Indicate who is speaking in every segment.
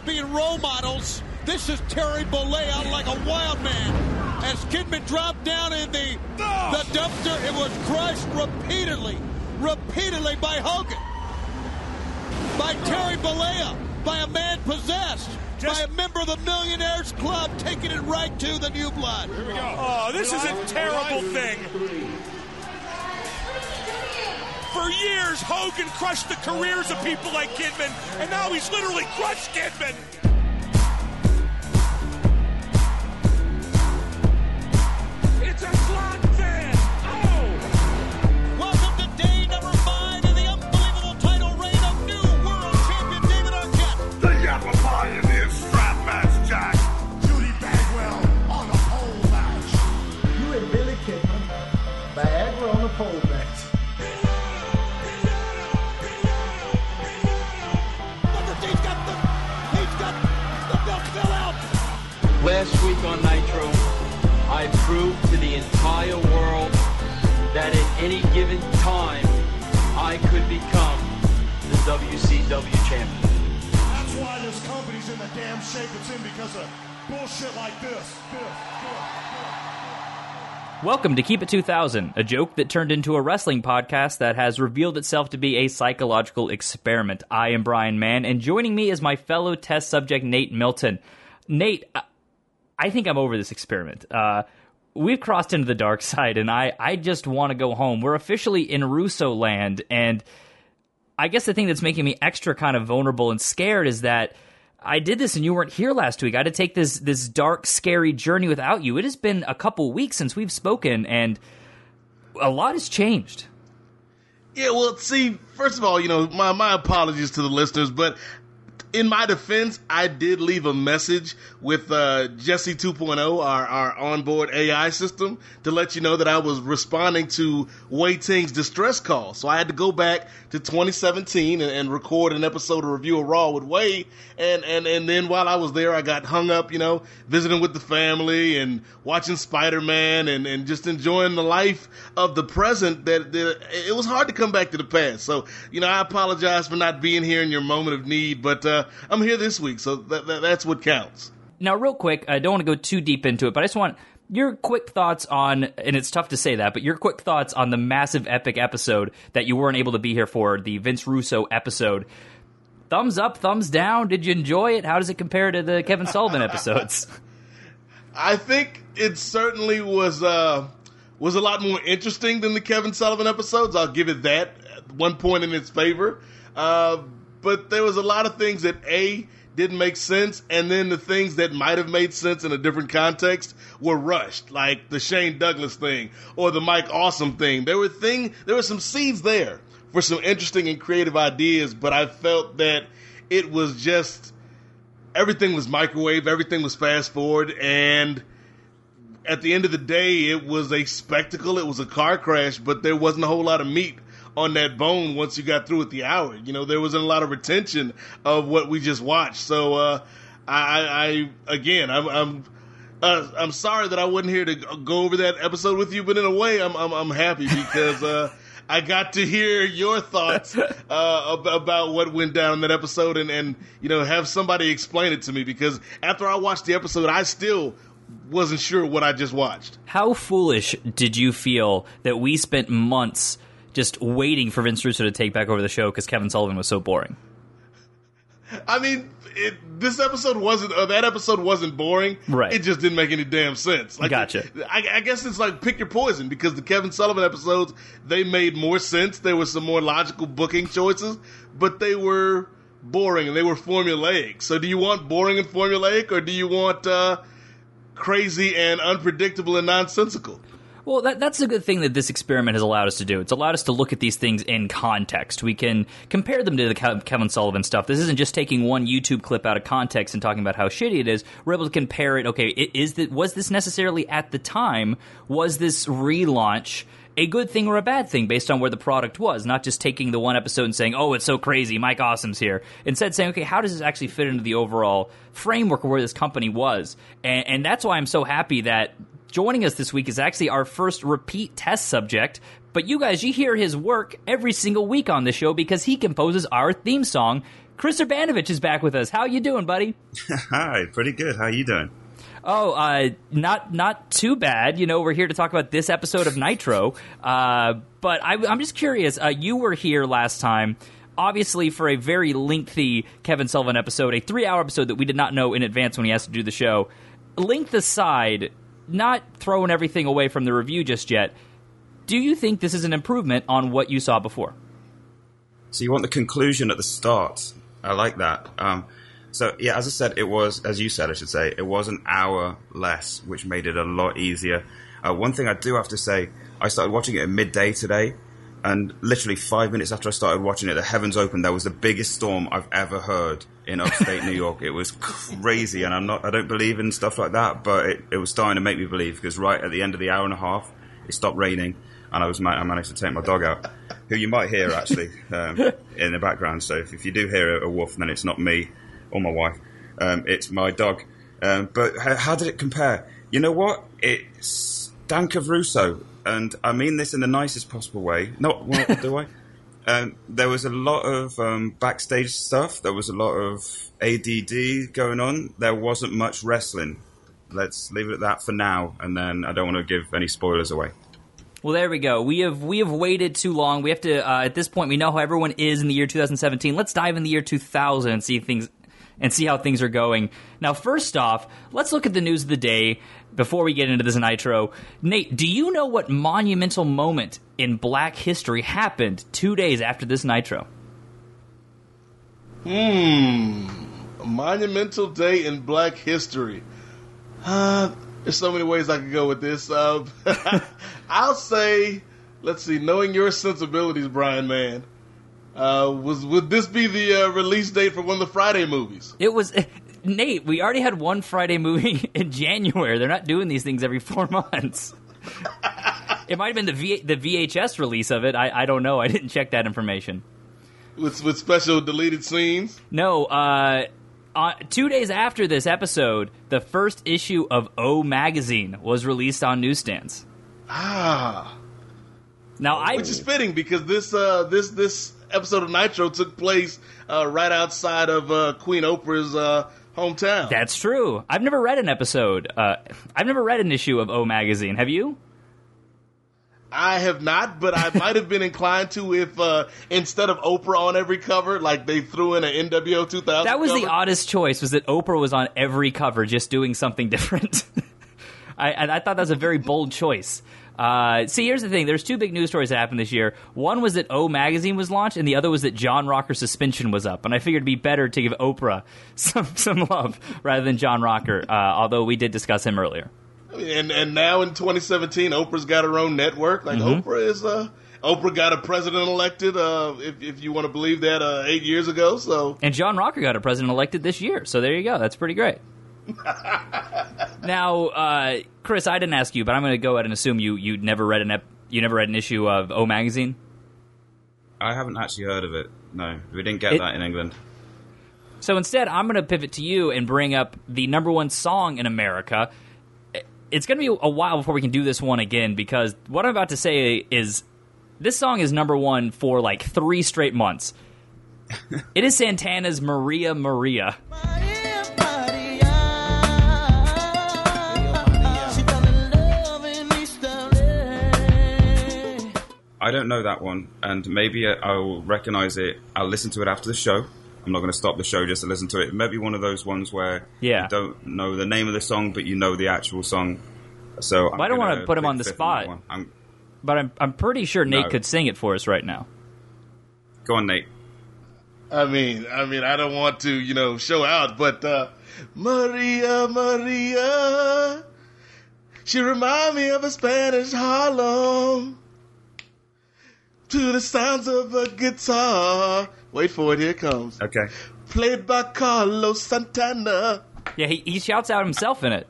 Speaker 1: about being role models. This is Terry Bollea like a wild man. As Kidman dropped down in the, the dumpster, it was crushed repeatedly, repeatedly by Hogan, by Terry Bollea, by a man possessed. by a member of the Millionaires Club taking it right to the new blood. Here we go.
Speaker 2: Oh, this is a terrible thing. For years, Hogan crushed the careers of people like Kidman, and now he's literally crushed Kidman. It's a slot fan. Oh!
Speaker 1: Welcome to day number five of the unbelievable title reign of new world champion David Arquette.
Speaker 3: The Yappa Pioneer Strap Match Jack. Judy Bagwell on a pole match.
Speaker 4: You and Billy Kidman, Viagra on the pole
Speaker 5: on Nitro, I proved to the entire world that at any given time, I could become the WCW champion.
Speaker 3: That's why this company's in the damn shape it's in because of bullshit like this. This, this, this.
Speaker 6: Welcome to Keep It 2000, a joke that turned into a wrestling podcast that has revealed itself to be a psychological experiment. I am Brian Mann, and joining me is my fellow test subject, Nate Milton. Nate, uh, I- think I'm over this experiment. Uh, we've crossed into the dark side, and I, I just want to go home. We're officially in Russo land, and I guess the thing that's making me extra kind of vulnerable and scared is that I did this and you weren't here last week. I had to take this this dark, scary journey without you. It has been a couple weeks since we've spoken, and a lot has changed.
Speaker 7: Yeah, well, see, first of all, you know, my, my apologies to the listeners, but in my defense, I did leave a message with uh, Jesse 2.0, our, our onboard AI system, to let you know that I was responding to Wei Ting's distress call. So I had to go back to 2017 and, and record an episode of Review of Raw with Wei. And, and, and then while I was there, I got hung up, you know, visiting with the family and watching Spider Man and, and just enjoying the life of the present. That, that it was hard to come back to the past. So, you know, I apologize for not being here in your moment of need, but uh, I'm here this week, so that, that, that's what counts.
Speaker 6: Now, real quick, I don't want to go too deep into it, but I just want your quick thoughts on, and it's tough to say that, but your quick thoughts on the massive epic episode that you weren't able to be here for, the Vince Russo episode. Thumbs up, thumbs down. Did you enjoy it? How does it compare to the Kevin Sullivan episodes?
Speaker 7: I think it certainly was uh, was a lot more interesting than the Kevin Sullivan episodes. I'll give it that one point in its favor. Uh, but there was a lot of things that a didn't make sense, and then the things that might have made sense in a different context were rushed, like the Shane Douglas thing or the Mike Awesome thing. There were thing there were some seeds there for some interesting and creative ideas, but I felt that it was just everything was microwave, everything was fast forward, and at the end of the day, it was a spectacle. It was a car crash, but there wasn't a whole lot of meat on that bone once you got through with the hour. You know, there wasn't a lot of retention of what we just watched. So, uh, I, I, again, I'm, I'm, uh, I'm sorry that I wasn't here to go over that episode with you, but in a way, I'm, I'm, I'm happy because, uh, I got to hear your thoughts uh, ab- about what went down in that episode, and, and you know have somebody explain it to me because after I watched the episode, I still wasn't sure what I just watched.
Speaker 6: How foolish did you feel that we spent months just waiting for Vince Russo to take back over the show because Kevin Sullivan was so boring?
Speaker 7: I mean, it, this episode wasn't, uh, that episode wasn't boring.
Speaker 6: Right.
Speaker 7: It just didn't make any damn sense. Like,
Speaker 6: Gotcha.
Speaker 7: I, I guess it's like pick your poison because the Kevin Sullivan episodes, they made more sense. There were some more logical booking choices, but they were boring and they were formulaic. So do you want boring and formulaic or do you want, uh, crazy and unpredictable and nonsensical?
Speaker 6: Well, that, that's a good thing that this experiment has allowed us to do. It's allowed us to look at these things in context. We can compare them to the Kevin Sullivan stuff. This isn't just taking one YouTube clip out of context and talking about how shitty it is. We're able to compare it. Okay, is that was this necessarily at the time? Was this relaunch? A good thing or a bad thing based on where the product was, not just taking the one episode and saying, "Oh, it's so crazy, Mike Awesome's here." Instead, saying, "Okay, how does this actually fit into the overall framework of where this company was?" And, and that's why I'm so happy that Joining us this week is actually our first repeat test subject, but you guys, you hear his work every single week on the show because he composes our theme song. Chris Urbanovich is back with us. How you doing, buddy?
Speaker 8: Hi, pretty good. How you doing?
Speaker 6: Oh, uh, not not too bad. You know, we're here to talk about this episode of Nitro. Uh, but I, I'm just curious. Uh, you were here last time, obviously for a very lengthy Kevin Sullivan episode, a three-hour episode that we did not know in advance when he asked to do the show. Length aside, not throwing everything away from the review just yet. Do you think this is an improvement on what you saw before?
Speaker 8: So you want the conclusion at the start. I like that. Um, so yeah, as I said, it was as you said, I should say, it was an hour less, which made it a lot easier. Uh, one thing I do have to say, I started watching it at midday today, and literally five minutes after I started watching it, the heavens opened. There was the biggest storm I've ever heard in upstate New York. It was crazy, and I'm not, I don't believe in stuff like that, but it, it was starting to make me believe because right at the end of the hour and a half, it stopped raining, and I was I managed to take my dog out, who you might hear actually um, in the background. So if, if you do hear a, a wolf, then it's not me or my wife. Um, it's my dog. Um, but how, how, did it compare? You know what? It's Dan Russo, and I mean this in the nicest possible way. Not what do I? Um, there was a lot of um, backstage stuff. There was a lot of ADD going on. There wasn't much wrestling. Let's leave it at that for now, and then I don't want to give any spoilers away.
Speaker 6: Well, there we go. We have we have waited too long. We have to. Uh, at this point, we know how everyone is in the year 2017. Let's dive in the year 2000 and see things and see how things are going. Now, first off, let's look at the news of the day before we get into this Nitro. Nate, do you know what monumental moment in Black history happened two days after this Nitro?
Speaker 7: Hmm. Monumental day in Black history. Uh, there's so many ways I could go with this. Uh, I'll say, let's see, knowing your sensibilities, Brian Mann. Uh, was would this be the uh, release date for one of the Friday movies?
Speaker 6: It was. Nate, we already had one Friday movie in January. They're not doing these things every four months. it might have been the v- the VHS release of it. I, I don't know. I didn't check that information.
Speaker 7: With with special deleted scenes.
Speaker 6: No. Uh, uh, two days after this episode, the first issue of O Magazine was released on newsstands.
Speaker 7: Ah.
Speaker 6: Now I,
Speaker 7: which is fitting because this uh, this this episode of Nitro took place uh, right outside of uh, Queen Oprah's uh, hometown.
Speaker 6: That's true. I've never read an episode. Uh, I've never read an issue of O Magazine. Have you?
Speaker 7: I have not, but I might have been inclined to if uh, instead of Oprah on every cover, like they threw in an NWO 2000.
Speaker 6: That was
Speaker 7: cover.
Speaker 6: the oddest choice. Was that Oprah was on every cover, just doing something different. I, I thought that was a very bold choice. Uh, see, here's the thing. There's two big news stories that happened this year. One was that O Magazine was launched, and the other was that John Rocker suspension was up. And I figured it'd be better to give Oprah some some love rather than John Rocker. Uh, although we did discuss him earlier.
Speaker 7: And and now in 2017, Oprah's got her own network. Like mm-hmm. Oprah is uh, Oprah got a president elected. Uh, if if you want to believe that, uh, eight years ago. So
Speaker 6: and John Rocker got a president elected this year. So there you go. That's pretty great. now, uh, Chris, I didn't ask you, but I'm going to go ahead and assume you you never read an ep- you never read an issue of O Magazine.
Speaker 8: I haven't actually heard of it. No, we didn't get it, that in England.
Speaker 6: So instead, I'm going to pivot to you and bring up the number one song in America. It's going to be a while before we can do this one again because what I'm about to say is this song is number one for like three straight months. it is Santana's Maria Maria.
Speaker 8: I don't know that one, and maybe I'll recognize it. I'll listen to it after the show. I'm not going to stop the show just to listen to it. Maybe one of those ones where
Speaker 6: yeah.
Speaker 8: you don't know the name of the song, but you know the actual song. So
Speaker 6: well, I don't want to put him on the spot, I'm, but I'm I'm pretty sure Nate no. could sing it for us right now.
Speaker 8: Go on, Nate.
Speaker 7: I mean, I mean, I don't want to, you know, show out, but uh, Maria, Maria, she remind me of a Spanish Harlem to the sounds of a guitar. Wait for it, here it comes.
Speaker 8: Okay.
Speaker 7: Played by Carlos Santana.
Speaker 6: Yeah, he, he shouts out himself in it.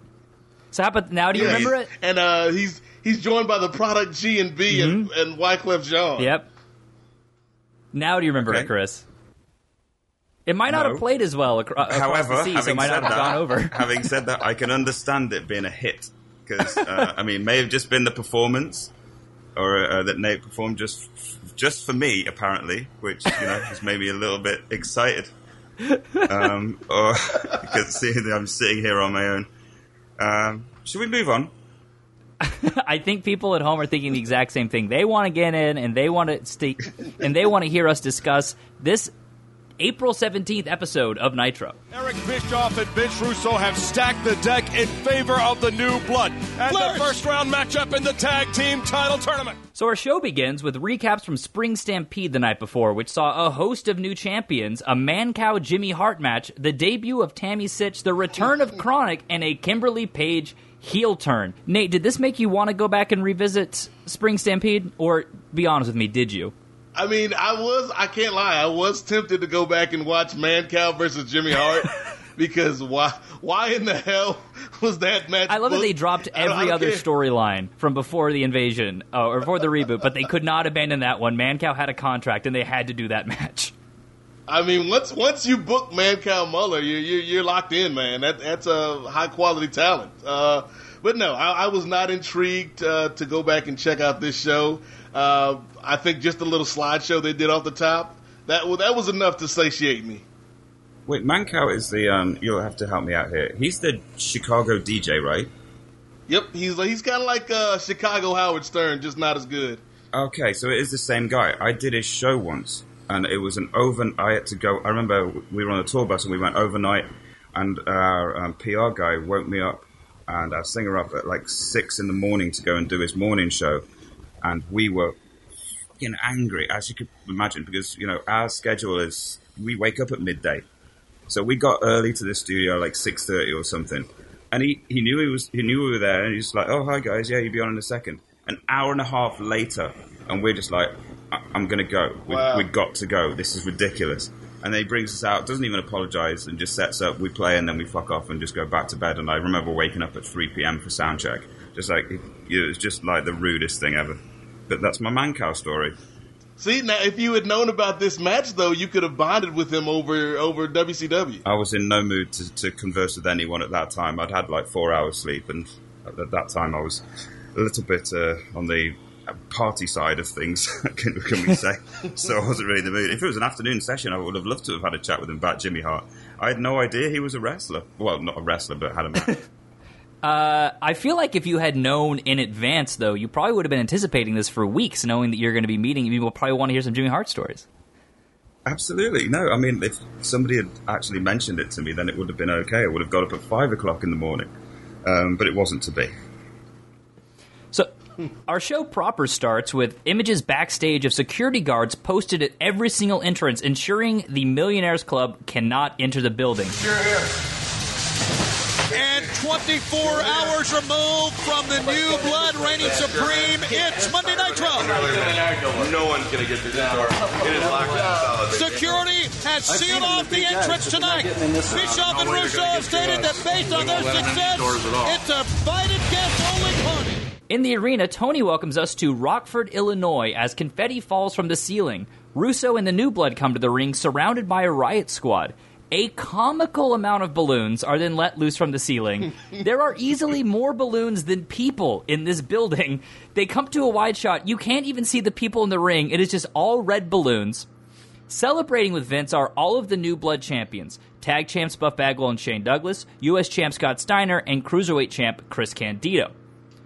Speaker 6: So how about now? Do you yeah, remember it?
Speaker 7: And uh, he's he's joined by the product G and B mm-hmm. and, and Wyclef Jean.
Speaker 6: Yep. Now do you remember okay. it, Chris? It might not no. have played as well across
Speaker 8: However,
Speaker 6: the sea, so it might not have
Speaker 8: that,
Speaker 6: gone over.
Speaker 8: having said that, I can understand it being a hit because uh, I mean, may have just been the performance, or uh, that Nate performed just just for me, apparently, which you know has made me a little bit excited. um, or because seeing I'm sitting here on my own. Um, should we move on?
Speaker 6: I think people at home are thinking the exact same thing. They want to get in and they want to stay and they want to hear us discuss this April 17th episode of Nitro.
Speaker 2: Eric Bischoff and Vince Russo have stacked the deck in favor of the new blood as
Speaker 1: Flourish.
Speaker 2: the first round matchup in the tag team title tournament.
Speaker 6: So our show begins with recaps from Spring Stampede the night before, which saw a host of new champions, a Mancow Jimmy Hart match, the debut of Tammy Sytch, the return of KroniK, and a Kimberly Page heel turn. Nate, did this make you want to go back and revisit Spring Stampede? Or be honest with me, did you?
Speaker 7: I mean, I was, I can't lie, I was tempted to go back and watch Mancow versus Jimmy Hart because why, why in the hell was that match?
Speaker 6: I love that they dropped
Speaker 7: I don't- I
Speaker 6: every other storyline from before the invasion uh, or before the reboot, but they could not abandon that one. Mancow had a contract and they had to do that match.
Speaker 7: I mean, once once you book Mancow Muller, you, you you're locked in, man. That that's a high quality talent. Uh, but no, I, I was not intrigued uh, to go back and check out this show. Uh, I think just a little slideshow they did off the top that wa- that was enough to satiate me.
Speaker 8: Wait, Mancow is the. Um, you'll have to help me out here. He's the Chicago DJ, right?
Speaker 7: Yep, he's he's kind of like uh, Chicago Howard Stern, just not as good.
Speaker 8: Okay, so it is the same guy. I did his show once, and it was an over. I had to go. I remember we were on a tour bus and we went overnight, and our um, PR guy woke me up, and our singer up at like six in the morning to go and do his morning show, and we were fucking angry, as you could imagine, because you know our schedule is we wake up at midday, so we got early to the studio like six thirty or something, and he, he knew he was he knew we were there, and he's like, "Oh hi guys, yeah, you'll be on in a second. An hour and a half later, and we're just like, I- "I'm gonna go. We,
Speaker 7: Wow.
Speaker 8: we got to go. This is ridiculous." And then he brings us out, doesn't even apologize, and just sets up. We play, and then we fuck off and just go back to bed. And I remember waking up at 3 p.m. for sound check, just like it was just like the rudest thing ever. But that's my Mancow story.
Speaker 7: See, now if you had known about this match, though, you could have bonded with him over over WCW.
Speaker 8: I was in no mood to, to converse with anyone at that time. I'd had like four hours sleep, and at that time I was a little bit uh, on the party side of things, can, can we say? so I wasn't really in the mood. If it was an afternoon session, I would have loved to have had a chat with him about Jimmy Hart. I had no idea he was a wrestler. Well, not a wrestler, but had a match.
Speaker 6: Uh, I feel like if you had known in advance, though, you probably would have been anticipating this for weeks, knowing that you're going to be meeting. You will probably want to hear some Jimmy Hart stories.
Speaker 8: Absolutely. No, I mean, if somebody had actually mentioned it to me, then it would have been okay. I would have got up at five o'clock in the morning. Um, but it wasn't to be.
Speaker 6: So, our show proper starts with images backstage of security guards posted at every single entrance, ensuring the Millionaires Club cannot enter the building.
Speaker 1: And 24 hours removed from the new blood reigning supreme, it's Monday Night Nitro.
Speaker 9: No one's going to get through this door. It is locked and solid.
Speaker 1: Security has sealed off the entrance tonight. Bischoff and Russo have stated that based on their success, it's a invited guest only party.
Speaker 6: In the arena, Tony welcomes us to Rockford, Illinois, as confetti falls from the ceiling. Russo and the New Blood come to the ring, surrounded by a riot squad. A comical amount of balloons are then let loose from the ceiling. there are easily more balloons than people in this building. They come to a wide shot. You can't even see the people in the ring. It is just all red balloons. Celebrating with Vince are all of the new blood champions tag champs Buff Bagwell and Shane Douglas, U.S. champ Scott Steiner, and cruiserweight champ Chris Candido.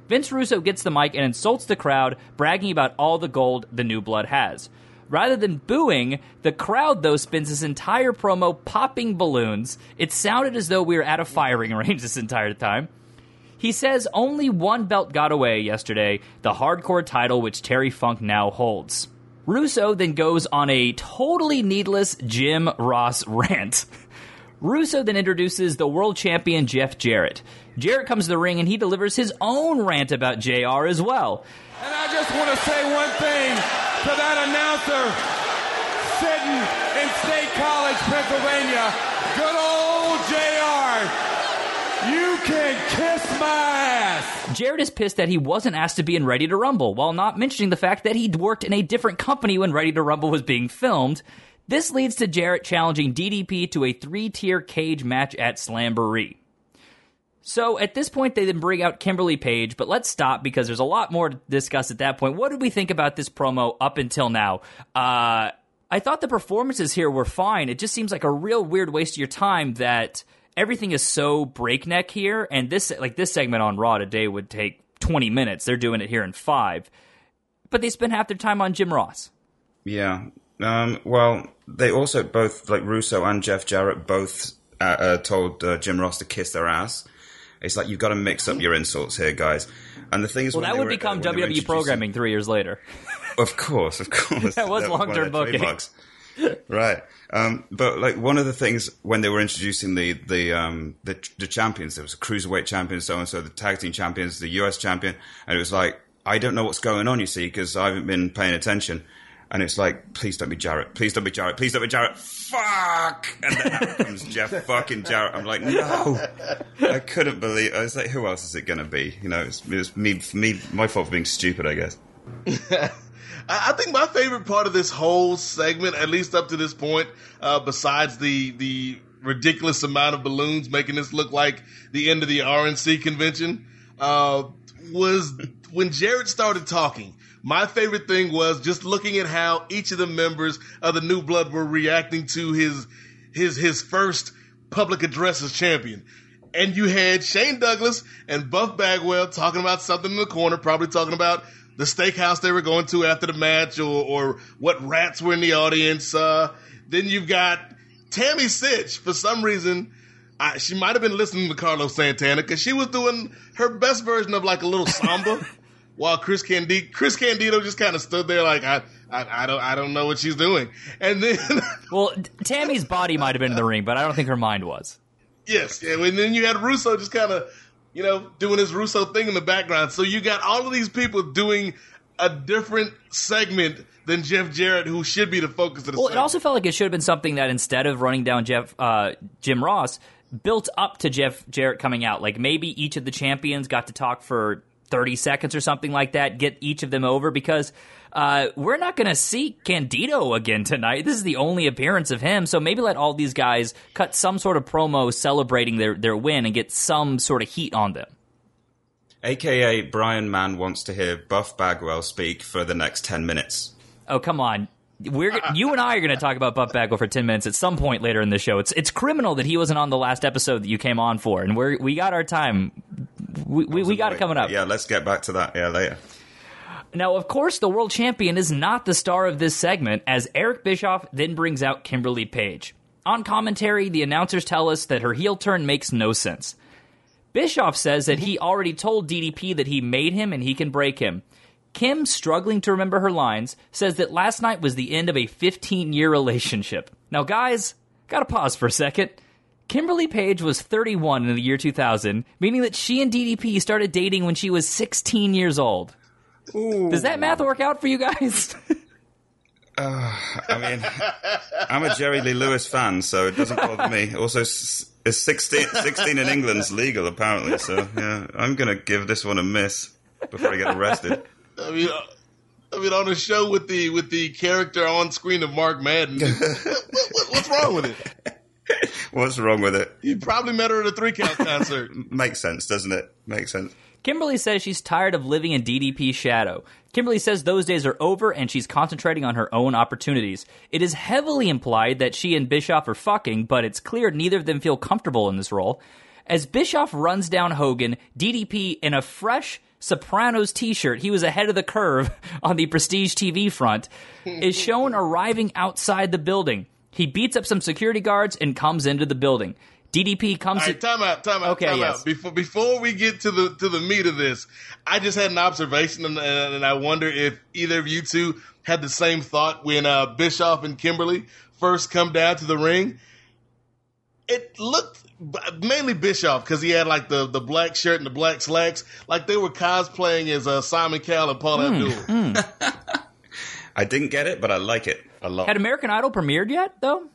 Speaker 6: Vince Russo gets the mic and insults the crowd, bragging about all the gold the new blood has. Rather than booing, the crowd, though, spends this entire promo popping balloons. It sounded as though we were at a firing range this entire time. He says only one belt got away yesterday, the hardcore title which Terry Funk now holds. Russo then goes on a totally needless Jim Ross rant. Russo then introduces the world champion Jeff Jarrett. Jarrett comes to the ring and he delivers his own rant about JR as well.
Speaker 2: And I just want to say one thing to that announcer sitting in State College, Pennsylvania. Good old JR. You can kiss my ass.
Speaker 6: Jarrett is pissed that he wasn't asked to be in Ready to Rumble, while not mentioning the fact that he'd worked in a different company when Ready to Rumble was being filmed. This leads to Jarrett challenging DDP to a three tier cage match at Slamboree. So at this point, they then bring out Kimberly Page, but let's stop because there's a lot more to discuss at that point. What did we think about this promo up until now? Uh, I thought the performances here were fine. It just seems like a real weird waste of your time that everything is so breakneck here. And this, like this segment on Raw today would take 20 minutes. They're doing it here in five. But they spend half their time on Jim Ross.
Speaker 8: Yeah. Um, well, they also both, like Russo and Jeff Jarrett, both uh, uh, told uh, Jim Ross to kiss their ass. It's like you've got to mix up your insults here, guys. And the thing is,
Speaker 6: Well, that would
Speaker 8: were-
Speaker 6: become
Speaker 8: when
Speaker 6: WWE programming three years later.
Speaker 8: Of course, of course.
Speaker 6: That was
Speaker 8: one
Speaker 6: long-term booking.
Speaker 8: trademarks. right. Um, but like one of the things when they were introducing the the um, the, the champions, there was a cruiserweight champion, so and so, the tag team champions, the US champion, and it was like I don't know what's going on, you see, because I haven't been paying attention. And it's like, please don't be Jarrett. Please don't be Jarrett. Please don't be Jarrett. Fuck! And then out comes Jeff fucking Jarrett. I'm like, no. I couldn't believe. I was like, who else is it going to be? You know, it's, me, me, my fault for being stupid, I guess.
Speaker 7: I I think my favorite part of this whole segment, at least up to this point, uh, besides the the ridiculous amount of balloons making this look like the end of the RNC convention, uh, was when Jarrett started talking. My favorite thing was just looking at how each of the members of the New Blood were reacting to his his his first public address as champion. And you had Shane Douglas and Buff Bagwell talking about something in the corner, probably talking about the steakhouse they were going to after the match or, or what rats were in the audience. Uh, then you've got Tammy Sytch. For some reason, I, she might have been listening to Carlos Santana because she was doing her best version of like a little samba. While Chris Candido, Chris Candido just kind of stood there like I, I, I don't, I don't know what she's doing. And then,
Speaker 6: Well, Tammy's body might have been in the ring, but I don't think her mind was.
Speaker 7: Yes, yeah, and then you had Russo just kind of, you know, doing his Russo thing in the background. So you got all of these people doing a different segment than Jeff Jarrett, who should be the focus of the
Speaker 6: Well, it also felt like it should have been something that instead of running down Jeff uh, Jim Ross, built up to Jeff Jarrett coming out. Like maybe each of the champions got to talk for thirty seconds or something like that. Get each of them over because uh, we're not going to see Candido again tonight. This is the only appearance of him. So maybe let all these guys cut some sort of promo celebrating their their win and get some sort of heat on them.
Speaker 8: AKA Brian Mann wants to hear Buff Bagwell speak for the next 10 minutes.
Speaker 6: Oh come on. We're uh, you and I are going to talk about Buff Bagwell for ten minutes at some point later in the show. It's it's criminal that he wasn't on the last episode that you came on for, and we are we got our time. We we, we got it coming up.
Speaker 8: Yeah, let's get back to that. Yeah, later.
Speaker 6: Now, of course, the world champion is not the star of this segment, as Eric Bischoff then brings out Kimberly Page. On commentary, the announcers tell us that her heel turn makes no sense. Bischoff says that he already told DDP that he made him and he can break him. Kim, struggling to remember her lines, says that last night was the end of a 15 year relationship. Now, guys, gotta pause for a second. Kimberly Page was 31 in the year 2000, meaning that she and DDP started dating when she was 16 years old. Does that math work out for you guys?
Speaker 8: Uh, I mean, I'm a Jerry Lee Lewis fan, so it doesn't bother me. Also, s- it's 16, 16 in England's legal, apparently, so yeah, I'm going to give this one a miss before I get arrested.
Speaker 7: I mean, uh, I mean, on a show with the with the character on screen of Mark Madden, what, what, what's wrong with it?
Speaker 8: What's wrong with it?
Speaker 7: You probably met her at a three count concert.
Speaker 8: Makes sense, doesn't it? Makes sense.
Speaker 6: Kimberly says she's tired of living in DDP's shadow. Kimberly says those days are over and she's concentrating on her own opportunities. It is heavily implied that she and Bischoff are fucking, but it's clear neither of them feel comfortable in this role. As Bischoff runs down Hogan, DDP in a fresh Sopranos t-shirt, he was ahead of the curve on the Prestige TV front, is shown arriving outside the building. He beats up some security guards and comes into the building. DDP comes
Speaker 7: All right, time out, time out,
Speaker 6: Okay,
Speaker 7: time
Speaker 6: yes.
Speaker 7: out. Before before we get to the to the meat of this, I just had an observation, and, and I wonder if either of you two had the same thought when uh, Bischoff and Kimberly first come down to the ring. It looked mainly Bischoff because he had like the, the black shirt and the black slacks, like they were cosplaying as uh, Simon Cowell and Paul
Speaker 6: Hmm,
Speaker 7: Abdul.
Speaker 8: I didn't get it, but I like it a lot.
Speaker 6: Had American Idol premiered yet, though?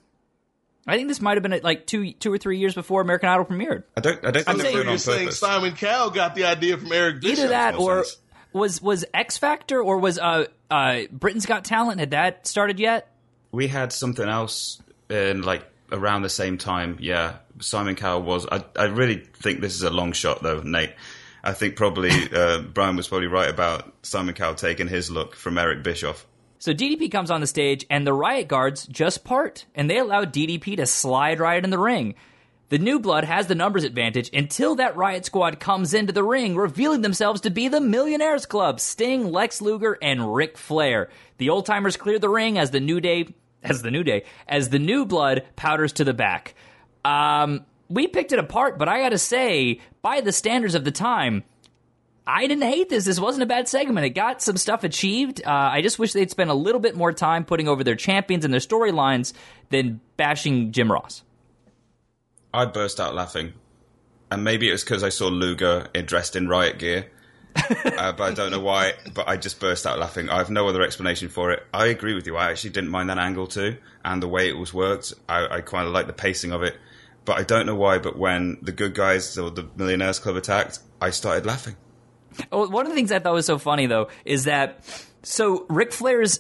Speaker 6: I think this might have been like two, two or three years before American Idol premiered.
Speaker 8: I don't. I don't
Speaker 7: I'm
Speaker 8: think
Speaker 7: saying
Speaker 8: they're doing it
Speaker 7: you're saying. Simon Cowell got the idea from Eric Bischoff.
Speaker 6: Either that,
Speaker 8: no
Speaker 6: or
Speaker 8: sense.
Speaker 6: was was X Factor, or was uh uh Britain's Got Talent? Had that started yet?
Speaker 8: We had something else in like around the same time. Yeah, Simon Cowell was. I, I really think this is a long shot, though, Nate. I think probably uh, Brian was probably right about Simon Cowell taking his look from Eric Bischoff.
Speaker 6: So DDP comes on the stage, and the Riot Guards just part, and they allow DDP to slide right in the ring. The New Blood has the numbers advantage until that Riot Squad comes into the ring, revealing themselves to be the Millionaires Club, Sting, Lex Luger, and Ric Flair. The old timers clear the ring as the New Day, as the New Day, as the New Blood powders to the back. Um, we picked it apart, but I gotta say, by the standards of the time, I didn't hate this. This wasn't a bad segment. It got some stuff achieved. Uh, I just wish they'd spent a little bit more time putting over their champions and their storylines than bashing Jim Ross.
Speaker 8: I burst out laughing, and maybe it was because I saw Luger dressed in riot gear. Uh, but I don't know why. But I just burst out laughing. I have no other explanation for it. I agree with you. I actually didn't mind that angle too, and the way it was worked. I, I kind of like the pacing of it. But I don't know why. But when the good guys or the Millionaires Club attacked, I started laughing.
Speaker 6: Oh, one of the things I thought was so funny though is that so Ric Flair's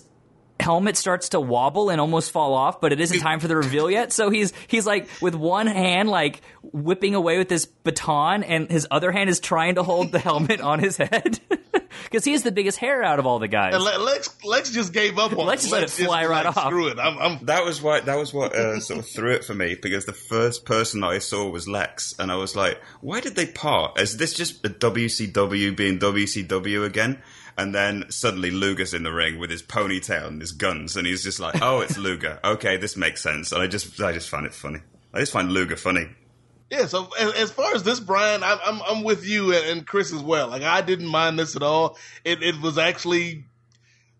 Speaker 6: helmet starts to wobble and almost fall off, but it isn't time for the reveal yet. So he's he's like with one hand like whipping away with this baton, and his other hand is trying to hold the helmet on his head because he has the biggest hair out of all the guys.
Speaker 7: And Lex Lex just gave up on
Speaker 6: Lex
Speaker 7: it.
Speaker 6: just let it fly right
Speaker 7: like,
Speaker 6: off.
Speaker 7: Screw it. I'm, I'm
Speaker 8: That was what that was what uh, sort of threw it for me because the first person I saw was Lex, and I was like, "Why did they part? Is this just a WCW being WCW again?" And then suddenly Luger's in the ring with his ponytail and his guns, and he's just like, "Oh, it's Luger. Okay, this makes sense." And I just I just find it funny. I just find Luger funny.
Speaker 7: Yeah, so as, as far as this, Brian, I'm, I'm I'm with you and, and Chris as well. Like I didn't mind this at all. It it was actually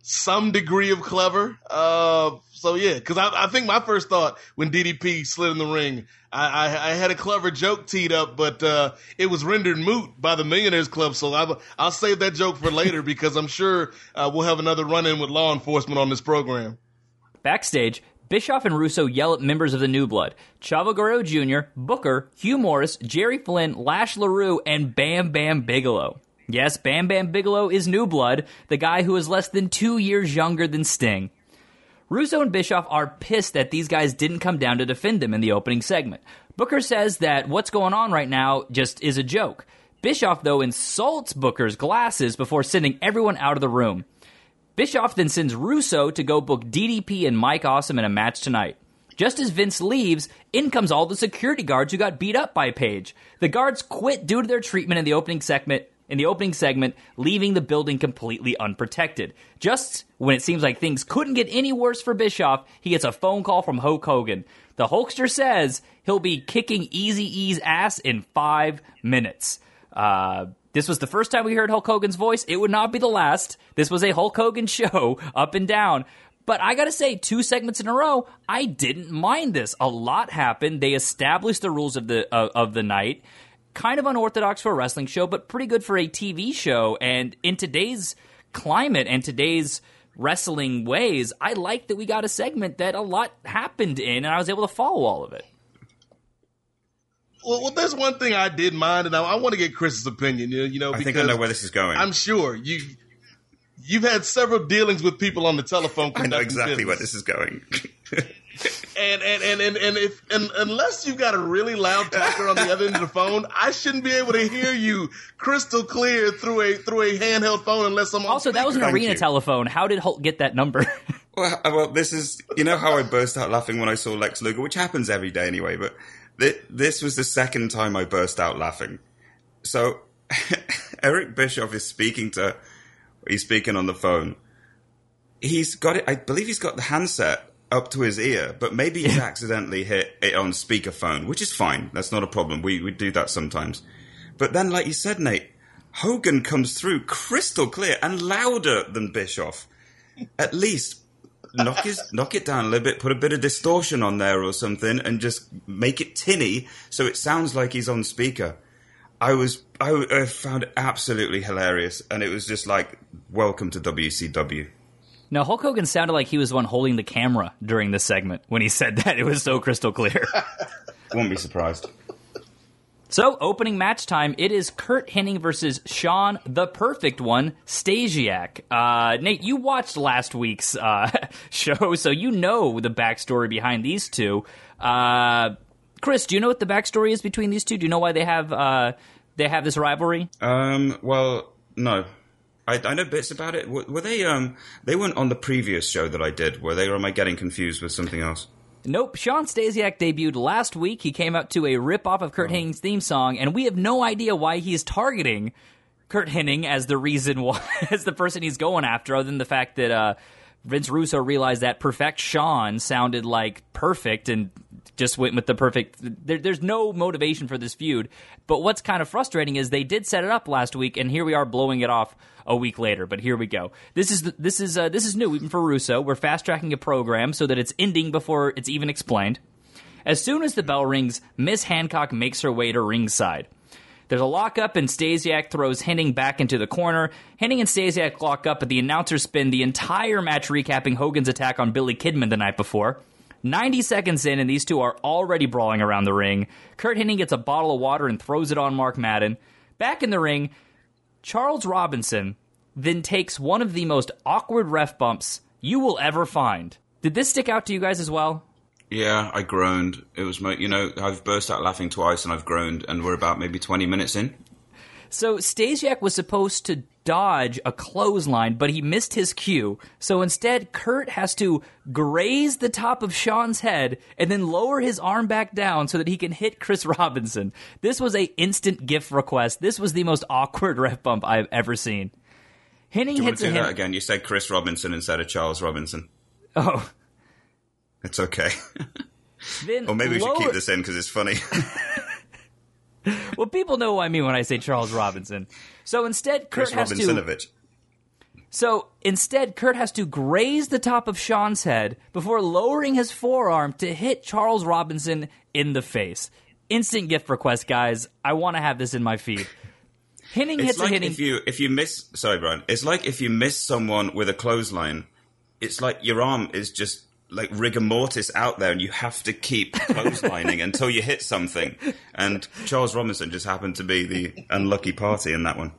Speaker 7: some degree of clever. Uh, so yeah, because I, I think my first thought when DDP slid in the ring, I, I, I had a clever joke teed up, but uh, it was rendered moot by the Millionaires Club. So I, I'll save that joke for later because I'm sure uh, we'll have another run in with law enforcement on this program.
Speaker 6: Backstage, Bischoff and Russo yell at members of the New Blood Chavo Guerrero Jr., Booker, Hugh Morris, Jerry Flynn, Lash LaRue, and Bam Bam Bigelow. Yes, Bam Bam Bigelow is New Blood, the guy who is less than two years younger than Sting. Russo and Bischoff are pissed that these guys didn't come down to defend them in the opening segment. Booker says that what's going on right now just is a joke. Bischoff, though, insults Booker's glasses before sending everyone out of the room. Bischoff then sends Russo to go book DDP and Mike Awesome in a match tonight. Just as Vince leaves, in comes all the security guards who got beat up by Page. The guards quit due to their treatment in the opening segment, in the opening segment, leaving the building completely unprotected. Just when it seems like things couldn't get any worse for Bischoff, he gets a phone call from Hulk Hogan. The Hulkster says he'll be kicking Easy E's ass in five minutes. Uh, this was the first time we heard Hulk Hogan's voice. It would not be the last. This was a Hulk Hogan show, up and down. But I gotta say, two segments in a row, I didn't mind this. A lot happened. They established the rules of the uh, of the night. Kind of unorthodox for a wrestling show, but pretty good for a TV show. And in today's climate and today's wrestling ways, I like that we got a segment that a lot happened in, and I was able to follow all of it.
Speaker 7: Well, well, there's one thing I did mind, and I, I want to get Chris's opinion. You know, you
Speaker 8: I think I know where this is going.
Speaker 7: I'm sure you you've had several dealings with people on the telephone.
Speaker 8: I know
Speaker 7: conducting
Speaker 8: exactly where this is going.
Speaker 7: And and and and, and if and unless you've got a really loud talker on the other end of the phone, I shouldn't be able to hear you crystal clear through a through a handheld phone unless I'm on
Speaker 6: Also, that was an
Speaker 8: Thank
Speaker 6: arena
Speaker 8: you.
Speaker 6: telephone. How did Hulk get that number?
Speaker 8: Well, well, this is you know how I burst out laughing when I saw Lex Luger, which happens every day anyway. But th- this was the second time I burst out laughing. So Eric Bischoff is speaking to, he's speaking on the phone. He's got it. I believe he's got the handset up to his ear, but maybe he's accidentally hit it on speakerphone, which is fine. That's not a problem. We we do that sometimes. But then, like you said, Nate, Hogan comes through crystal clear and louder than Bischoff. At least knock his knock it down a little bit, put a bit of distortion on there or something, and just make it tinny so it sounds like he's on speaker. I was I, I found it absolutely hilarious, and it was just like welcome to WCW.
Speaker 6: No, Hulk Hogan sounded like he was the one holding the camera during this segment when he said that. It was so crystal clear.
Speaker 8: You won't be surprised.
Speaker 6: So, opening match time, it is Curt Hennig versus Shawn, the perfect one, Stasiak. Uh, Nate, you watched last week's uh, show, so you know the backstory behind these two. Uh, Chris, do you know what the backstory is between these two? Do you know why they have uh, they have this rivalry?
Speaker 8: Um, well, no, I, I know bits about it. Were, were they? Um, they weren't on the previous show that I did. Were they? Or am I getting confused with something else?
Speaker 6: Nope. Shawn Stasiak debuted last week. He came out to a rip off of Curt Hennig's theme song, and we have no idea why he's targeting Curt Hennig as the reason why, as the person he's going after, other than the fact that uh, Vince Russo realized that Perfect Shawn sounded like perfect and just went with the perfect. There, there's no motivation for this feud. But what's kind of frustrating is they did set it up last week, and here we are blowing it off a week later. But here we go. This is this is uh, this is new even for Russo. We're fast tracking a program so that it's ending before it's even explained. As soon as the bell rings, Miss Hancock makes her way to ringside. There's a lockup, and Stasiak throws Hennig back into the corner. Hennig and Stasiak lock up, but the announcers spin the entire match recapping Hogan's attack on Billy Kidman the night before. 90 seconds in, and these two are already brawling around the ring. Curt Hennig gets a bottle of water and throws it on Mark Madden. Back in the ring, Charles Robinson then takes one of the most awkward ref bumps you will ever find. Did this stick out to you guys as well?
Speaker 8: Yeah, I groaned. It was, my, you know, I've burst out laughing twice and I've groaned, and we're about maybe 20 minutes in.
Speaker 6: So Stasiak was supposed to dodge a clothesline, but he missed his cue. So instead, Curt has to graze the top of Shawn's head and then lower his arm back down so that he can hit Chris Robinson. This was a instant GIF request. This was the most awkward ref bump I've ever seen. Hennig
Speaker 8: Do you want
Speaker 6: hits
Speaker 8: to
Speaker 6: a
Speaker 8: do that again? You said Chris Robinson instead of Charles Robinson.
Speaker 6: Oh,
Speaker 8: It's okay.
Speaker 6: then
Speaker 8: or maybe we should keep this in because it's funny.
Speaker 6: Well, people know what I mean when I say Charles Robinson. So instead, Curt
Speaker 8: Chris
Speaker 6: has to. So instead, Curt has to graze the top of Shawn's head before lowering his forearm to hit Charles Robinson in the face. Instant GIF request, guys. I want to have this in my feed.
Speaker 8: It's
Speaker 6: hits
Speaker 8: like
Speaker 6: a hitting.
Speaker 8: if you if you miss. Sorry, Brian. It's like if you miss someone with a clothesline. It's like your arm is just like rigor mortis out there, and you have to keep clotheslining until you hit something. And Charles Robinson just happened to be the unlucky party in that one.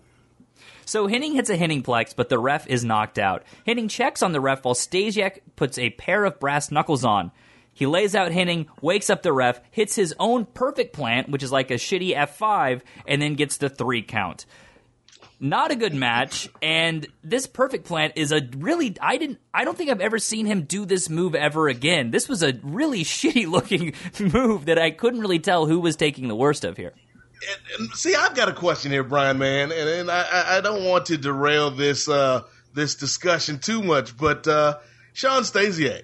Speaker 6: So Hennig hits a Hennigplex, but the ref is knocked out. Hennig checks on the ref while Stasiak puts a pair of brass knuckles on. He lays out Hennig, wakes up the ref, hits his own perfect plant, which is like a shitty F5, and then gets the three count. Not a good match, and this perfect plant is a really I didn't I don't think I've ever seen him do this move ever again. This was a really shitty looking move that I couldn't really tell who was taking the worst of here.
Speaker 7: And, and see, I've got a question here, Brian, man, and, and I, I- don't want to derail this uh, this discussion too much, but uh, Shawn Stasiak,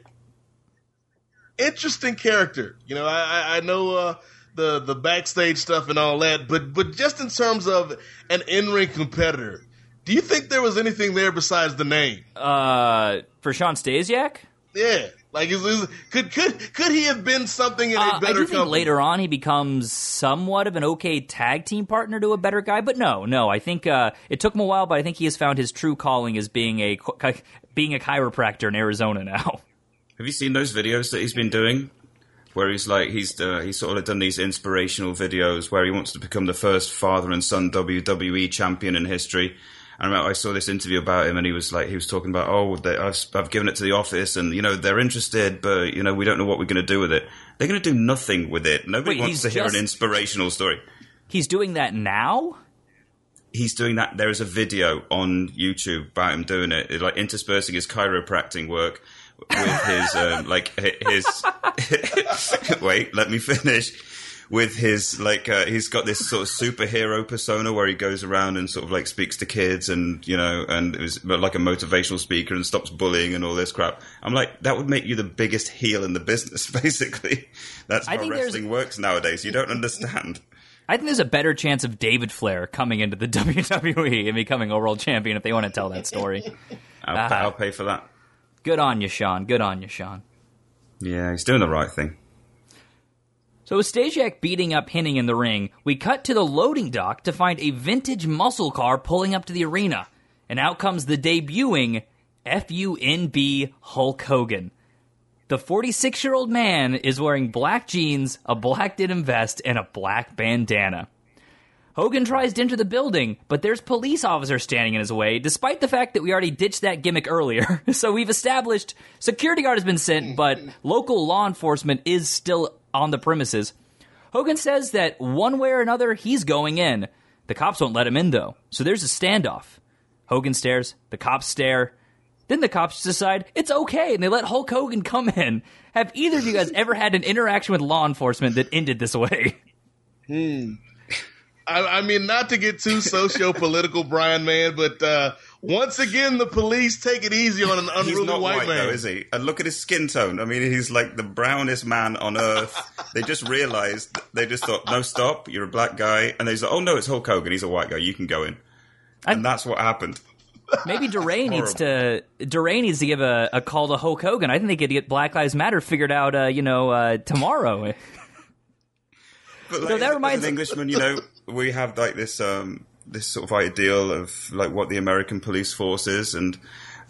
Speaker 7: interesting character. You know, I- I know uh, the the backstage stuff and all that, but but just in terms of an in ring competitor, do you think there was anything there besides the name?
Speaker 6: Uh, for Shawn Stasiak?
Speaker 7: Yeah, like is, is, could could could he have been something in
Speaker 6: Uh,
Speaker 7: a
Speaker 6: I
Speaker 7: better
Speaker 6: do think
Speaker 7: company?
Speaker 6: later on he becomes somewhat of an okay tag team partner to a better guy, but no, no. I think uh, it took him a while, but I think he has found his true calling as being a being a chiropractor in Arizona now.
Speaker 8: Have you seen those videos that he's been doing? Where he's like he's uh, he's sort of done these inspirational videos where he wants to become the first father and son WWE champion in history. I remember I saw this interview about him, and he was like he was talking about oh they, I've I've given it to the office, and you know they're interested, but you know we don't know what we're going to do with it. They're going to do nothing with it. Nobody
Speaker 6: Wait,
Speaker 8: wants to hear
Speaker 6: just-
Speaker 8: an inspirational story.
Speaker 6: He's doing that now.
Speaker 8: He's doing that. There is a video on YouTube about him doing it, it, like interspersing his chiropractic work with his um, like his. wait, let me finish. With his like, uh, he's got this sort of superhero persona where he goes around and sort of like speaks to kids and you know, and is like a motivational speaker and stops bullying and all this crap. I'm like, that would make you the biggest heel in the business, basically. That's
Speaker 6: I
Speaker 8: how
Speaker 6: there's-
Speaker 8: wrestling works nowadays. You don't understand.
Speaker 6: I think there's a better chance of David Flair coming into the WWE and becoming a world champion if they want to tell that story.
Speaker 8: I'll,
Speaker 6: Uh-huh.
Speaker 8: I'll pay for that.
Speaker 6: Good on you, Shawn. Good on you, Shawn.
Speaker 8: Yeah, he's doing the right thing.
Speaker 6: So with Stasiak beating up Hennig in the ring, we cut to the loading dock to find a vintage muscle car pulling up to the arena. And out comes the debuting FUNB Hulk Hogan. The 46 year old man is wearing black jeans, a black denim vest, and a black bandana. Hogan tries to enter the building, but there's police officers standing in his way, despite the fact that we already ditched that gimmick earlier. so we've established security guard has been sent, but local law enforcement is still on the premises. Hogan says that one way or another, he's going in. The cops won't let him in, though, so there's a standoff. Hogan stares. The cops stare. Then the cops decide it's okay and they let Hulk Hogan come in. Have either of you guys ever had an interaction with law enforcement that ended this way?
Speaker 7: Hmm. I, I mean, not to get too socio-political, Brian, man, but uh, once again, the police take it easy on an
Speaker 8: He's
Speaker 7: unruly
Speaker 8: not
Speaker 7: white,
Speaker 8: white,
Speaker 7: man.
Speaker 8: though, is he? And look at his skin tone. I mean, he's like the brownest man on earth. they just realized, they just thought, no, stop, you're a black guy. And they said, oh, no, it's Hulk Hogan. He's a white guy. You can go in. And that's what happened.
Speaker 6: Maybe DeRay needs to DeRay needs to give a, a call to Hulk Hogan. I think they could get Black Lives Matter figured out, uh, you know, uh, tomorrow.
Speaker 8: But like,
Speaker 6: So that
Speaker 8: as- as
Speaker 6: reminds-
Speaker 8: an Englishman, you know, we have like this um, this sort of ideal of like what the American police force is, and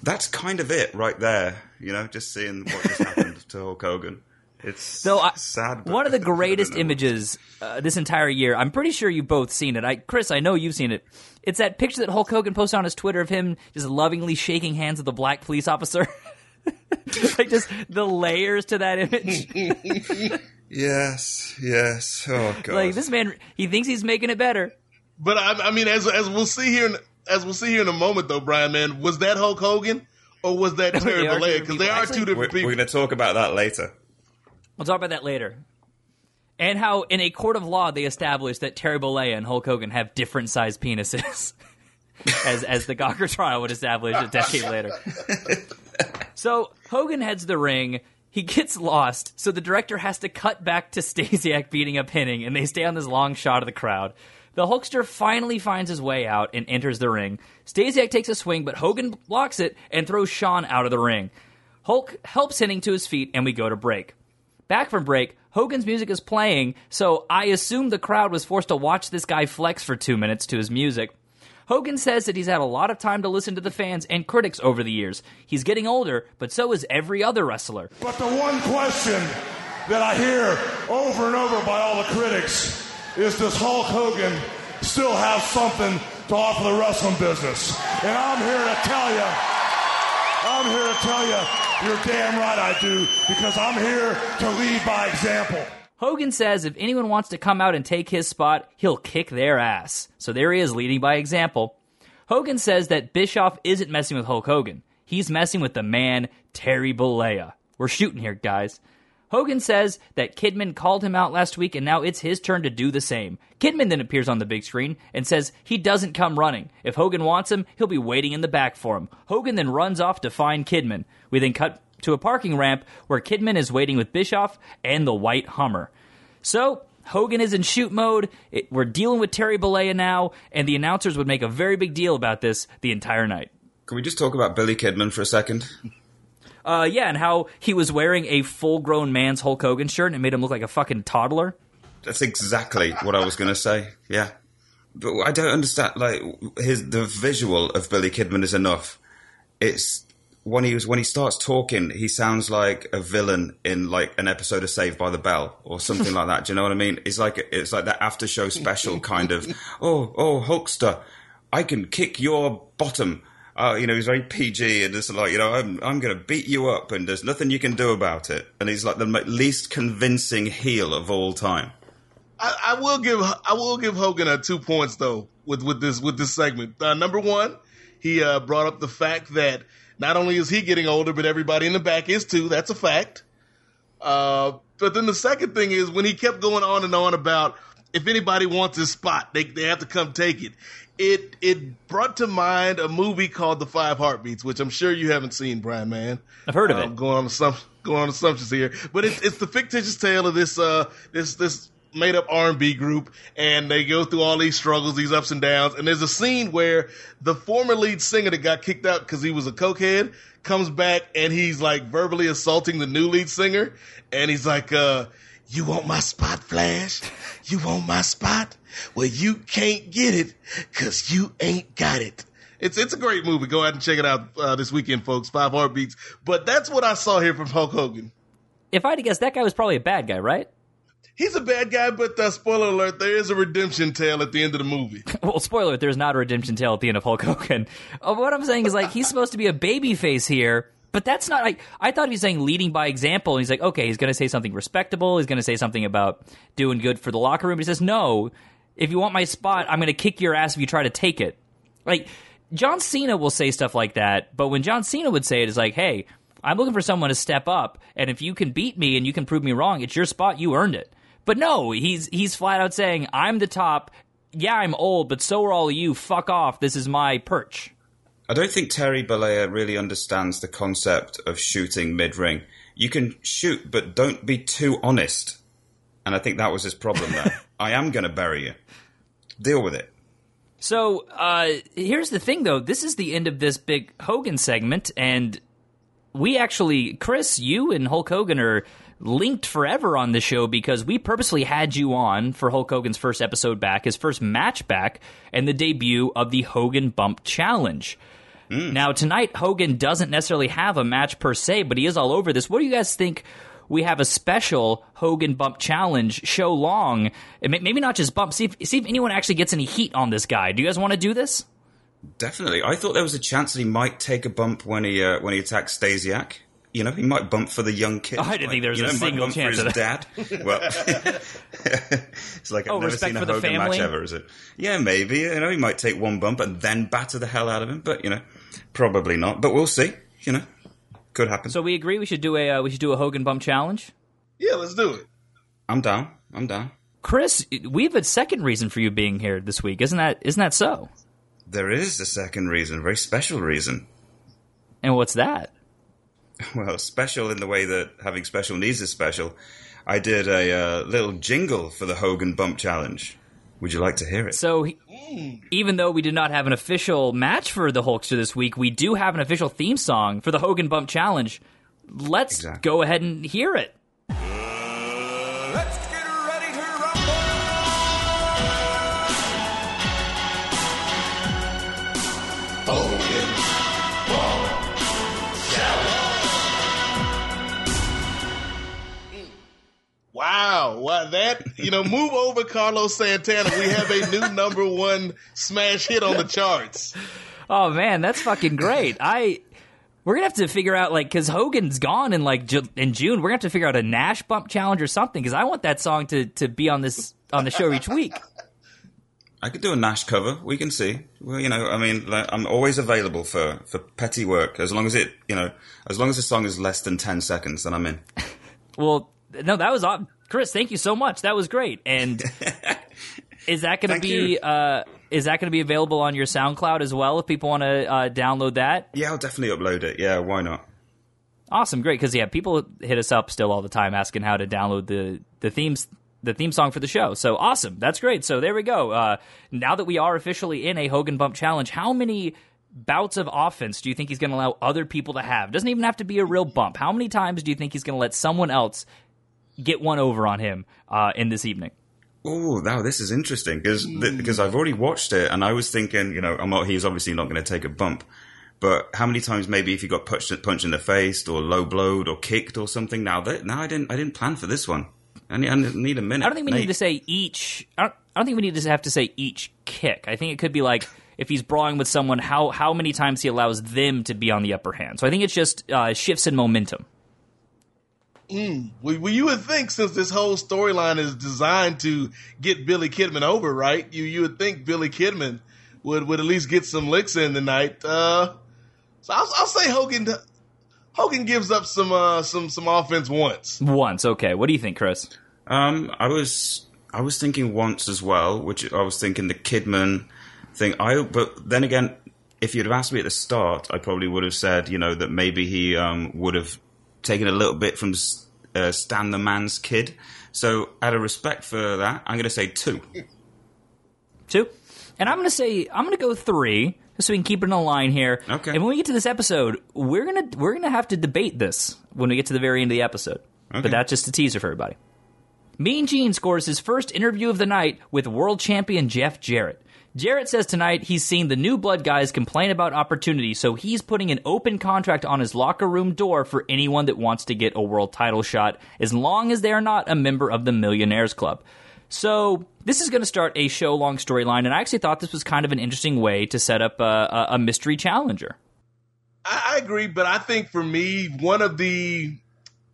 Speaker 8: that's kind of it right there. You know, just seeing what just happened to Hulk Hogan. It's
Speaker 6: So I,
Speaker 8: sad. but
Speaker 6: one of the greatest images uh, this entire year. I'm pretty sure you've both seen it. I, Chris, I know you've seen it. It's that picture that Hulk Hogan posted on his Twitter of him just lovingly shaking hands with a black police officer. like just the layers to that image.
Speaker 8: Yes, yes. Oh god.
Speaker 6: like this man, he thinks he's making it better.
Speaker 7: But I, I mean, as as we'll see here, in, as we'll see here in a moment, though, Brian, man, was that Hulk Hogan or was that Terry
Speaker 6: They
Speaker 7: Bollea? Because they are
Speaker 6: Actually-
Speaker 7: two
Speaker 8: we're,
Speaker 7: different people.
Speaker 8: we're going to talk about that later.
Speaker 6: We'll talk about that later. And how in a court of law they established that Terry Bollea and Hulk Hogan have different sized penises. as as the Gawker trial would establish a decade later. So Hogan heads the ring. He gets lost, so the director has to cut back to Stasiak beating up Hennig, and they stay on this long shot of the crowd. The Hulkster finally finds his way out and enters the ring. Stasiak takes a swing, but Hogan blocks it and throws Shawn out of the ring. Hulk helps Hennig to his feet, and we go to break. Back from break, Hogan's music is playing, so I assume the crowd was forced to watch this guy flex for two minutes to his music. Hogan says that he's had a lot of time to listen to the fans and critics over the years. He's getting older, but so is every other wrestler.
Speaker 3: But the one question that I hear over and over by all the critics is does Hulk Hogan still have something to offer the wrestling business? And I'm here to tell you, I'm here to tell you, you're damn right I do, because I'm here to lead by example.
Speaker 6: Hogan says if anyone wants to come out and take his spot, he'll kick their ass. So there he is, leading by example. Hogan says that Bischoff isn't messing with Hulk Hogan. He's messing with the man, Terry Bollea. We're shooting here, guys. Hogan says that Kidman called him out last week and now it's his turn to do the same. Kidman then appears on the big screen and says he doesn't come running. If Hogan wants him, he'll be waiting in the back for him. Hogan then runs off to find Kidman. We then cut to a parking ramp where Kidman is waiting with Bischoff and the white Hummer. So, Hogan is in shoot mode. It, we're dealing with Terry Bollea now, and the announcers would make a very big deal about this the entire night.
Speaker 8: Can we just talk about Billy Kidman for a second?
Speaker 6: Uh, yeah, and how he was wearing a full grown man's Hulk Hogan shirt and it made him look like a fucking toddler.
Speaker 8: That's exactly what I was going to say. Yeah, but I don't understand. Like his the visual of Billy Kidman is enough. It's when he was when he starts talking, he sounds like a villain in like an episode of Saved by the Bell or something like that. Do you know what I mean? It's like it's like that after show special kind of. Oh, oh, Hulkster, I can kick your bottom. Uh, you know, he's very PG and it's like, you know, I'm, I'm going to beat you up and there's nothing you can do about it. And he's like the least convincing heel of all time.
Speaker 7: I, I will give I will give Hogan uh, two points though with with this with this segment. Uh, number one, he uh, brought up the fact that not only is he getting older, but everybody in the back is too. That's a fact. Uh, but then the second thing is when he kept going on and on about if anybody wants his spot, they they have to come take it. It it brought to mind a movie called The Five Heartbeats, which I'm sure you haven't seen, Brian. Man,
Speaker 6: I've heard of
Speaker 7: Um,
Speaker 6: it.
Speaker 7: Going on some going on assumptions here, but it's it's the fictitious tale of this uh this this made up R&B group and they go through all these struggles, these ups and downs. And there's a scene where the former lead singer that got kicked out because he was a cokehead comes back and he's like verbally assaulting the new lead singer. And he's like, uh, you want my spot, Flash? You want my spot? Well, you can't get it because you ain't got it. It's it's a great movie. Go ahead and check it out uh, this weekend, folks. Five Heartbeats. But that's what I saw here from Hulk Hogan.
Speaker 6: If I had to guess, that guy was probably a bad guy, right?
Speaker 7: He's a bad guy, but uh, spoiler alert: there is a redemption tale at the end of the movie.
Speaker 6: Well, spoiler, alert, there's not a redemption tale at the end of Hulk Hogan. Uh, what I'm saying is, like, he's supposed to be a baby face here, but that's not. I, I thought he was saying leading by example. He's like, okay, he's going to say something respectable. He's going to say something about doing good for the locker room. He says, no, if you want my spot, I'm going to kick your ass if you try to take it. Like, John Cena will say stuff like that, but when John Cena would say it, it, is like, hey, I'm looking for someone to step up, and if you can beat me and you can prove me wrong, it's your spot. You earned it. But no, he's he's flat out saying, I'm the top. Yeah, I'm old, but so are all of you. Fuck off. This is my perch.
Speaker 8: I don't think Terry Bollea really understands the concept of shooting mid ring. You can shoot, but don't be too honest. And I think that was his problem there. I am going to bury you. Deal with it.
Speaker 6: So uh, here's the thing, though. This is the end of this big Hogan segment, and we actually, Chris, you and Hulk Hogan are linked forever on the show because we purposely had you on for Hulk Hogan's first episode back, his first match back, and the debut of the Hogan Bump Challenge. Mm. Now, tonight, Hogan doesn't necessarily have a match per se, but he is all over this. What do you guys think? We have a special Hogan Bump Challenge show long. Maybe not just bump. See if, see if anyone actually gets any heat on this guy. Do you guys want to do this?
Speaker 8: Definitely. I thought there was a chance that he might take a bump when he uh, when he attacks Stasiak. You know, he might bump for the young kid.
Speaker 6: I didn't think there was
Speaker 8: you
Speaker 6: a
Speaker 8: know,
Speaker 6: single chance
Speaker 8: for his
Speaker 6: of that.
Speaker 8: dad. Well, it's like I've
Speaker 6: oh,
Speaker 8: never
Speaker 6: respect
Speaker 8: seen a
Speaker 6: for the
Speaker 8: Hogan
Speaker 6: family?
Speaker 8: match ever, is it? Yeah, maybe. You know, he might take one bump and then batter the hell out of him, but you know, probably not. But we'll see. You know, could happen.
Speaker 6: So we agree we should do a uh, we should do a Hogan Bump Challenge.
Speaker 7: Yeah, let's do it.
Speaker 8: I'm down. I'm down.
Speaker 6: Chris, we have a second reason for you being here this week, isn't that isn't that so?
Speaker 8: There is a second reason, a very special reason.
Speaker 6: And what's that?
Speaker 8: Well, special in the way that having special needs is special. I did a uh, little jingle for the Hogan Bump Challenge. Would you like to hear it?
Speaker 6: So, he, even though we did not have an official match for the Hulkster this week, we do have an official theme song for the Hogan Bump Challenge. Let's
Speaker 8: Exactly.
Speaker 6: go ahead and hear it.
Speaker 7: Wow, you know, move over Carlos Santana. We have a new number one smash hit on the charts.
Speaker 6: Oh man, that's fucking great. I we're gonna have to figure out like because Hogan's gone in like Ju- in June. We're gonna have to figure out a Nash Bump Challenge or something because I want that song to to be on this on the show each week.
Speaker 8: I could do a Nash cover. We can see. Well, you know, I mean, like, I'm always available for, for petty work as long as it, you know, as long as the song is less than ten seconds, then I'm in.
Speaker 6: Well, no, that was aw- Chris. Thank you so much. That was great. And is that going to be uh, is that going to be available on your SoundCloud as well if people want to uh, download that?
Speaker 8: Yeah, I'll definitely upload it. Yeah, why not?
Speaker 6: Awesome, great. Because yeah, people hit us up still all the time asking how to download the the themes the theme song for the show. So awesome, that's great. So there we go. Uh, now that we are officially in a Hogan Bump Challenge, how many bouts of offense do you think he's going to allow other people to have? Doesn't even have to be a real bump. How many times do you think he's going to let someone else get one over on him uh, in this evening?
Speaker 8: Oh, now this is interesting because because I've already watched it and I was thinking, you know, I'm not, he's obviously not going to take a bump, but how many times maybe if he got punched punched in the face or low blowed or kicked or something? Now that now I didn't I didn't plan for this one. I need, I need a minute.
Speaker 6: I don't think we
Speaker 8: Nate.
Speaker 6: need to say each. I don't, I don't think we need to have to say each kick. I think it could be like if he's brawling with someone, how how many times he allows them to be on the upper hand. So I think it's just uh, shifts in momentum.
Speaker 7: Well, well, you would think since this whole storyline is designed to get Billy Kidman over, right? You you would think Billy Kidman would would at least get some licks in tonight. Uh, so I'll, I'll say Hogan Hogan gives up some uh, some some offense once.
Speaker 6: Once, okay. What do you think, Chris?
Speaker 8: Um, I was I was thinking once as well, which I was thinking the Kidman thing. I but then again, if you'd have asked me at the start, I probably would have said, you know, that maybe he um, would have taken a little bit from uh, Stan the Man's kid. So, out of respect for that, I'm going to say two.
Speaker 6: Two. And I'm gonna say I'm gonna go three, just so we can keep it in a line here.
Speaker 8: Okay.
Speaker 6: And when we get to this episode, we're gonna we're gonna have to debate this when we get to the very end of the episode.
Speaker 8: Okay.
Speaker 6: But that's just a teaser for everybody. Mean Gene scores his first interview of the night with world champion Jeff Jarrett. Jarrett says tonight he's seen the new blood guys complain about opportunity, so he's putting an open contract on his locker room door for anyone that wants to get a world title shot, as long as they are not a member of the Millionaires Club. So this is going to start a show long storyline, and I actually thought this was kind of an interesting way to set up a, a, a mystery challenger.
Speaker 7: I, I agree, but I think for me, one of the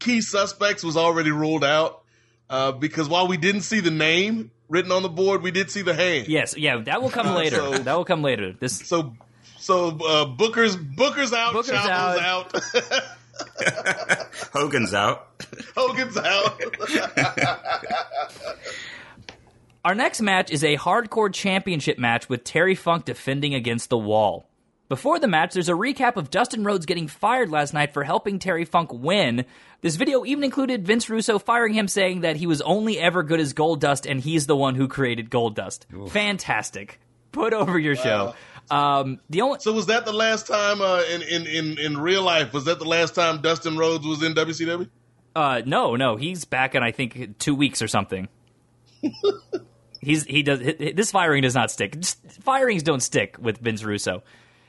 Speaker 7: key suspects was already ruled out uh, because while we didn't see the name written on the board, we did see the hand.
Speaker 6: Yes, yeah, that will come later.
Speaker 7: So-
Speaker 6: that will come later. This
Speaker 7: So, So uh, Booker's Booker's out,
Speaker 6: Booker's
Speaker 7: Chavo's out,
Speaker 8: Hogan's out.
Speaker 7: Hogan's out.
Speaker 6: Our next match is a hardcore championship match with Terry Funk defending against the wall. Before the match, there's a recap of Dustin Rhodes getting fired last night for helping Terry Funk win. This video even included Vince Russo firing him, saying that he was only ever good as Goldust and he's the one who created gold Goldust. Fantastic. Put over your show. Um, the only
Speaker 7: so was that the last time uh, in, in in in real life? Was that the last time Dustin Rhodes was in WCW?
Speaker 6: uh, no, no, he's back in I think two weeks or something. he's he does hi- hi- this firing does not stick. Just, firings don't stick with Vince Russo,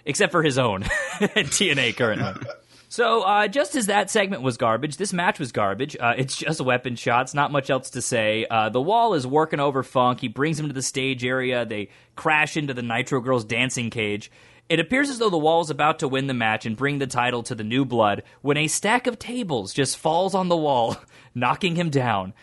Speaker 6: except for his own TNA currently. So, uh, just as that segment was garbage, this match was garbage. Uh, it's just weapon shots, not much else to say. Uh, the wall is working over Funk. He brings him to the stage area. They crash into the Nitro Girls dancing cage. It appears as though the wall is about to win the match and bring the title to the new blood when a stack of tables just falls on the wall, knocking him down.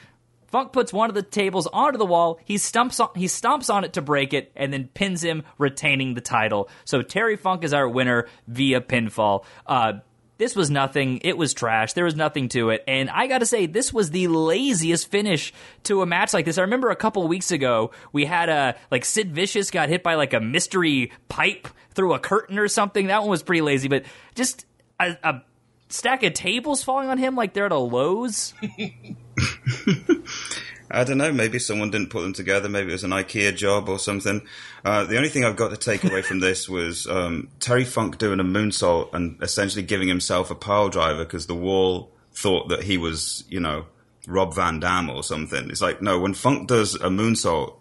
Speaker 6: Funk puts one of the tables onto the wall. He stumps on, he stomps on it to break it, and then pins him, retaining the title. So Terry Funk is our winner via pinfall. Uh, this was nothing. It was trash. There was nothing to it. And I gotta say, this was the laziest finish to a match like this. I remember a couple weeks ago, we had a, like, Sid Vicious got hit by, like, a mystery pipe through a curtain or something. That one was pretty lazy, but just a, a stack of tables falling on him like they're at a Lowe's.
Speaker 8: I don't know. Maybe someone didn't put them together. Maybe it was an IKEA job or something. Uh, the only thing I've got to take away from this was um, Terry Funk doing a moonsault and essentially giving himself a pile driver because the wall thought that he was, you know, Rob Van Dam or something. It's like no, when Funk does a moonsault,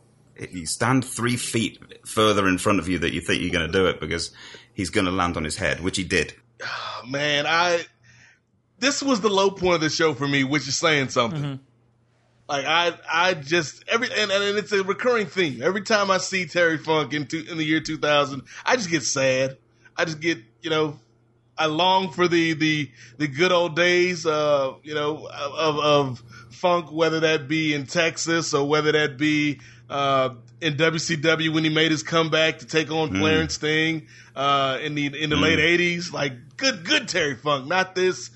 Speaker 8: you stand three feet further in front of you that you think you're going to do it because he's going to land on his head, which he did.
Speaker 7: Man, I this was the low point of the show for me, which is saying something. Like I, I just every and, and it's a recurring theme. Every time I see Terry Funk in two, in the year 2000, I just get sad. I just get you know, I long for the the the good old days. Uh, you know, of of Funk, whether that be in Texas or whether that be uh, in WCW when he made his comeback to take on Clarence Sting uh, in the in the late 80s. Like good good Terry Funk, not this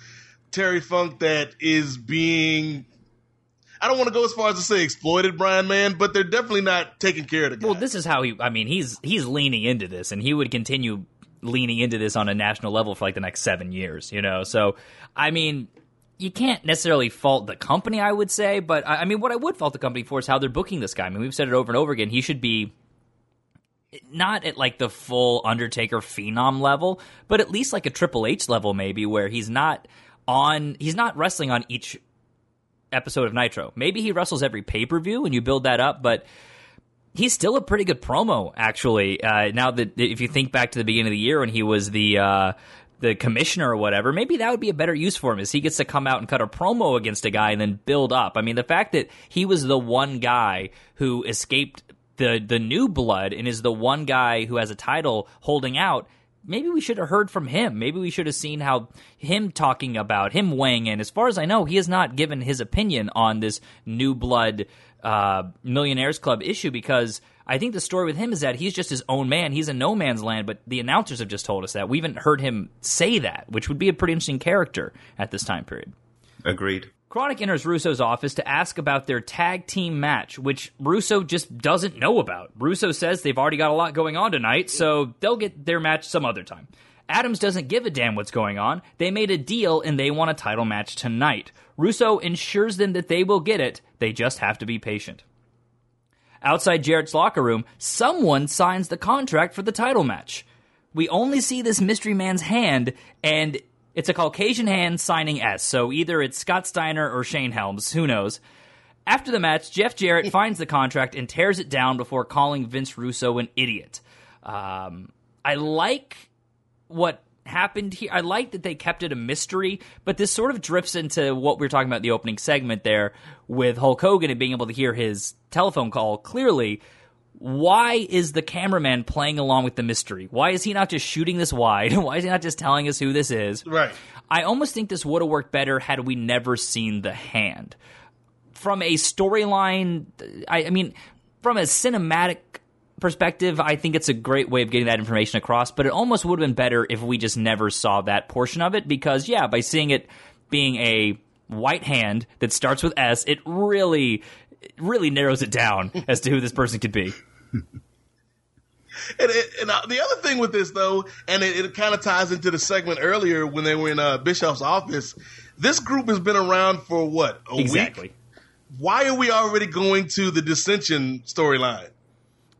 Speaker 7: Terry Funk that is being I don't want to go as far as to say exploited Brian Man, but they're definitely not taking care of the guy.
Speaker 6: Well, this is how he. I mean, he's he's leaning into this, and he would continue leaning into this on a national level for like the next seven years. You know, so I mean, you can't necessarily fault the company. I would say, but I, I mean, what I would fault the company for is how they're booking this guy. I mean, we've said it over and over again. He should be not at like the full Undertaker phenom level, but at least like a Triple H level, maybe where he's not on. He's not wrestling on each episode of Nitro. Maybe he wrestles every pay per view and you build that up, but he's still a pretty good promo, actually. Uh, now that if you think back to the beginning of the year when he was the uh, the commissioner or whatever, maybe that would be a better use for him. Is he gets to come out and cut a promo against a guy and then build up. I mean, the fact that he was the one guy who escaped the the new blood and is the one guy who has a title holding out maybe we should have heard from him. Maybe we should have seen how him talking about him weighing in. As far as I know, he has not given his opinion on this new blood uh, millionaires club issue because I think the story with him is that he's just his own man. He's in no man's land, but the announcers have just told us that. We haven't heard him say that, which would be a pretty interesting character at this time period.
Speaker 8: Agreed.
Speaker 6: KroniK enters Russo's office to ask about their tag team match, which Russo just doesn't know about. Russo says they've already got a lot going on tonight, so they'll get their match some other time. Adams doesn't give a damn what's going on. They made a deal and they want a title match tonight. Russo ensures them that they will get it, they just have to be patient. Outside Jarrett's locker room, someone signs the contract for the title match. We only see this mystery man's hand, and it's a Caucasian hand signing S, so either it's Scott Steiner or Shane Helms, who knows. After the match, Jeff Jarrett finds the contract and tears it down before calling Vince Russo an idiot. Um, I like what happened here. I like that they kept it a mystery, but this sort of drifts into what we were talking about in the opening segment there with Hulk Hogan and being able to hear his telephone call clearly. Why is the cameraman playing along with the mystery? Why is he not just shooting this wide? Why is he not just telling us who this is?
Speaker 7: Right.
Speaker 6: I almost think this would have worked better had we never seen the hand. From a storyline, I, I mean, from a cinematic perspective, I think it's a great way of getting that information across, but it almost would have been better if we just never saw that portion of it because, yeah, by seeing it being a white hand that starts with S, it really, really narrows it down as to who this person could be.
Speaker 7: And, it, and the other thing with this, though, and it, it kind of ties into the segment earlier when they were in uh, Bischoff's office. This group has been around for what a
Speaker 6: exactly.
Speaker 7: week. Why are we already going to the dissension storyline?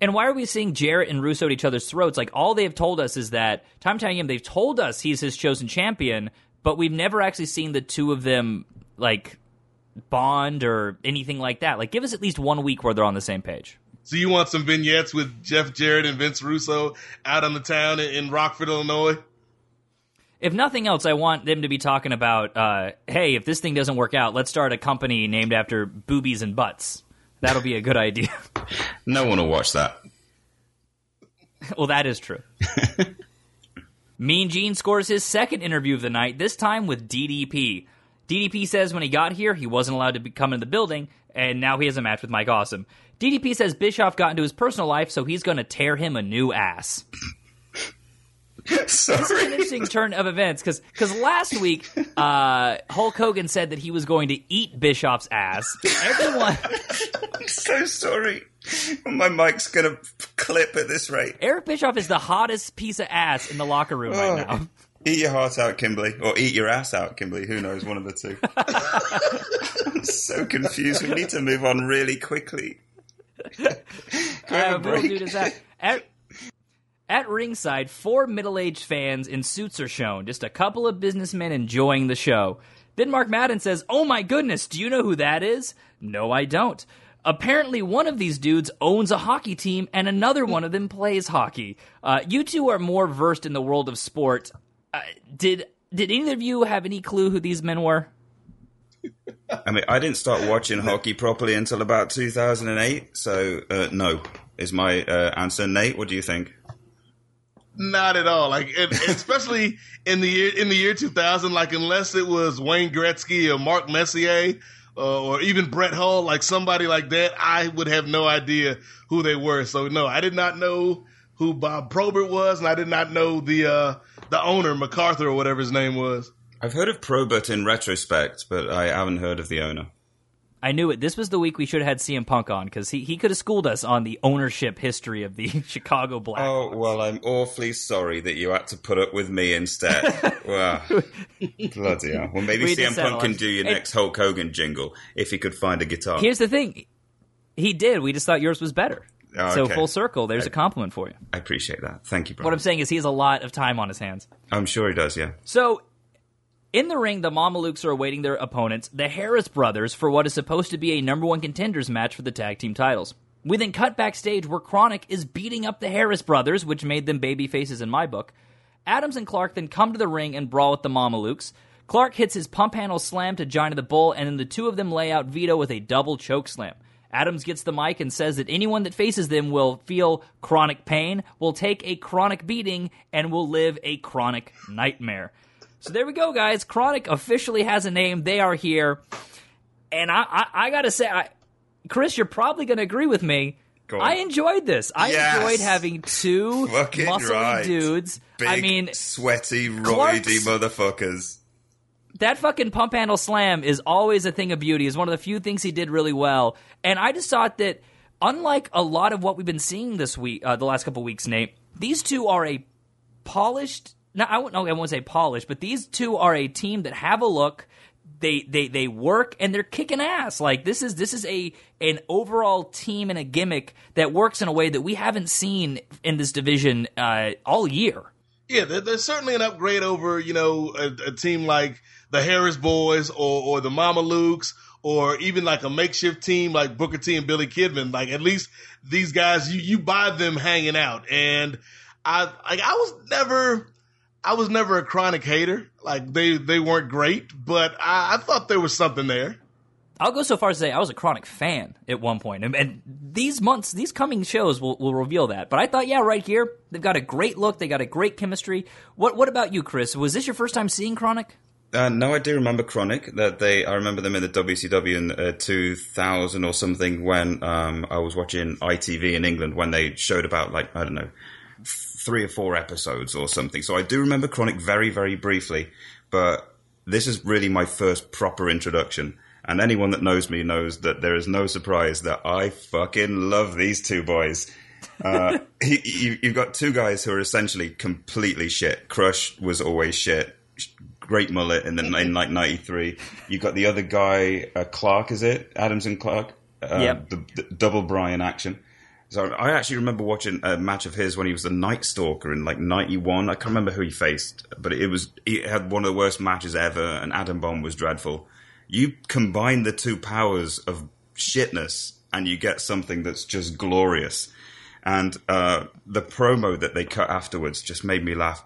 Speaker 6: And why are we seeing Jarrett and Russo at each other's throats? Like all they have told us is that time telling him they've told us he's his chosen champion, but we've never actually seen the two of them like bond or anything like that. Like give us at least one week where they're on the same page.
Speaker 7: So you want some vignettes with Jeff Jarrett and Vince Russo out on the town in, in Rockford, Illinois?
Speaker 6: If nothing else, I want them to be talking about, uh, hey, if this thing doesn't work out, let's start a company named after boobies and butts. That'll be a good idea.
Speaker 8: No one will watch that.
Speaker 6: well, that is true. mean Gene scores his second interview of the night, this time with DDP. DDP says when he got here, he wasn't allowed to be, come in the building, and now he has a match with Mike Awesome. DDP says Bischoff got into his personal life, so he's going to tear him a new ass.
Speaker 8: Sorry.
Speaker 6: This is an interesting turn of events because because last week uh, Hulk Hogan said that he was going to eat Bischoff's ass. Everyone,
Speaker 8: I'm so sorry. My mic's gonna clip at this rate.
Speaker 6: Eric Bischoff is the hottest piece of ass in the locker room
Speaker 8: Oh.
Speaker 6: right now.
Speaker 8: Eat your heart out, Kimberly, or eat your ass out, Kimberly. Who knows? One of the two. I'm so confused. We need to move on really quickly. Go have
Speaker 6: Uh,
Speaker 8: a
Speaker 6: we'll do this at, at at ringside. Four middle-aged fans in suits are shown. Just a couple of businessmen enjoying the show. Then Mark Madden says, "Oh my goodness, do you know who that is?" No, I don't. Apparently, one of these dudes owns a hockey team, and another one of them plays hockey. Uh, you two are more versed in the world of sport. Uh, did did either of you have any clue who these men were?
Speaker 8: I mean, I didn't start watching hockey properly until about 2008. So, uh, no, is my uh, answer. Nate, what do you think?
Speaker 7: Not at all. Like, and, and especially in the year in the year 2000, like unless it was Wayne Gretzky or Mark Messier uh, or even Brett Hull, like somebody like that, I would have no idea who they were. So no, I did not know who Bob Probert was, and I did not know the uh, the owner MacArthur or whatever his name was.
Speaker 8: I've heard of Probert in retrospect, but I haven't heard of the owner.
Speaker 6: I knew it. This was the week we should have had CM Punk on because he, he could have schooled us on the ownership history of the Chicago Black.
Speaker 8: Oh, well, I'm awfully sorry that you had to put up with me instead. wow. Bloody hell. Well, maybe
Speaker 6: We
Speaker 8: CM Punk can do your
Speaker 6: It-
Speaker 8: next Hulk Hogan jingle if he could find a guitar.
Speaker 6: Here's the thing. He did. We just thought yours was better.
Speaker 8: Oh,
Speaker 6: So full circle. There's a compliment for you.
Speaker 8: I appreciate that. Thank you, bro.
Speaker 6: What I'm saying is he has a lot of time on his hands.
Speaker 8: I'm sure he does, yeah.
Speaker 6: So in the ring, the Mamalukes are awaiting their opponents, the Harris brothers, for what is supposed to be a number one contenders match for the tag team titles. We then cut backstage where KroniK is beating up the Harris brothers, which made them baby faces in my book. Adams and Clark then come to the ring and brawl with the Mamalukes. Clark hits his pump handle slam to Johnny the Bull, and then the two of them lay out Vito with a double choke slam. Adams gets the mic and says that anyone that faces them will feel chronic pain, will take a chronic beating, and will live a chronic nightmare. So there we go, guys. KroniK officially has a name. They are here, and I, I, I gotta say, I, Chris, you're probably gonna agree with me. I enjoyed this. I
Speaker 8: Yes.
Speaker 6: enjoyed having two
Speaker 8: Fucking
Speaker 6: muscly
Speaker 8: right.
Speaker 6: dudes.
Speaker 8: Big,
Speaker 6: I mean,
Speaker 8: sweaty,
Speaker 6: Clark's-
Speaker 8: roidy motherfuckers.
Speaker 6: That fucking pump handle slam is always a thing of beauty. Is one of the few things he did really well. And I just thought that, unlike a lot of what we've been seeing this week, uh, the last couple weeks, Nate, these two are a polished. No, I won't. No, I won't say polished, but these two are a team that have a look. They they they work and they're kicking ass. Like this is this is a an overall team and a gimmick that works in a way that we haven't seen in this division uh, all year.
Speaker 7: Yeah, there's certainly an upgrade over, you know, a, a team like the Harris Boys or, or the Mamalukes or even like a makeshift team like Booker T and Billy Kidman. Like at least these guys, you, you buy them hanging out. And I, like, I was never, I was never a KroniK hater. Like they, they weren't great, but I, I thought there was something there.
Speaker 6: I'll go so far as to say I was a KroniK fan at one point, and, and these months, these coming shows will, will reveal that. But I thought, yeah, right here, they've got a great look, they got a great chemistry. What What about you, Chris? Was this your first time seeing KroniK?
Speaker 8: Uh, no, I do remember KroniK. That they, I remember them in the WCW in uh, 2000 or something when um, I was watching ITV in England when they showed about like I don't know three or four episodes or something. So I do remember KroniK very, very briefly. But this is really my first proper introduction. And anyone that knows me knows that there is no surprise that I fucking love these two boys. Uh, you, you've got two guys who are essentially completely shit. Crush was always shit. Great mullet in the in like '93. You got the other guy, uh, Clark, is it Adams and Clark?
Speaker 6: Yep.
Speaker 8: The, the double Brian action. So I actually remember watching a match of his when he was the Night Stalker in like '91. I can't remember who he faced, but it was he had one of the worst matches ever, and Adam Bomb was dreadful. You combine the two powers of shitness, and you get something that's just glorious. And uh, the promo that they cut afterwards just made me laugh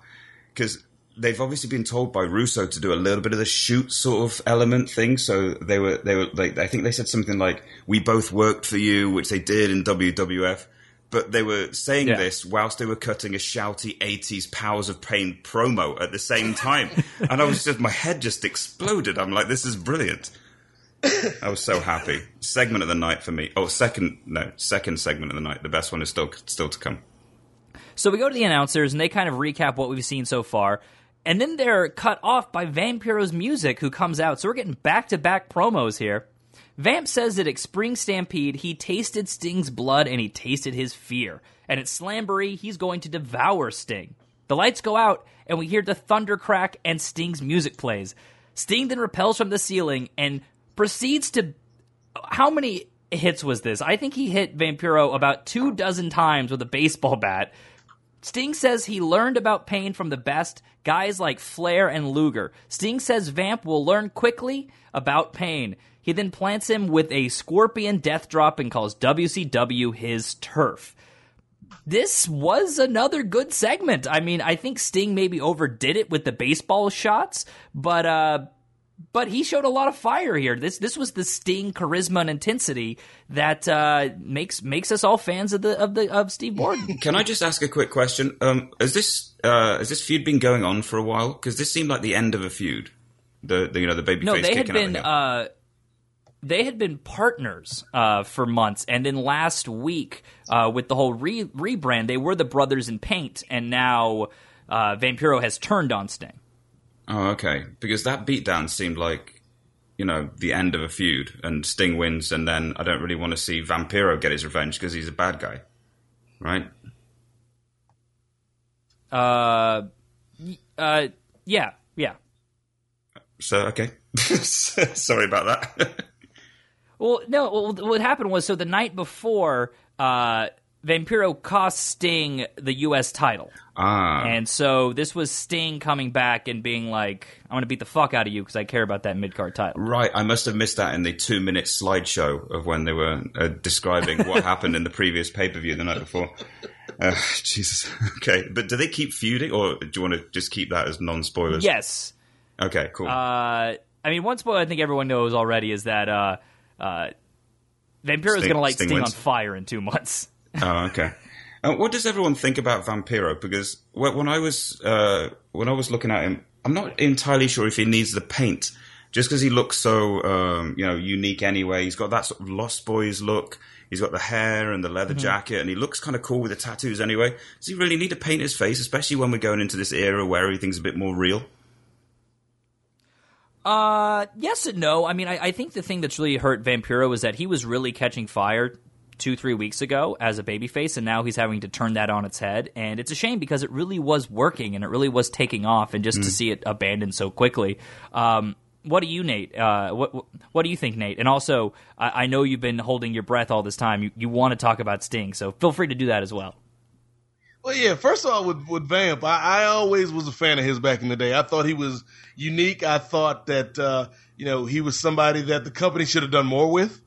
Speaker 8: because they've obviously been told by Russo to do a little bit of the shoot sort of element thing. So they were they were like I think they said something like "We both worked for you," which they did in WWF. But they were saying
Speaker 6: Yeah.
Speaker 8: this whilst they were cutting a shouty '80s Powers of Pain promo at the same time, and I was just my head just exploded. I'm like, this is brilliant. I was so happy. Segment of the night for me. Oh, second no, second segment of the night. The best one is still still to come.
Speaker 6: So we go to the announcers and they kind of recap what we've seen so far. And then they're cut off by Vampiro's music, who comes out. So we're getting back to back promos here. Vamp says that at Spring Stampede, he tasted Sting's blood and he tasted his fear. And at Slamboree, he's going to devour Sting. The lights go out, and we hear the thunder crack, and Sting's music plays. Sting then rappels from the ceiling and proceeds to. How many hits was this? I think he hit Vampiro about two dozen times with a baseball bat. Sting says he learned about pain from the best, guys like Flair and Luger. Sting says Vamp will learn quickly about pain. He then plants him with a scorpion death drop and calls WCW his turf. This was another good segment. I mean, I think Sting maybe overdid it with the baseball shots, but uh but he showed a lot of fire here. This this was the Sting charisma and intensity that uh, makes makes us all fans of the of the of Steve Borden.
Speaker 8: Can I just ask a quick question? Um, has this uh, has this feud been going on for a while? Because this seemed like the end of a feud. The, the you know the baby
Speaker 6: no,
Speaker 8: face
Speaker 6: they had been
Speaker 8: the
Speaker 6: uh, they had been partners uh, for months, and then last week uh, with the whole re- rebrand, they were the brothers in paint, and now uh, Vampiro has turned on Sting.
Speaker 8: Oh, okay. Because that beatdown seemed like you know the end of a feud, and Sting wins, and then I don't really want to see Vampiro get his revenge because he's a bad guy, right?
Speaker 6: Uh, uh, yeah, yeah.
Speaker 8: So okay, sorry about that.
Speaker 6: Well, no. Well, what happened was so the night before, uh, Vampiro cost Sting the U.S. title,
Speaker 8: ah,
Speaker 6: and so this was Sting coming back and being like, "I'm going to beat the fuck out of you because I care about that mid card title."
Speaker 8: Right, I must have missed that in the two minute slideshow of when they were uh, describing what happened in the previous pay per view the night before. Uh, Jesus. Okay, but do they keep feuding, or do you want to just keep that as non spoilers?
Speaker 6: Yes.
Speaker 8: Okay, cool.
Speaker 6: Uh, I mean, one spoiler I think everyone knows already is that uh, uh, Vampiro's
Speaker 8: Sting-
Speaker 6: going to light
Speaker 8: Sting
Speaker 6: Sting, on fire in two months.
Speaker 8: Oh, okay. Uh, what does everyone think about Vampiro? Because when I was uh, when I was looking at him, I'm not entirely sure if he needs the paint. Just because he looks so um, you know unique anyway, he's got that sort of Lost Boys look. He's got the hair and the leather jacket, and he looks kind of cool with the tattoos anyway. Does he really need to paint his face, especially when we're going into this era where everything's a bit more real?
Speaker 6: Uh, yes and no. I mean, I, I think the thing that's really hurt Vampiro is that he was really catching fire two, three weeks ago as a babyface, and now he's having to turn that on its head. And it's a shame because it really was working and it really was taking off, and just to see it abandoned so quickly. Um, what do you, Nate? Uh, what what- what do you think, Nate? And also, I, I know you've been holding your breath all this time. You, you want to talk about Sting, so feel free to do that as well.
Speaker 7: Well, yeah. First of all, with with Vamp, I, I always was a fan of his back in the day. I thought he was unique. I thought that uh, you know he was somebody that the company should have done more with.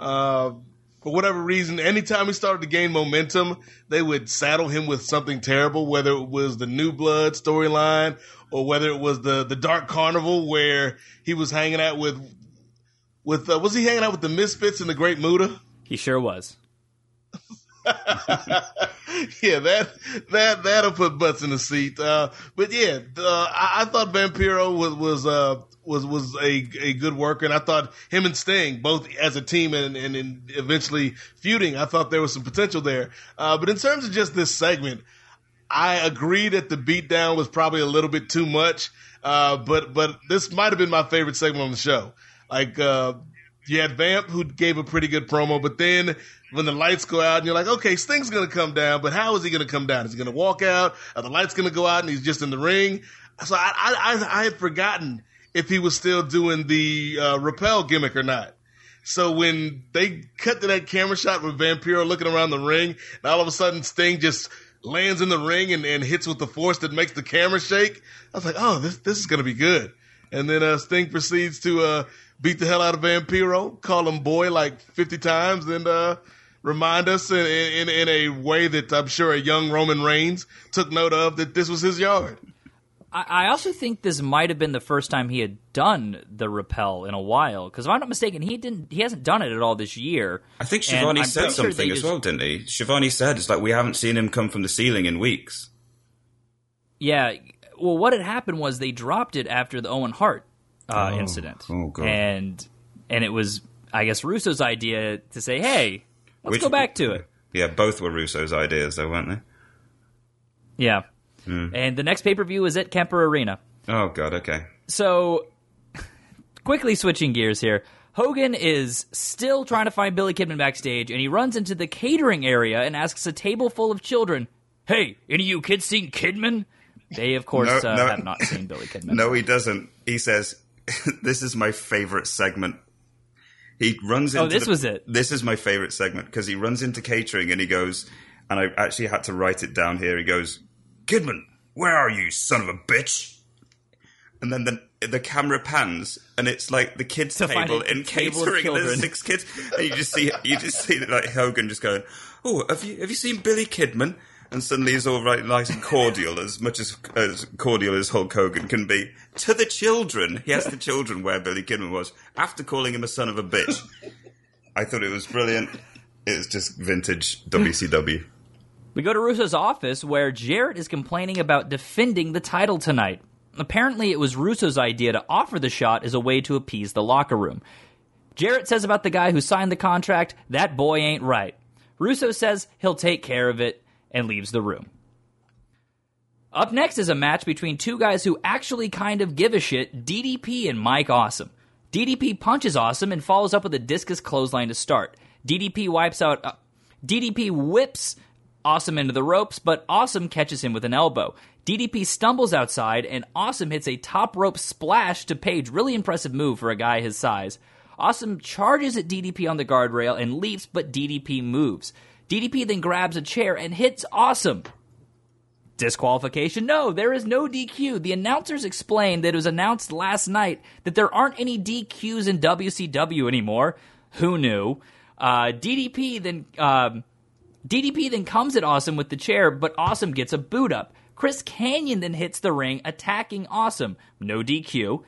Speaker 7: Uh, for whatever reason, anytime he started to gain momentum, they would saddle him with something terrible, whether it was the New Blood storyline or whether it was the the Dark Carnival where he was hanging out with with uh, was he hanging out with the Misfits and the Great Muta?
Speaker 6: He sure was.
Speaker 7: yeah, that that that'll put butts in the seat. Uh, but yeah, uh, I, I, thought Vampiro was was uh, was was a a good worker, and I thought him and Sting both as a team and and, and eventually feuding. I thought there was some potential there. Uh, but in terms of just this segment, I agree that the beatdown was probably a little bit too much. Uh, but but this might have been my favorite segment on the show. Like uh, you had Vamp who gave a pretty good promo, but then when the lights go out and you're like, okay, Sting's gonna come down, but how is he gonna come down? Is he gonna walk out? Are the lights gonna go out and he's just in the ring? So I I, I had forgotten if he was still doing the uh, rappel gimmick or not. So when they cut to that camera shot with Vampiro looking around the ring, and all of a sudden Sting just lands in the ring and, and hits with the force that makes the camera shake, I was like, oh, this this is gonna be good. And then uh, Sting proceeds to uh, beat the hell out of Vampiro, call him boy like 50 times, and uh, remind us in, in, in, a way that I'm sure a young Roman Reigns took note of that this was his yard.
Speaker 6: I also think this might have been the first time he had done the rappel in a while. Because if I'm not mistaken, he didn't. He hasn't done it at all this year.
Speaker 8: I think Shivani said something sure as just, well, didn't he? Shivani said it's like we haven't seen him come from the ceiling in weeks.
Speaker 6: Yeah. Well, what had happened was they dropped it after the Owen Hart uh, oh, incident.
Speaker 8: Oh god!
Speaker 6: And and it was I guess Russo's idea to say, hey, let's Which, go back to it.
Speaker 8: Yeah, both were Russo's ideas, though, weren't they?
Speaker 6: Yeah. Mm. And the next pay per view is at Kemper Arena.
Speaker 8: Oh god. Okay.
Speaker 6: So quickly switching gears here. Hogan is still trying to find Billy Kidman backstage, and he runs into the catering area and asks a table full of children, "Hey, any of you kids seen Kidman?" They, of course, no, uh, no, have not seen Billy Kidman.
Speaker 8: No, he doesn't. He says, this is my favorite segment. He runs oh,
Speaker 6: into. Oh, this
Speaker 8: the,
Speaker 6: was it.
Speaker 8: This is my favorite segment because he runs into catering and he goes, and I actually had to write it down here. He goes, Kidman, where are you, son of a bitch? And then the the camera pans and it's like the kids to table in catering. There's six kids, and you just see you just see like Hogan just going, "Oh, have you have you seen Billy Kidman?" and suddenly he's all right, nice and cordial, as much as, as cordial as Hulk Hogan can be. To the children, he asked the children where Billy Kidman was after calling him a son of a bitch. I thought it was brilliant. It was just vintage WCW.
Speaker 6: We go to Russo's office where Jarrett is complaining about defending the title tonight. Apparently, it was Russo's idea to offer the shot as a way to appease the locker room. Jarrett says about the guy who signed the contract, that boy ain't right. Russo says he'll take care of it and leaves the room. Up next is a match between two guys who actually kind of give a shit DDP and Mike Awesome. DDP punches Awesome and follows up with a discus clothesline to start. DDP wipes out. Uh, DDP whips Awesome into the ropes, but Awesome catches him with an elbow. DDP stumbles outside, and Awesome hits a top rope splash to Page. Really impressive move for a guy his size. Awesome charges at DDP on the guardrail and leaps, but DDP moves. DDP then grabs a chair and hits Awesome. Disqualification? No, there is no DQ. The announcers explained that it was announced last night that there aren't any DQs in WCW anymore. Who knew? Uh, DDP then um, DDP then comes at Awesome with the chair, but Awesome gets a boot up. Chris Kanyon then hits the ring, attacking Awesome. No DQ.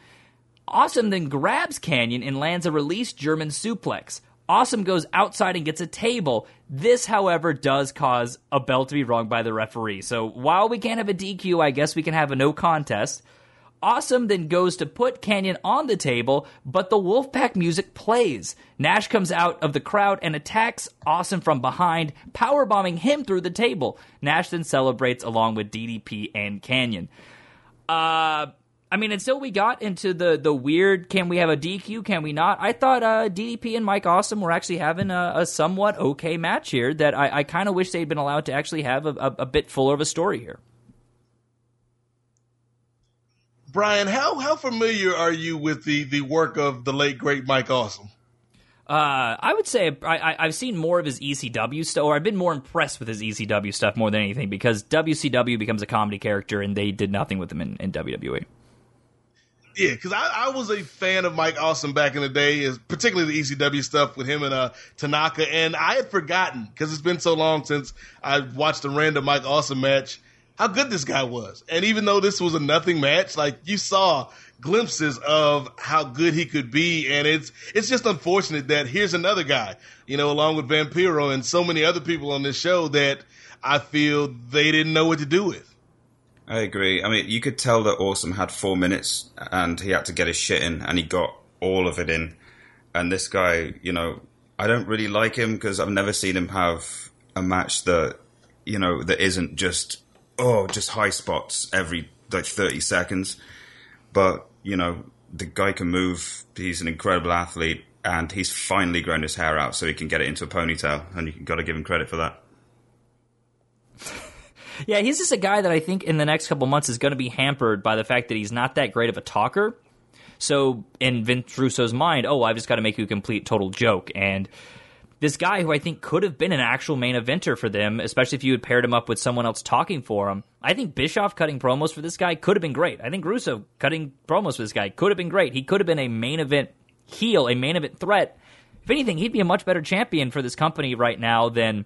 Speaker 6: Awesome then grabs Kanyon and lands a release German suplex. Awesome goes outside and gets a table. This, however, does cause a bell to be rung by the referee. So while we can't have a DQ, I guess we can have a no contest. Awesome then goes to put Kanyon on the table, but the Wolfpack music plays. Nash comes out of the crowd and attacks Awesome from behind, powerbombing him through the table. Nash then celebrates along with DDP and Kanyon. Uh, I mean, until we got into the the weird, can we have a DQ? Can we not? I thought uh, DDP and Mike Awesome were actually having a, a somewhat okay match here. That I, I kind of wish they'd been allowed to actually have a, a, a, bit fuller of a story here.
Speaker 7: Brian, how how familiar are you with the the work of the late great Mike Awesome?
Speaker 6: Uh, I would say I, have seen more of his ECW stuff, or I've been more impressed with his ECW stuff more than anything because WCW becomes a comedy character, and they did nothing with him in, in WWE.
Speaker 7: Yeah, because I, I, was a fan of Mike Awesome back in the day, is particularly the ECW stuff with him and uh, Tanaka, and I had forgotten because it's been so long since I watched a random Mike Awesome match how good this guy was. And even though this was a nothing match, like you saw glimpses of how good he could be, and it's it's just unfortunate that here's another guy, you know, along with Vampiro and so many other people on this show that I feel they didn't know what to do with.
Speaker 8: I agree. I mean, you could tell that Awesome had four minutes and he had to get his shit in, and he got all of it in. And this guy, you know, I don't really like him because I've never seen him have a match that, you know, that isn't just oh, just high spots every like thirty seconds. But you know, the guy can move. He's an incredible athlete, and he's finally grown his hair out so he can get it into a ponytail, and you got to give him credit for that.
Speaker 6: Yeah, he's just a guy that I think in the next couple months is going to be hampered by the fact that he's not that great of a talker. So in Vince Russo's mind, oh, I've just got to make you a complete total joke. And this guy who I think could have been an actual main eventer for them, especially if you had paired him up with someone else talking for him. I think Bischoff cutting promos for this guy could have been great. I think Russo cutting promos for this guy could have been great. He could have been a main event heel, a main event threat. If anything, he'd be a much better champion for this company right now than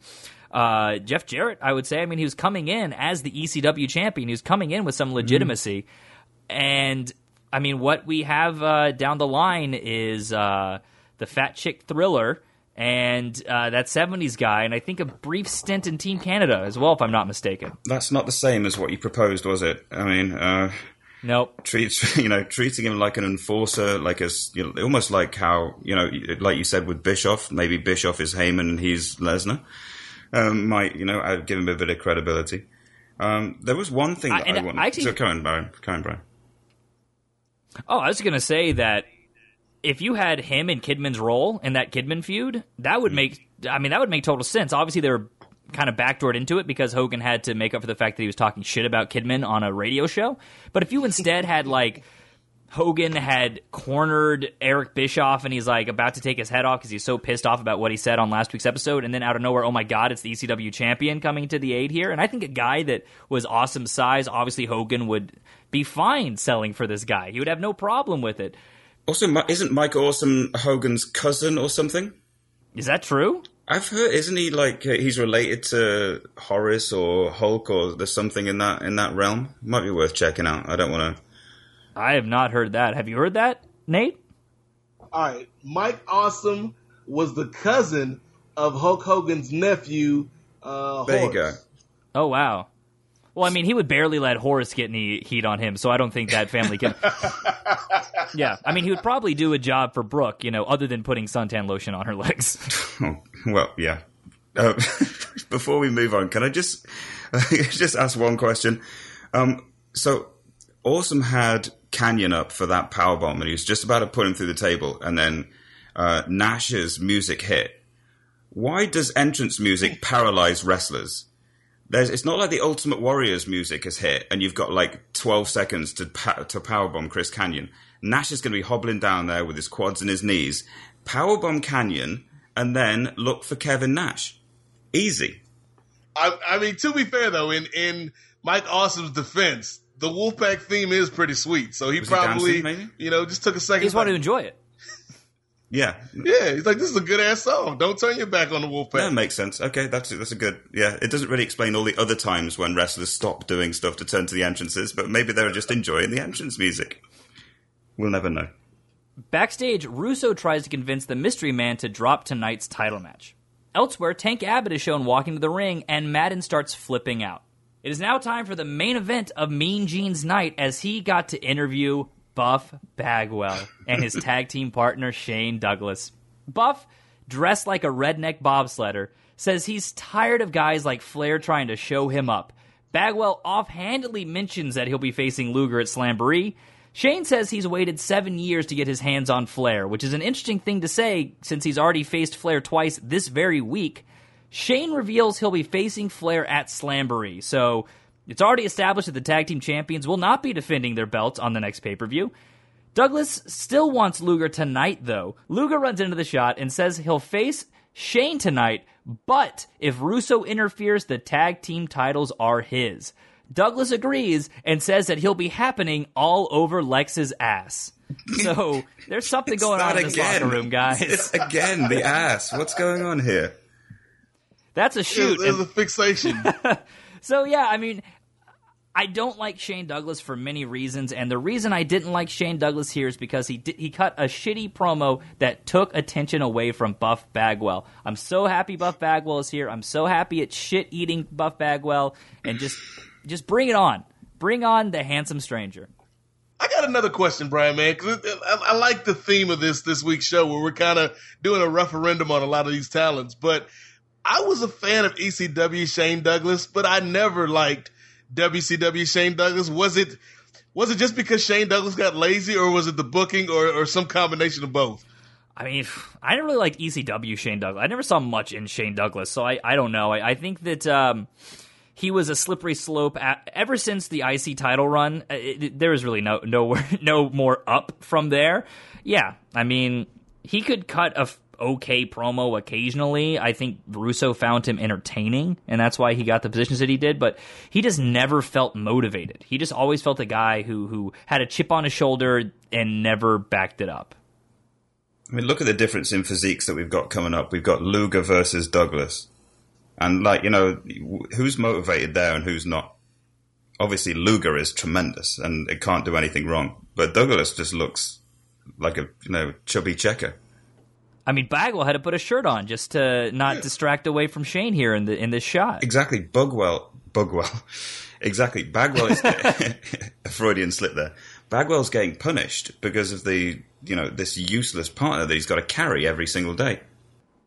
Speaker 6: uh, Jeff Jarrett, I would say. I mean, he was coming in as the ECW champion. He was coming in with some legitimacy. Mm. And, I mean, what we have uh, down the line is uh, the Fat Chick Thriller and uh, that 70s guy, and I think a brief stint in Team Canada as well, if I'm not mistaken.
Speaker 8: That's not the same as what you proposed, was it? I mean, uh,
Speaker 6: nope.
Speaker 8: Treats you know treating him like an enforcer, like as you know, almost like how you know, like you said with Bischoff. Maybe Bischoff is Heyman and he's Lesnar. Um, might you know I'd give him a bit of credibility. Um, there was one thing that I, I wanted. I actually, so, come on, Brian. Come on, Brian.
Speaker 6: Oh, I was going to say that if you had him in Kidman's role in that Kidman feud, that would make. I mean, that would make total sense. Obviously, they were kind of backdoored into it because Hogan had to make up for the fact that he was talking shit about Kidman on a radio show. But if you instead had like Hogan had cornered Eric Bischoff and he's like about to take his head off because he's so pissed off about what he said on last week's episode, and then out of nowhere, oh my god, it's the ECW champion coming to the aid here. And I think a guy that was awesome size, obviously Hogan would be fine selling for this guy. He would have no problem with it.
Speaker 8: Also, isn't Mike Awesome Hogan's cousin or something?
Speaker 6: Is that true?
Speaker 8: I've heard, isn't he like uh, he's related to Horace or Hulk or there's something in that in that realm? Might be worth checking out. I don't want to.
Speaker 6: I have not heard that. Have you heard that, Nate?
Speaker 7: All right, Mike Awesome was the cousin of Hulk Hogan's nephew. Uh,
Speaker 8: there Horace. you go.
Speaker 6: Oh wow. Well, I mean, he would barely let Horace get any heat on him, so I don't think that family can. yeah, I mean, he would probably do a job for Brooke, you know, other than putting suntan lotion on her legs.
Speaker 8: well, yeah. Uh, before we move on, can I just just ask one question? Um, so, Awesome had Kanyon up for that power bomb, and he was just about to put him through the table, and then uh, Nash's music hit. Why does entrance music paralyze wrestlers? There's, it's not like the Ultimate Warriors music has hit and you've got like 12 seconds to to powerbomb Chris Kanyon. Nash is going to be hobbling down there with his quads and his knees, powerbomb Kanyon, and then look for Kevin Nash. Easy.
Speaker 7: I, I mean, to be fair though, in in Mike Awesome's defense, the Wolfpack theme is pretty sweet. So he Was probably, he you know, just took a second.
Speaker 6: He just wanted to enjoy it.
Speaker 8: Yeah.
Speaker 7: Yeah, he's like, this is a good ass song. Don't turn your back on the Wolfpack.
Speaker 8: That makes sense. Okay, that's that's a good. Yeah, it doesn't really explain all the other times when wrestlers stop doing stuff to turn to the entrances, but maybe they're just enjoying the entrance music. We'll never know.
Speaker 6: Backstage, Russo tries to convince the Mystery Man to drop tonight's title match. Elsewhere, Tank Abbott is shown walking to the ring, and Madden starts flipping out. It is now time for the main event of Mean Gene's night as he got to interview Buff Bagwell and his tag team partner Shane Douglas. Buff, dressed like a redneck bobsledder, says he's tired of guys like Flair trying to show him up. Bagwell offhandedly mentions that he'll be facing Luger at Slamboree. Shane says he's waited seven years to get his hands on Flair, which is an interesting thing to say since he's already faced Flair twice this very week. Shane reveals he'll be facing Flair at Slamboree, so it's already established that the tag team champions will not be defending their belts on the next pay per view. Douglas still wants Luger tonight, though. Luger runs into the shot and says he'll face Shane tonight, but if Russo interferes, the tag team titles are his. Douglas agrees and says that he'll be happening all over Lex's ass. So there's something going on in this again. locker room, guys.
Speaker 8: It's again the ass. What's going on here?
Speaker 6: That's a shoot.
Speaker 7: There's a fixation.
Speaker 6: so yeah, I mean, I don't like Shane Douglas for many reasons, and the reason I didn't like Shane Douglas here is because he did, he cut a shitty promo that took attention away from Buff Bagwell. I'm so happy Buff Bagwell is here. I'm so happy it's shit eating Buff Bagwell, and just just bring it on, bring on the handsome stranger.
Speaker 7: I got another question, Brian, man, because I, I like the theme of this this week's show where we're kind of doing a referendum on a lot of these talents. But I was a fan of ECW Shane Douglas, but I never liked WCW Shane Douglas. Was it was it just because Shane Douglas got lazy, or was it the booking, or, or some combination of both?
Speaker 6: I mean, I never really liked ECW Shane Douglas. I never saw much in Shane Douglas, so I, I don't know. I, I think that um, he was a slippery slope at, ever since the IC title run. Uh, it, it, there was really no no no more up from there. Yeah, I mean, he could cut a okay promo occasionally. I think Russo found him entertaining, and that's why he got the positions that he did. But he just never felt motivated. He just always felt a guy who who had a chip on his shoulder and never backed it up.
Speaker 8: I mean, look at the difference in physiques that we've got coming up. We've got Luger versus Douglas, and like you know, who's motivated there and who's not. Obviously, Luger is tremendous and it can't do anything wrong, but Douglas just looks like a you know chubby checker.
Speaker 6: I mean, Bagwell had to put a shirt on just to not distract away from Shane here in the in this shot.
Speaker 8: Exactly, Bugwell, Bugwell, exactly. Bagwell is a Freudian slip there. Bagwell's getting punished because of the you know this useless partner that he's got to carry every single day.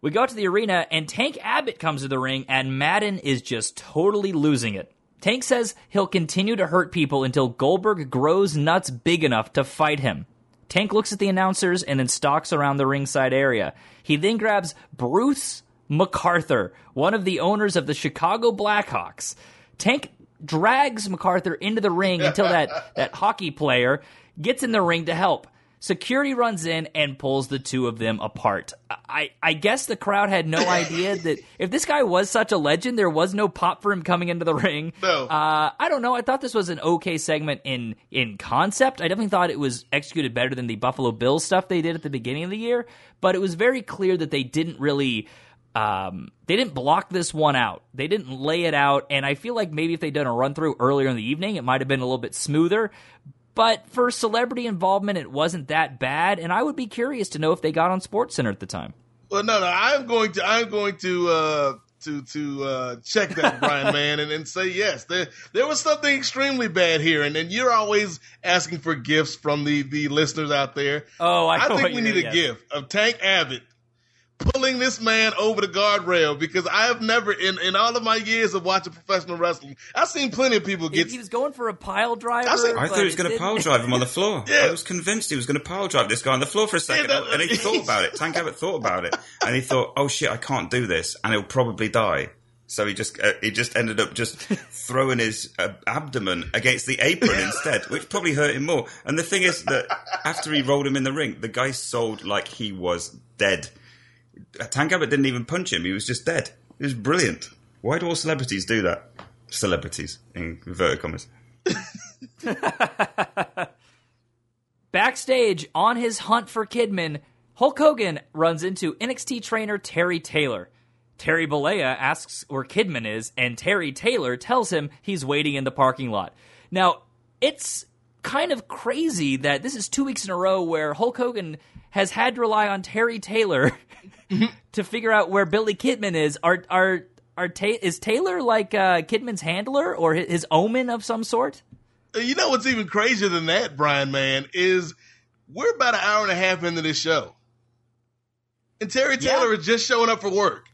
Speaker 6: We go to the arena and Tank Abbott comes to the ring and Madden is just totally losing it. Tank says he'll continue to hurt people until Goldberg grows nuts big enough to fight him. Tank looks at the announcers and then stalks around the ringside area. He then grabs Bruce MacArthur, one of the owners of the Chicago Blackhawks. Tank drags MacArthur into the ring until that, that hockey player gets in the ring to help. Security runs in and pulls the two of them apart. I, I guess the crowd had no idea that if this guy was such a legend, there was no pop for him coming into the ring.
Speaker 7: No.
Speaker 6: Uh, I don't know. I thought this was an okay segment in in concept. I definitely thought it was executed better than the Buffalo Bills stuff they did at the beginning of the year. But it was very clear that they didn't really. Um, they didn't block this one out. They didn't lay it out, and I feel like maybe if they'd done a run through earlier in the evening, it might have been a little bit smoother. But for celebrity involvement, it wasn't that bad, and I would be curious to know if they got on Sports Center at the time.
Speaker 7: Well, no, no, I'm going to, I'm going to, uh, to to uh, check that, Brian, man, and, and say yes. There there was something extremely bad here, and then you're always asking for gifts from the the listeners out there.
Speaker 6: Oh, I,
Speaker 7: I think we need a gift of Tank Abbott pulling this man over the guardrail because I have never, in, in all of my years of watching professional wrestling, I've seen plenty of people get.
Speaker 6: He was going for a pile driver.
Speaker 8: I, I thought he was going to pile drive him on the floor.
Speaker 7: Yeah.
Speaker 8: I was convinced he was going to pile drive this guy on the floor for a second,
Speaker 7: Yeah, that-
Speaker 8: and he thought about it. Tank Abbott thought about it, and he thought, "Oh shit, I can't do this, and he'll probably die." So he just uh, he just ended up just throwing his uh, abdomen against the apron instead, which probably hurt him more. And the thing is that after he rolled him in the ring, the guy sold like he was dead. Tank Abbott didn't even punch him; he was just dead. It was brilliant. Why do all celebrities do that? Celebrities in inverted commas.
Speaker 6: Backstage, on his hunt for Kidman, Hulk Hogan runs into NXT trainer Terry Taylor. Terry Bollea asks where Kidman is, and Terry Taylor tells him he's waiting in the parking lot. Now, it's kind of crazy that this is two weeks in a row where Hulk Hogan has had to rely on Terry Taylor to figure out where Billy Kidman is. Are are are Ta- is Taylor like uh, Kidman's handler or his, his omen of some sort?
Speaker 7: You know what's even crazier than that, Brian, man, is we're about an hour and a half into this show. And Terry Taylor is just showing up for work.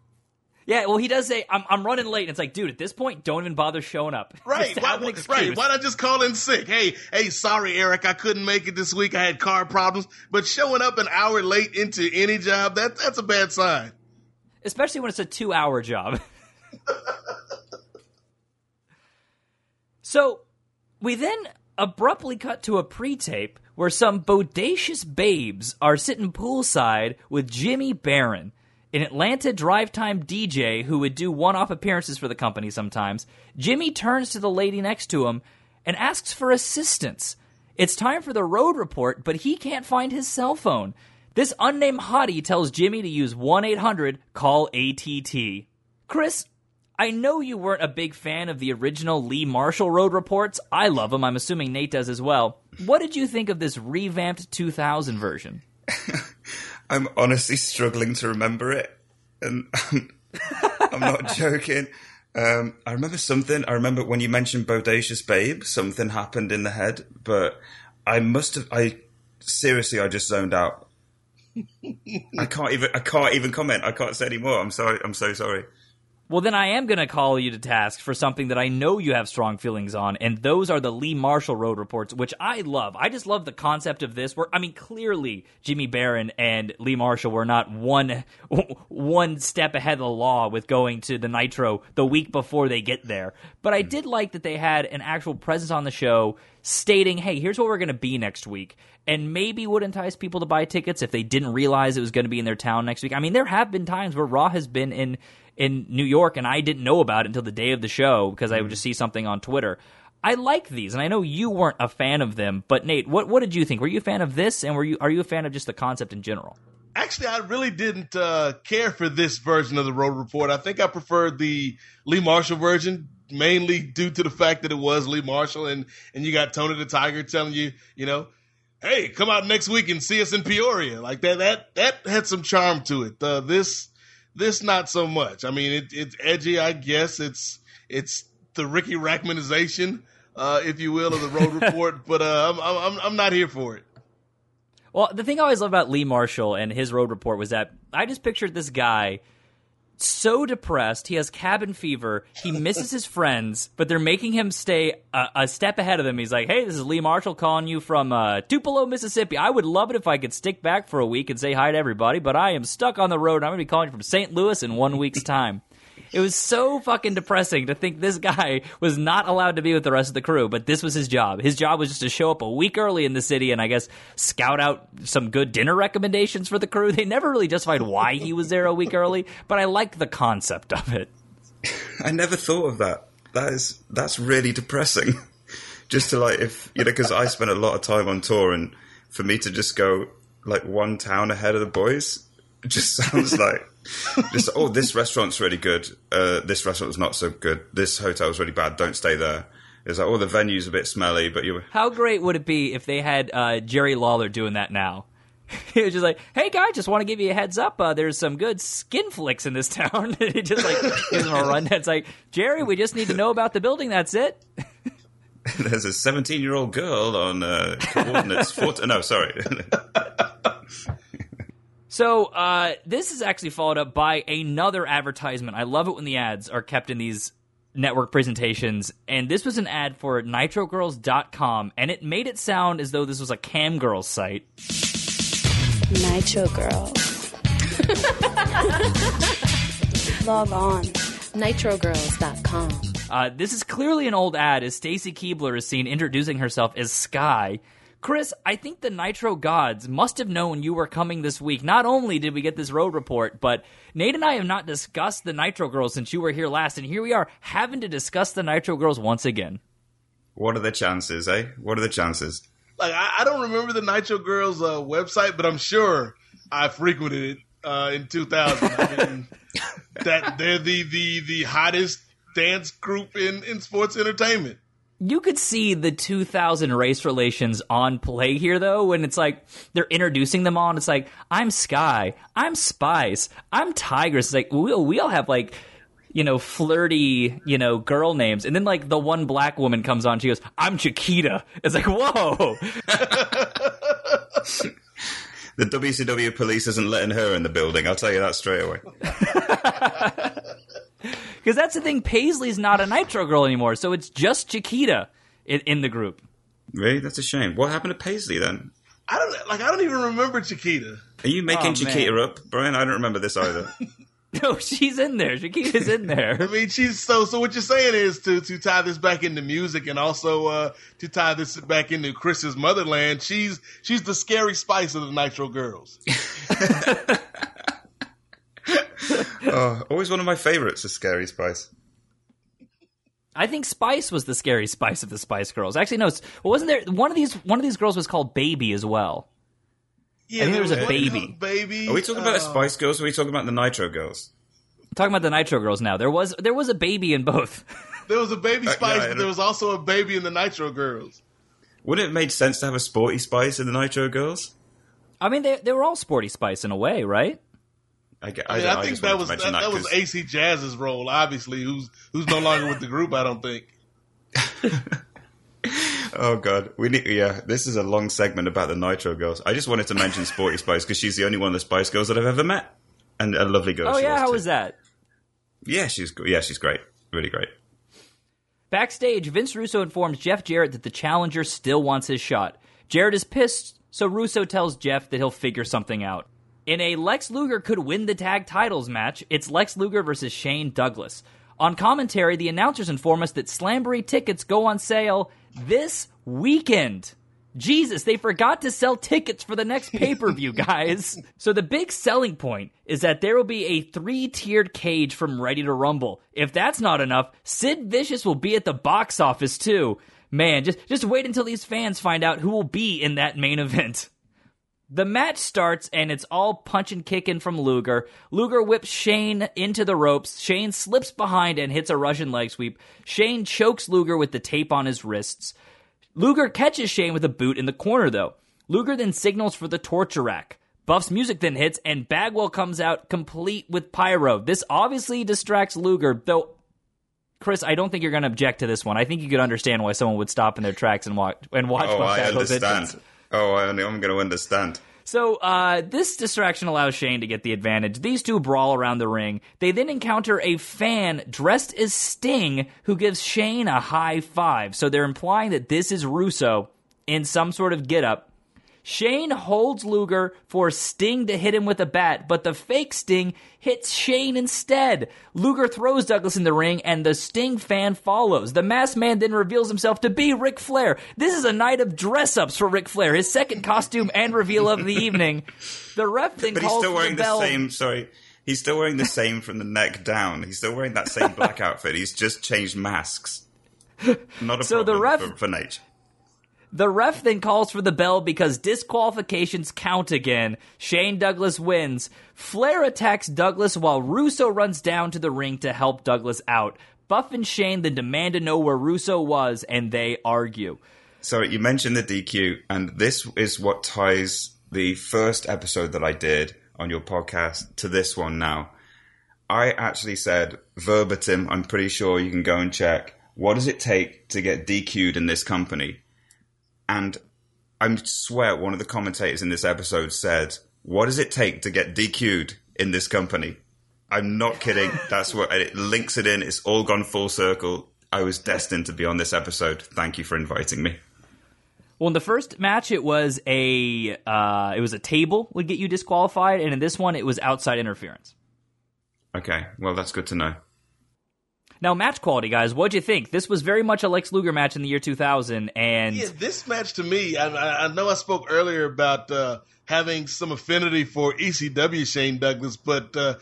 Speaker 6: Yeah, well, he does say, I'm, I'm running late. And it's like, dude, at this point, don't even bother showing up.
Speaker 7: Right, why,
Speaker 6: have an
Speaker 7: why- right. Why not just call in sick? Hey, hey, sorry, Eric, I couldn't make it this week. I had car problems. But showing up an hour late into any job, that, that's a bad sign.
Speaker 6: Especially when it's a two hour job. so we then abruptly cut to a pre tape where some bodacious babes are sitting poolside with Jimmy Barron, an Atlanta drive time DJ who would do one off appearances for the company sometimes. Jimmy turns to the lady next to him and asks for assistance. It's time for the road report, but he can't find his cell phone. This unnamed hottie tells Jimmy to use 1 800 call ATT. Chris, I know you weren't a big fan of the original Lee Marshall Road reports. I love them. I'm assuming Nate does as well. What did you think of this revamped 2000 version?
Speaker 8: I'm honestly struggling to remember it, and I'm not joking. Um, I remember something. I remember when you mentioned Bodacious Babe, something happened in the head, but I must have. I seriously, I just zoned out. I can't even. I can't even comment. I can't say anymore. I'm sorry. I'm so sorry.
Speaker 6: Well, then I am going to call you to task for something that I know you have strong feelings on, and those are the Lee Marshall Road reports, which I love. I just love the concept of this. Where I mean, clearly Jimmy Barron and Lee Marshall were not one one step ahead of the law with going to the Nitro the week before they get there. But I hmm. did like that they had an actual presence on the show stating, "Hey, here's what we're going to be next week." and maybe would entice people to buy tickets if they didn't realize it was going to be in their town next week. I mean, there have been times where Raw has been in in New York, and I didn't know about it until the day of the show because I would just see something on Twitter. I like these, and I know you weren't a fan of them, but Nate, what what did you think? Were you a fan of this, and were you are you a fan of just the concept in general?
Speaker 7: Actually, I really didn't uh, care for this version of the Road Report. I think I preferred the Lee Marshall version, mainly due to the fact that it was Lee Marshall, and and you got Tony the Tiger telling you, you know, hey, come out next week and see us in Peoria. Like that, that that had some charm to it. Uh, this this not so much. I mean, it, it's edgy, I guess. It's it's the Ricky Rackmanization, uh, if you will, of the Road Report. but uh, I'm, I'm I'm not here for it.
Speaker 6: Well, the thing I always love about Lee Marshall and his Road Report was that I just pictured this guy so depressed. He has cabin fever. He misses his friends, but they're making him stay a, a, step ahead of them. He's like, "Hey, this is Lee Marshall calling you from uh, Tupelo, Mississippi. I would love it if I could stick back for a week and say hi to everybody, but I am stuck on the road. I'm going to be calling you from St. Louis in one week's time." It was so fucking depressing to think this guy was not allowed to be with the rest of the crew, but this was his job. His job was just to show up a week early in the city and I guess scout out some good dinner recommendations for the crew. They never really justified why he was there a week early, but I like the concept of it.
Speaker 8: I never thought of that. That is that's really depressing. just to like if you know because I spent a lot of time on tour and for me to just go like one town ahead of the boys just sounds like just oh, this restaurant's really good. Uh, this restaurant's not so good. This hotel's really bad. Don't stay there. It's like oh, the venue's a bit smelly, but you.
Speaker 6: How great would it be if they had uh, Jerry Lawler doing that now? he was just like, "Hey guys, just want to give you a heads up. Uh, there's some good skin flicks in this town." he just like gives him a rundown. It's like, Jerry, we just need to know about the building. That's it.
Speaker 8: There's a 17 year old girl on uh, coordinates. 14, no, sorry.
Speaker 6: So uh, this is actually followed up by another advertisement. I love it when the ads are kept in these network presentations. And this was an ad for NitroGirls.com, and it made it sound as though this was a cam girls site.
Speaker 10: Nitro Girls. Log on. NitroGirls.com.
Speaker 6: Uh, this is clearly an old ad as Stacy Keibler is seen introducing herself as Sky Chris, I think the Nitro gods must have known you were coming this week. Not only did we get this road report, but Nate and I have not discussed the Nitro girls since you were here last, and here we are having to discuss the Nitro girls once again.
Speaker 8: What are the chances, eh? What are the chances?
Speaker 7: Like I, I don't remember the Nitro Girls uh, website, but I'm sure I frequented it uh, in 2000. I mean, that they're the the the hottest dance group in in sports entertainment
Speaker 6: you could see the 2000 race relations on play here though when it's like they're introducing them on. It's like i'm sky i'm spice i'm tigress. It's like we, we all have like you know flirty you know girl names. And then like the one black woman comes on. She goes i'm chiquita. It's like whoa.
Speaker 8: The wcw police isn't letting her in the building. I'll tell you that straight away
Speaker 6: Because that's the thing. Paisley's not a Nitro girl anymore, so it's just Chiquita in, in the group.
Speaker 8: Really? That's a shame. What happened to Paisley then?
Speaker 7: I don't like. I don't even remember Chiquita.
Speaker 8: Are you making oh, Chiquita man. up, Brian? I don't remember this either.
Speaker 6: no, she's in there. Chiquita's in there.
Speaker 7: I mean, she's so. So what you're saying is to to tie this back into music and also uh, to tie this back into Chris's motherland. She's she's the scary spice of the Nitro Girls.
Speaker 8: oh, always one of my favorites is Scary Spice.
Speaker 6: I think Spice was the scary Spice of the Spice Girls. Actually, no. Wasn't there one of these? One of these girls was called Baby as well.
Speaker 7: Yeah,
Speaker 6: I think there was a baby.
Speaker 7: Baby.
Speaker 8: Are we talking about the uh, Spice Girls? or Are we talking about the Nitro Girls?
Speaker 6: Talking about the Nitro Girls now. There was there was a baby in both.
Speaker 7: There was a baby
Speaker 8: Uh, yeah,
Speaker 7: Spice, but there was also a baby in the Nitro Girls.
Speaker 8: Wouldn't it make sense to have a sporty spice in the Nitro Girls?
Speaker 6: I mean, they they were all sporty spice in a way, right?
Speaker 8: I, get-
Speaker 7: I, mean, I, think that was
Speaker 8: to
Speaker 7: that,
Speaker 8: mention
Speaker 7: that was
Speaker 8: 'cause-
Speaker 7: AC Jazz's role, obviously, who's who's no longer with the group. I don't think.
Speaker 8: Oh god, we need. Yeah, this is a long segment about the Nitro Girls. I just wanted to mention Sporty Spice because she's the only one of the Spice Girls that I've ever met, and a lovely girl.
Speaker 6: oh
Speaker 8: she
Speaker 6: yeah, how
Speaker 8: too.
Speaker 6: was that?
Speaker 8: Yeah, she's yeah, she's great, really great.
Speaker 6: Backstage, Vince Russo informs Jeff Jarrett that the challenger still wants his shot. Jarrett is pissed, so Russo tells Jeff that he'll figure something out. In a Lex Luger could win the tag titles match, it's Lex Luger versus Shane Douglas. On commentary, the announcers inform us that Slamboree tickets go on sale this weekend. Jesus, they forgot to sell tickets for the next pay per view, guys. so the big selling point is that there will be a three tiered cage from Ready to Rumble. If that's not enough, Sid Vicious will be at the box office too. Man, just just wait until these fans find out who will be in that main event. The match starts and it's all punch and kicking from Luger. Luger whips Shane into the ropes. Shane slips behind and hits a Russian leg sweep. Shane chokes Luger with the tape on his wrists. Luger catches Shane with a boot in the corner, though. Luger then signals for the torture rack. Buff's music then hits, and Bagwell comes out complete with pyro. This obviously distracts Luger, though. Chris, I don't think you're going to object to this one. I think you could understand why someone would stop in their tracks and watch and watch
Speaker 8: Oh, I understand. Oh, I'm going to understand.
Speaker 6: So, uh, this distraction allows Shane to get the advantage. These two brawl around the ring. They then encounter a fan dressed as Sting who gives Shane a high five. So they're implying that this is Russo in some sort of get up. Shane holds Luger for Sting to hit him with a bat, but the fake Sting hits Shane instead. Luger throws Douglas in the ring, and the Sting fan follows. The masked man then reveals himself to be Ric Flair. This is a night of dress ups for Ric Flair, his second costume and reveal of the evening. The ref then
Speaker 8: But he's
Speaker 6: calls
Speaker 8: still wearing
Speaker 6: the
Speaker 8: the, same. Sorry, he's still wearing the same from the neck down. He's still wearing that same black outfit. He's just changed masks. Not a
Speaker 6: So the
Speaker 8: problem
Speaker 6: ref-
Speaker 8: for, for Nate.
Speaker 6: The ref then calls for the bell because disqualifications count again. Shane Douglas wins. Flair attacks Douglas while Russo runs down to the ring to help Douglas out. Buff and Shane then demand to know where Russo was, and they argue.
Speaker 8: So you mentioned the DQ, and this is what ties the first episode that I did on your podcast to this one now. I actually said verbatim, I'm pretty sure you can go and check, what does it take to get DQ'd in this company? And I swear one of the commentators in this episode said, what does it take to get DQ'd in this company? I'm not kidding. That's what it links it in. It's all gone full circle. I was destined to be on this episode. Thank you for inviting me.
Speaker 6: Well, in the first match, it was a uh, it was a table would get you disqualified, and in this one, it was outside interference.
Speaker 8: Okay, well, that's good to know.
Speaker 6: Now, match quality, guys, what'd you think? This was very much a Lex Luger match in the year 2000, and
Speaker 7: Yeah, this match to me, I, I know I spoke earlier about uh, having some affinity for ECW Shane Douglas, but uh,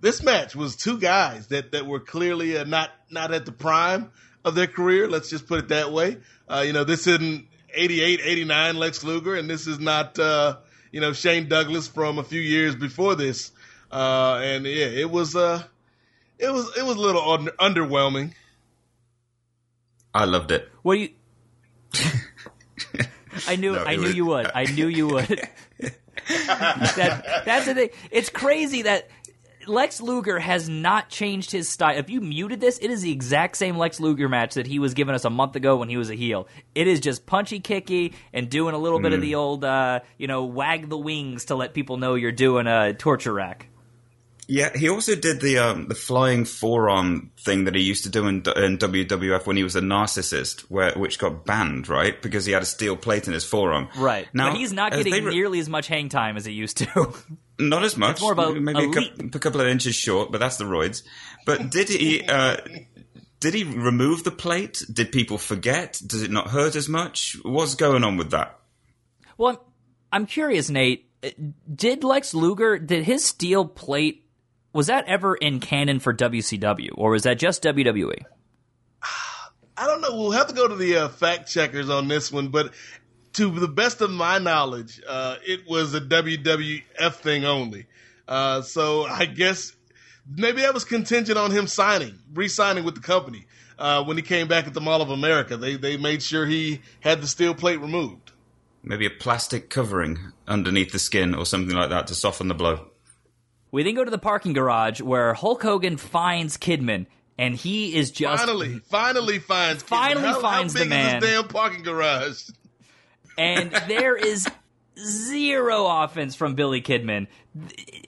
Speaker 7: this match was two guys that, that were clearly uh, not not at the prime of their career. Let's just put it that way. Uh, you know, this isn't 88, 89 Lex Luger, and this is not uh, you know Shane Douglas from a few years before this. Uh, and yeah, it was uh, it was it was a little un- underwhelming.
Speaker 8: I loved it.
Speaker 6: what do you? I knew,
Speaker 8: No,
Speaker 6: I knew
Speaker 8: was-
Speaker 6: you would. I knew you would. that, that's the thing. It's crazy that Lex Luger has not changed his style. If you muted this, it is the exact same Lex Luger match that he was giving us a month ago when he was a heel. It is just punchy, kicky, and doing a little bit
Speaker 8: Mm.
Speaker 6: of the old, uh, you know, wag the wings to let people know you're doing a torture rack.
Speaker 8: Yeah, he also did the um, the flying forearm thing that he used to do in, in WWF when he was a narcissist, where which got banned, right? Because he had a steel plate in his forearm.
Speaker 6: Right.
Speaker 8: now,
Speaker 6: but he's not getting
Speaker 8: re-
Speaker 6: nearly as much hang time as he used to.
Speaker 8: Not as much.
Speaker 6: It's more of a-
Speaker 8: maybe
Speaker 6: a
Speaker 8: couple, a couple of inches short, but that's the roids. But did he? Uh, did he remove the plate? Did people forget? Does it not hurt as much? What's going on with that?
Speaker 6: Well, I'm, I'm curious, Nate. Uh, Did Lex Luger did his steel plate was that ever in canon for WCW or was that just? WWE?
Speaker 7: I don't know. We'll have to go to the uh, fact checkers on this one, but to the best of my knowledge, uh, it was a WWF thing only. Uh, so I guess maybe that was contingent on him signing, re-signing with the company. Uh, when he came back at the Mall of America, they they made sure he had the steel plate removed.
Speaker 8: Maybe a plastic covering underneath the skin or something like that to soften the blow.
Speaker 6: We then go to the parking garage where Hulk Hogan finds Kidman, and he is just
Speaker 7: finally, finally finds, Kidman.
Speaker 6: Finally
Speaker 7: how,
Speaker 6: finds
Speaker 7: how
Speaker 6: the
Speaker 7: big
Speaker 6: man.
Speaker 7: Is this damn parking garage.
Speaker 6: and there is zero offense from Billy Kidman.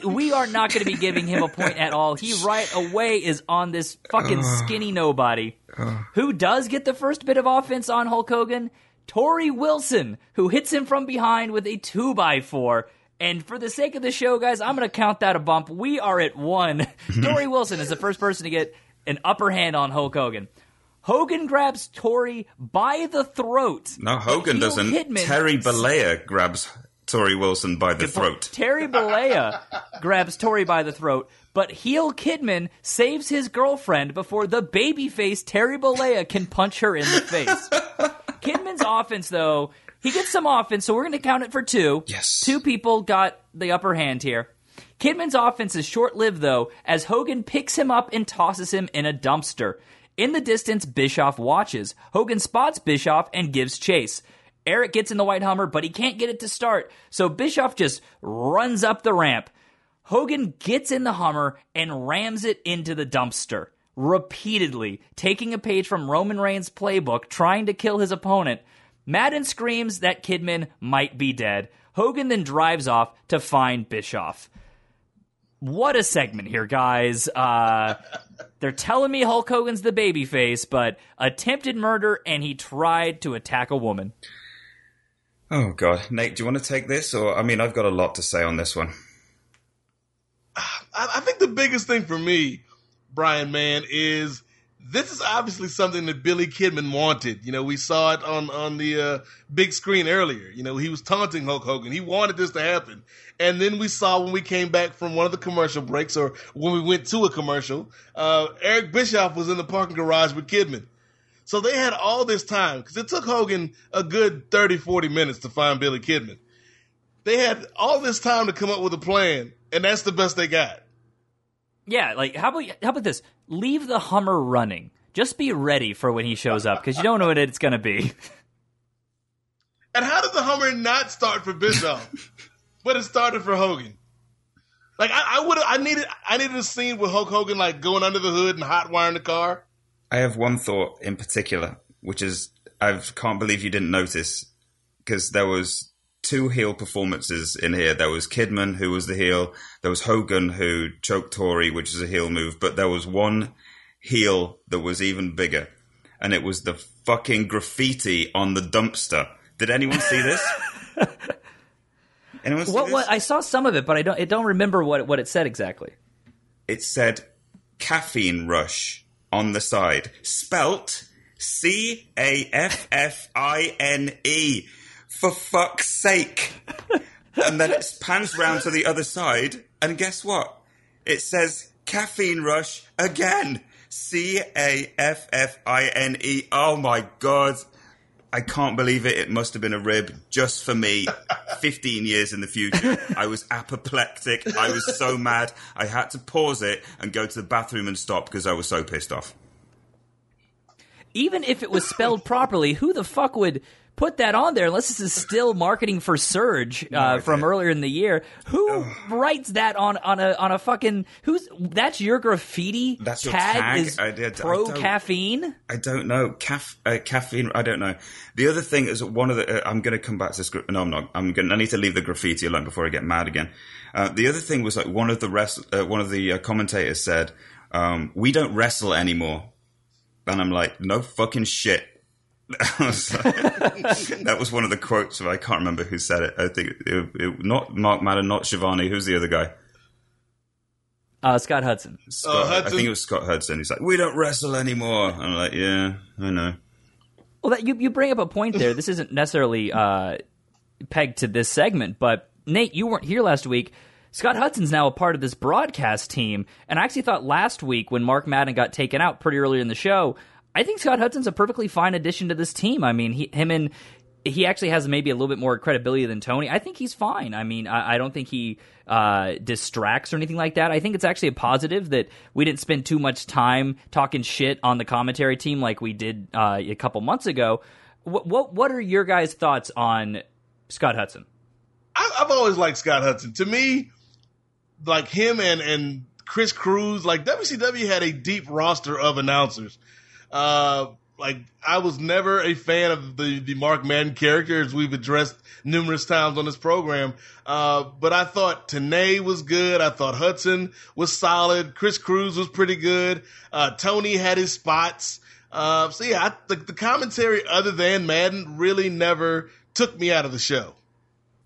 Speaker 6: We are not going to be giving him a point at all. He right away is on this fucking skinny nobody. Who does get the first bit of offense on Hulk Hogan? Torrie Wilson, who hits him from behind with a 2x4. And for the sake of the show, guys, I'm going to count that a bump. We are at one. Torrie Wilson is the first person to get an upper hand on Hulk Hogan. Hogan grabs Torrie by the throat.
Speaker 8: No, Hogan doesn't.
Speaker 6: Kidman-
Speaker 8: Terry Bollea grabs Torrie Wilson by the throat.
Speaker 6: Terry Bollea grabs Torrie by the throat, but heel Kidman saves his girlfriend before the babyface Terry Bollea can punch her in the face. Kidman's offense, though, he gets some offense, so we're going to count it for two.
Speaker 8: Yes.
Speaker 6: Two people got the upper hand here. Kidman's offense is short lived, though, as Hogan picks him up and tosses him in a dumpster. In the distance, Bischoff watches. Hogan spots Bischoff and gives chase. Eric gets in the white Hummer, but he can't get it to start, so Bischoff just runs up the ramp. Hogan gets in the Hummer and rams it into the dumpster repeatedly, taking a page from Roman Reigns' playbook, trying to kill his opponent. Madden screams that Kidman might be dead. Hogan then drives off to find Bischoff. What a segment here, guys. Uh, they're telling me Hulk Hogan's the babyface, but attempted murder and he tried to attack a woman.
Speaker 8: Oh God, Nate, do you want to take this? Or I mean, I've got a lot to say on this one.
Speaker 7: I, I think the biggest thing for me, Brian, man, is this is obviously something that Billy Kidman wanted. You know, we saw it on on the uh, big screen earlier. You know, he was taunting Hulk Hogan. He wanted this to happen. And then we saw when we came back from one of the commercial breaks, or when we went to a commercial, uh, Eric Bischoff was in the parking garage with Kidman. So they had all this time because it took Hogan a good 30, 40 minutes to find Billy Kidman. They had all this time to come up with a plan, and that's the best they got.
Speaker 6: Yeah, like how about how about this? Leave the Hummer running. Just be ready for when he shows up because you don't know what it's going to be.
Speaker 7: And how did the Hummer not start for Bischoff, but it started for Hogan? Like I, I would, I needed, I needed a scene with Hulk Hogan like going under the hood and hot wiring the car.
Speaker 8: I have one thought in particular, which is I can't believe you didn't notice because there was two heel performances in here. There was Kidman, who was the heel. There was Hogan, who choked Torrie, which is a heel move. But there was one heel that was even bigger, and it was the fucking graffiti on the dumpster. Did anyone see this? anyone see
Speaker 6: what,
Speaker 8: this?
Speaker 6: what? I saw some of it, but I don't. I don't remember what what it said exactly.
Speaker 8: it said caffeine rush on the side, spelt C A F F I N E. For fuck's sake. and then it pans round to the other side, and guess what? It says caffeine rush again. C A F F I N E. Oh my god. I can't believe it. It must have been a rib just for me. 15 years in the future. I was apoplectic. I was so mad. I had to pause it and go to the bathroom and stop because I was so pissed off.
Speaker 6: Even if it was spelled properly, who the fuck would put that on there unless this is still marketing for Surge uh, from earlier in the year? Who writes that on on a on a fucking who's that's your graffiti
Speaker 8: That's your
Speaker 6: tag,
Speaker 8: tag?
Speaker 6: is
Speaker 8: I did- I
Speaker 6: pro
Speaker 8: don't-
Speaker 6: caffeine?
Speaker 8: I don't know. Caff- uh, caffeine. I don't know. The other thing is one of the. Uh, I'm going to come back to this. gra- No, I'm not. I'm going. I need to leave the graffiti alone before I get mad again. Uh, the other thing was like one of the rest. Uh, one of the uh, commentators said, um, "We don't wrestle anymore," and I'm like, "No fucking shit." I was like- that was one of the quotes. Of, I can't remember who said it. I think it, it, not Mark Madden, not Schiavone. Who's the other guy?
Speaker 6: Uh, Scott Hudson.
Speaker 8: Scott, I
Speaker 7: Hudson.
Speaker 8: think it was Scott Hudson. He's like, "We don't wrestle anymore." And I'm like, "Yeah, I know."
Speaker 6: Well, that, you you bring up a point there. This isn't necessarily uh, pegged to this segment, but Nate, you weren't here last week. Scott Hudson's now a part of this broadcast team, and I actually thought last week when Mark Madden got taken out pretty early in the show, I think Scott Hudson's a perfectly fine addition to this team. I mean, he, him and he actually has maybe a little bit more credibility than Tony. I think he's fine. I mean, I, I don't think he uh, distracts or anything like that. I think it's actually a positive that we didn't spend too much time talking shit on the commentary team like we did uh, a couple months ago. What, what what are your guys' thoughts on Scott Hudson?
Speaker 7: I, I've always liked Scott Hudson. To me, like him and and Chris Cruise, like WCW had a deep roster of announcers. Uh, like I was never a fan of the the Mark Madden character, as we've addressed numerous times on this program. Uh, but I thought Tenay was good. I thought Hudson was solid. Chris Cruise was pretty good. Uh, Tony had his spots. Uh, so yeah, I, the, the commentary other than Madden really never took me out of the show.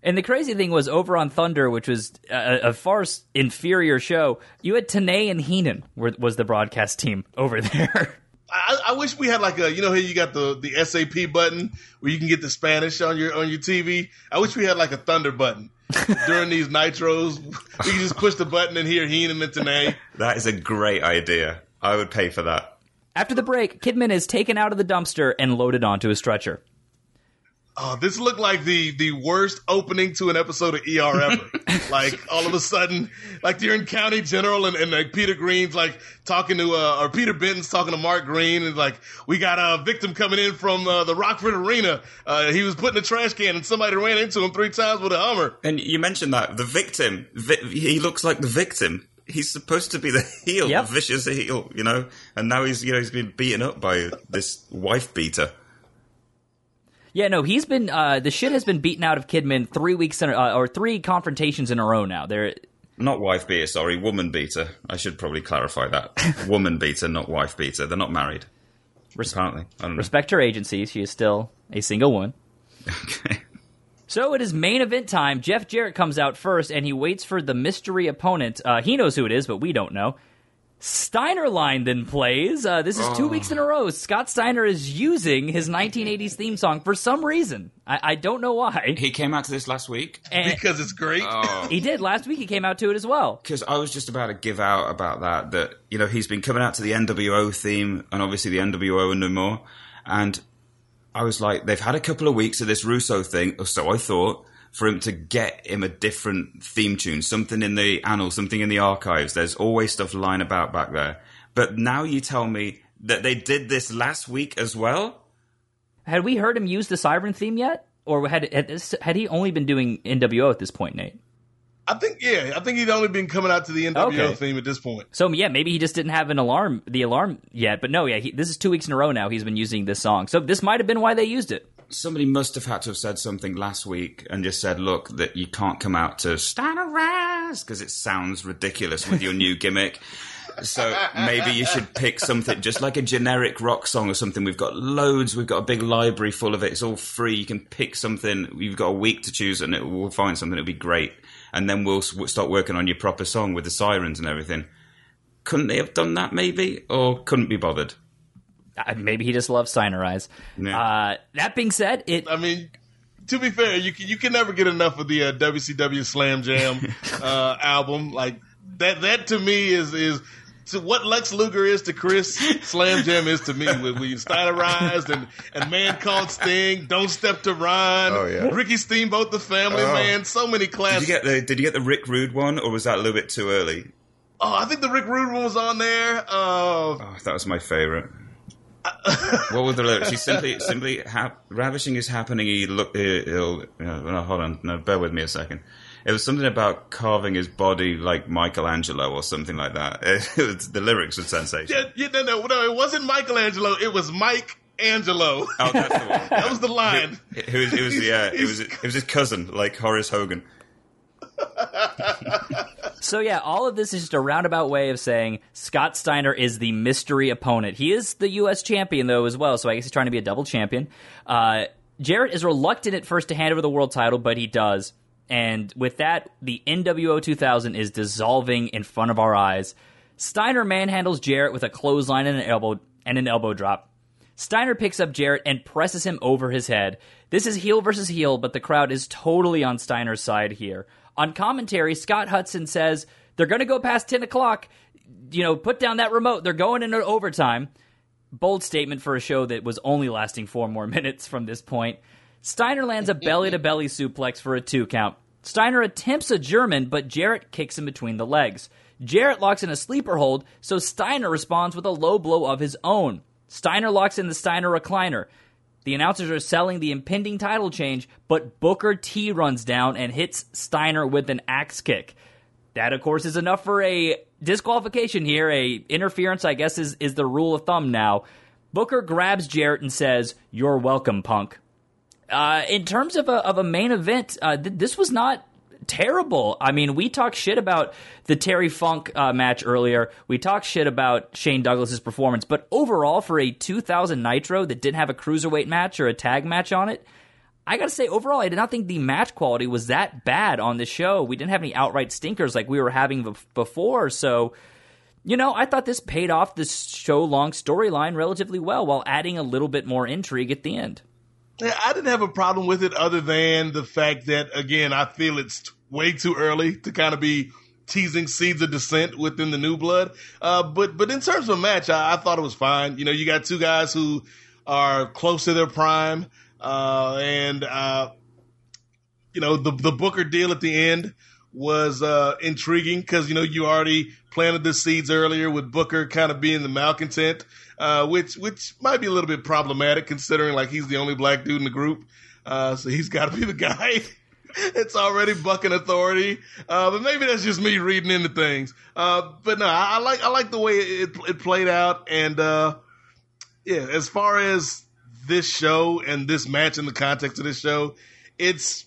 Speaker 6: And the crazy thing was over on Thunder, which was a, a far inferior show. You had Tenay and Heenan were, was the broadcast team over there.
Speaker 7: I, I, wish we had like a you know here you got the the SAP button where you can get the Spanish on your on your TV. I wish we had like a Thunder button during these nitros. We can just push the button and hear Heenan and Tenay.
Speaker 8: That is a great idea. I would pay for that.
Speaker 6: After the break, Kidman is taken out of the dumpster and loaded onto a stretcher.
Speaker 7: Oh, this looked like the the worst opening to an episode of ER ever. like all of a sudden, like you're in County General and, and like Peter Green's like talking to uh, or Peter Benton's talking to Mark Green and like we got a victim coming in from uh, the Rockford Arena. Uh, he was putting a trash can and somebody ran into him three times with a Hummer.
Speaker 8: And you mentioned that the victim, vi- he looks like the victim. He's supposed to be the heel, yep. the vicious heel, you know, and now he's you know he's been beaten up by this wife beater.
Speaker 6: Yeah, no, he's been uh, the shit has been beaten out of Kidman three weeks in, uh, or three confrontations in a row now. They're
Speaker 8: not wife beater, sorry, woman beater. I should probably clarify that. woman beater, not wife beater. They're not married. Res- apparently,
Speaker 6: respect her agency. She is still a single woman. Okay. So it is main event time. Jeff Jarrett comes out first, and he waits for the mystery opponent. Uh, he knows who it is, but we don't know. Steiner line then plays. Uh, this is two oh. weeks in a row. Scott Steiner is using his 1980s theme song for some reason. I, I don't know why.
Speaker 8: He came out to this last week
Speaker 7: and because it's great.
Speaker 6: Oh. he did last week. He came out to it as well.
Speaker 8: Because I was just about to give out about that. That you know he's been coming out to the NWO theme and obviously the NWO and no more. And I was like, they've had a couple of weeks of this Russo thing, or so I thought for him to get him a different theme tune, something in the annals, something in the archives. There's always stuff lying about back there. But now you tell me that they did this last week as well.
Speaker 6: Had we heard him use the Siren theme yet, or had had, had he only been doing NWO at this point, Nate?
Speaker 7: I think yeah, I think he'd only been coming out to the NWO okay. theme at this point.
Speaker 6: So yeah, maybe he just didn't have an alarm, the alarm yet. But no, yeah, he, this is two weeks in a row now. He's been using this song, so this might have been why they used it
Speaker 8: somebody must have had to have said something last week and just said, "Look, that you can't come out to stand around because it sounds ridiculous with your new gimmick." So maybe you should pick something just like a generic rock song or something. We've got loads. We've got a big library full of it. It's all free. You can pick something. You've got a week to choose, and it, we'll find something. It'll be great, and then we'll start working on your proper song with the sirens and everything. Couldn't they have done that, maybe, or couldn't be bothered?
Speaker 6: Maybe he just loves Steinerized. Yeah. Uh, that being said, it.
Speaker 7: I mean, to be fair, you can, you can never get enough of the uh, WCW Slam Jam uh, album. Like that, that to me is is to what Lex Luger is to Chris, Slam Jam is to me. With we Steinerized and and Man Called Sting, Don't Step to Ron, oh, yeah. Ricky Steamboat, The Family oh. Man, so many classics.
Speaker 8: Did you get the Did you get the Rick Rude one, or was that a little bit too early?
Speaker 7: Oh, I think the Rick Rude one was on there. Uh,
Speaker 8: oh, that was my favorite what were the lyrics? He's simply, simply ha- ravishing is happening. He look, he'll, no, hold on, no, bear with me a second. It was something about carving his body like Michelangelo or something like that. It, was, the lyrics were sensational.
Speaker 7: Yeah, yeah, no, no, no, it wasn't Michelangelo. It was Mike Angelo.
Speaker 8: Oh, that's the one.
Speaker 7: that was the line.
Speaker 8: It, it was, it was, yeah, it was, it was his cousin, like Horace Hogan.
Speaker 6: So yeah, all of this is just a roundabout way of saying Scott Steiner is the mystery opponent. He is the U.S. champion though as well, so I guess he's trying to be a double champion. Uh, Jarrett is reluctant at first to hand over the world title, but he does. And with that, the NWO 2000 is dissolving in front of our eyes. Steiner manhandles Jarrett with a clothesline and an elbow and an elbow drop. Steiner picks up Jarrett and presses him over his head. This is heel versus heel, but the crowd is totally on Steiner's side here. On commentary, Scott Hudson says they're going to go past 10 o'clock. You know, put down that remote. They're going into overtime. Bold statement for a show that was only lasting four more minutes from this point. Steiner lands a belly to belly suplex for a two count. Steiner attempts a German, but Jarrett kicks him between the legs. Jarrett locks in a sleeper hold, so Steiner responds with a low blow of his own. Steiner locks in the Steiner recliner. The announcers are selling the impending title change, but Booker T runs down and hits Steiner with an axe kick. That, of course, is enough for a disqualification here. A interference, I guess, is, is the rule of thumb now. Booker grabs Jarrett and says, You're welcome, punk. Uh, in terms of a, of a main event, uh, th- this was not terrible. I mean, we talked shit about the Terry Funk uh, match earlier. We talked shit about Shane Douglas's performance, but overall, for a 2000 Nitro that didn't have a cruiserweight match or a tag match on it, I gotta say, overall, I did not think the match quality was that bad on the show. We didn't have any outright stinkers like we were having before, so. You know, I thought this paid off the show long storyline relatively well while adding a little bit more intrigue at the end.
Speaker 7: I didn't have a problem with it other than the fact that, again, I feel it's way too early to kind of be teasing seeds of dissent within the new blood. Uh, but but in terms of a match, I, I, thought it was fine. You know, you got two guys who are close to their prime, uh, and uh, you know the the Booker deal at the end was uh, intriguing because you know you already planted the seeds earlier with Booker kind of being the malcontent, uh, which which might be a little bit problematic considering like he's the only black dude in the group, uh, so he's got to be the guy. it's already bucking authority. Uh, but maybe that's just me reading into things. Uh, but no, I, I, like I like the way it, it played out, and uh, yeah, as far as this show and this match in the context of this show, it's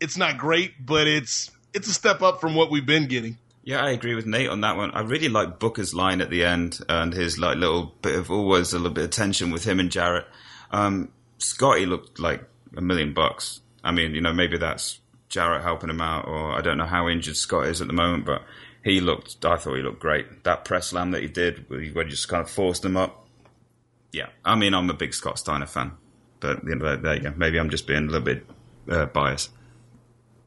Speaker 7: it's not great, but it's it's a step up from what we've been getting.
Speaker 8: Yeah, I agree with Nate on that one. I really like Booker's line at the end and his like little bit of always a little bit of tension with him and Jarrett. Um, Scotty looked like a million bucks. I mean, you know, maybe that's Jarrett helping him out, or I don't know how injured Scott is at the moment, but he looked. I thought he looked great. That press slam that he did, where he, just kind of forced him up. Yeah, I mean, I'm a big Scott Steiner fan, but you know, there you go. Maybe I'm just being a little bit uh, biased.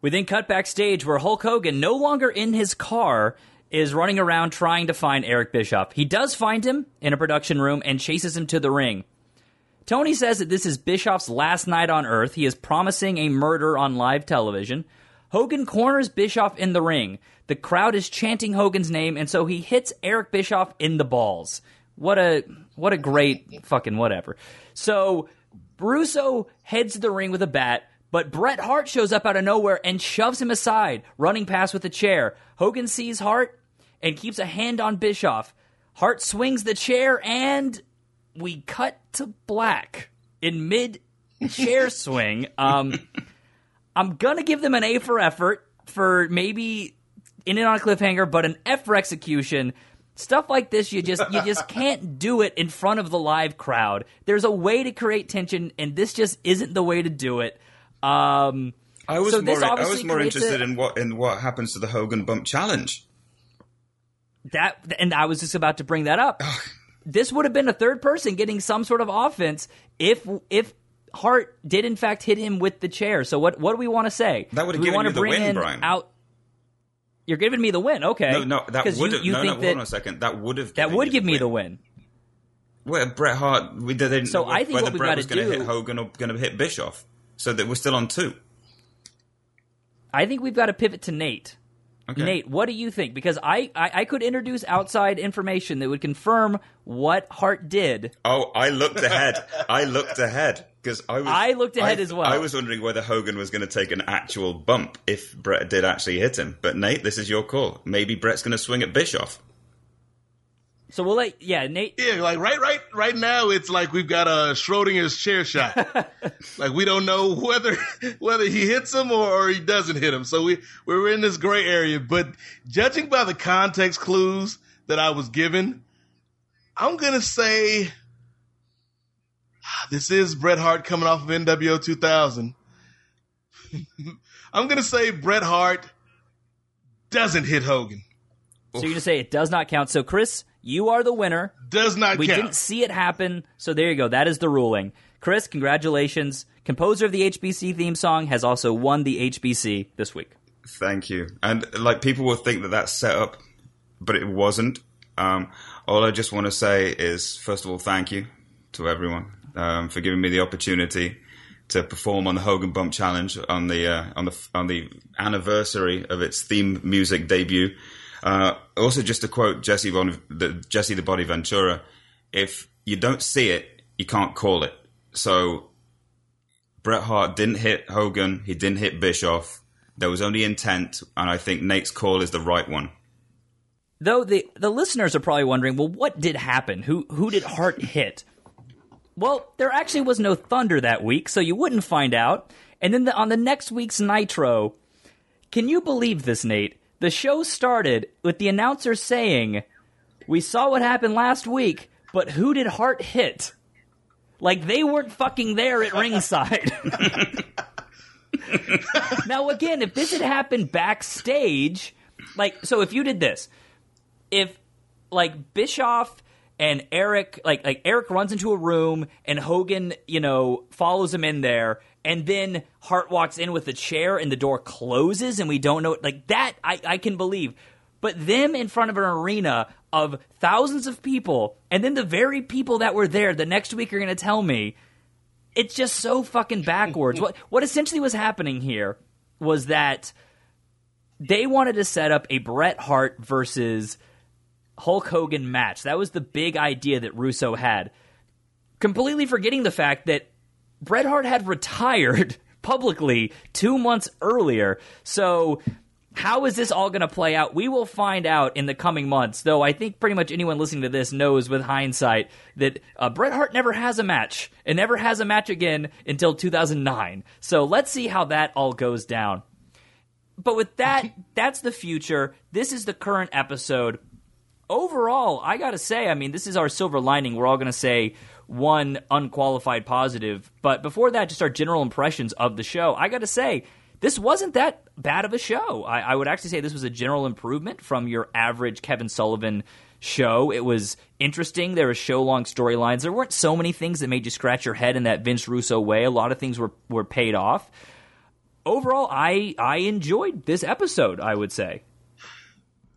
Speaker 6: We then cut backstage where Hulk Hogan, no longer in his car, is running around trying to find Eric Bischoff. He does find him in a production room and chases him to the ring. Tony says that this is Bischoff's last night on Earth. He is promising a murder on live television. Hogan corners Bischoff in the ring. The crowd is chanting Hogan's name, and so he hits Eric Bischoff in the balls. What a what a great fucking whatever. So Russo heads to the ring with a bat, but Bret Hart shows up out of nowhere and shoves him aside, running past with a chair. Hogan sees Hart and keeps a hand on Bischoff. Hart swings the chair and we cut to black in mid chair swing. Um, I'm gonna give them an A for effort for maybe in it on a cliffhanger, but an F for execution. Stuff like this, you just you just can't do it in front of the live crowd. There's a way to create tension, and this just isn't the way to do it. Um,
Speaker 8: I was so more, I was more interested a, in what in what happens to the Hogan Bump Challenge.
Speaker 6: That and I was just about to bring that up this would have been a third person getting some sort of offense if if Hart did in fact hit him with the chair. So what what do we want to say?
Speaker 8: That would have given you the win, Brian.
Speaker 6: Out, you're giving me the win, okay?
Speaker 8: No, no, that would have. No, no, hold on a second. That would have.
Speaker 6: That would give me the win.
Speaker 8: Well, Bret Hart. We didn't.
Speaker 6: So I think
Speaker 8: whether
Speaker 6: what
Speaker 8: Bret
Speaker 6: was
Speaker 8: going
Speaker 6: to
Speaker 8: hit Hogan or going to hit Bischoff, so that we're still on two.
Speaker 6: I think we've got to pivot to Nate. Okay. Nate, what do you think? Because I, I, I, could introduce outside information that would confirm what Hart did.
Speaker 8: Oh, I looked ahead. I looked ahead because I was.
Speaker 6: I looked ahead
Speaker 8: I,
Speaker 6: as well.
Speaker 8: I was wondering whether Hogan was going to take an actual bump if Bret did actually hit him. But Nate, this is your call. Maybe Bret's going to swing at Bischoff.
Speaker 6: So we'll let yeah Nate.
Speaker 7: Yeah, like right, right, right now it's like we've got a Schrodinger's chair shot. like we don't know whether whether he hits him or, or, he doesn't hit him. So we we're in this gray area. But judging by the context clues that I was given, I'm gonna say ah, this is Bret Hart coming off of NWO 2000. I'm gonna say Bret Hart doesn't hit Hogan.
Speaker 6: So you're gonna say it does not count. So Chris, you are the winner.
Speaker 7: Does not
Speaker 6: we
Speaker 7: count.
Speaker 6: didn't see it happen, so there you go. That is the ruling. Chris, congratulations. Composer of the HBC theme song has also won the HBC this week.
Speaker 8: Thank you. And like people will think that that's set up, but it wasn't. Um, all I just want to say is, first of all, thank you to everyone um, for giving me the opportunity to perform on the Hogan Bump Challenge on the uh, on the on the anniversary of its theme music debut. Uh, also, just to quote Jesse Bon, the, Jesse the Body Ventura, if you don't see it, you can't call it. So Bret Hart didn't hit Hogan, he didn't hit Bischoff. There was only intent, and I think Nate's call is the right one.
Speaker 6: Though the the listeners are probably wondering, well, what did happen? Who who did Hart hit? Well, there actually was no Thunder that week, so you wouldn't find out. And then the, on the next week's Nitro, can you believe this, Nate? The show started with the announcer saying, "We saw what happened last week, but who did Hart hit?" Like they weren't fucking there at ringside. now again, if this had happened backstage, like so if you did this, if like Bischoff and Eric like like Eric runs into a room and Hogan, you know, follows him in there and then Hart walks in with a chair and the door closes and we don't know like that I, I can believe. But them in front of an arena of thousands of people and then the very people that were there the next week are gonna tell me it's just so fucking backwards. what what essentially was happening here was that they wanted to set up a Bret Hart versus Hulk Hogan match. That was the big idea that Russo had. Completely forgetting the fact that Bret Hart had retired publicly two months earlier. So, how is this all going to play out? We will find out in the coming months, though I think pretty much anyone listening to this knows with hindsight that uh, Bret Hart never has a match and never has a match again until 2009. So, let's see how that all goes down. But with that, that's the future. This is the current episode overall, I got to say, I mean, this is our silver lining. We're all going to say one unqualified positive. But before that, just our general impressions of the show. I got to say, this wasn't that bad of a show. I, I, would actually say this was a general improvement from your average Kevin Sullivan show. It was interesting. There were show long storylines. There weren't so many things that made you scratch your head in that Vince Russo way. A lot of things were, were paid off. Overall, I I enjoyed this episode, I would say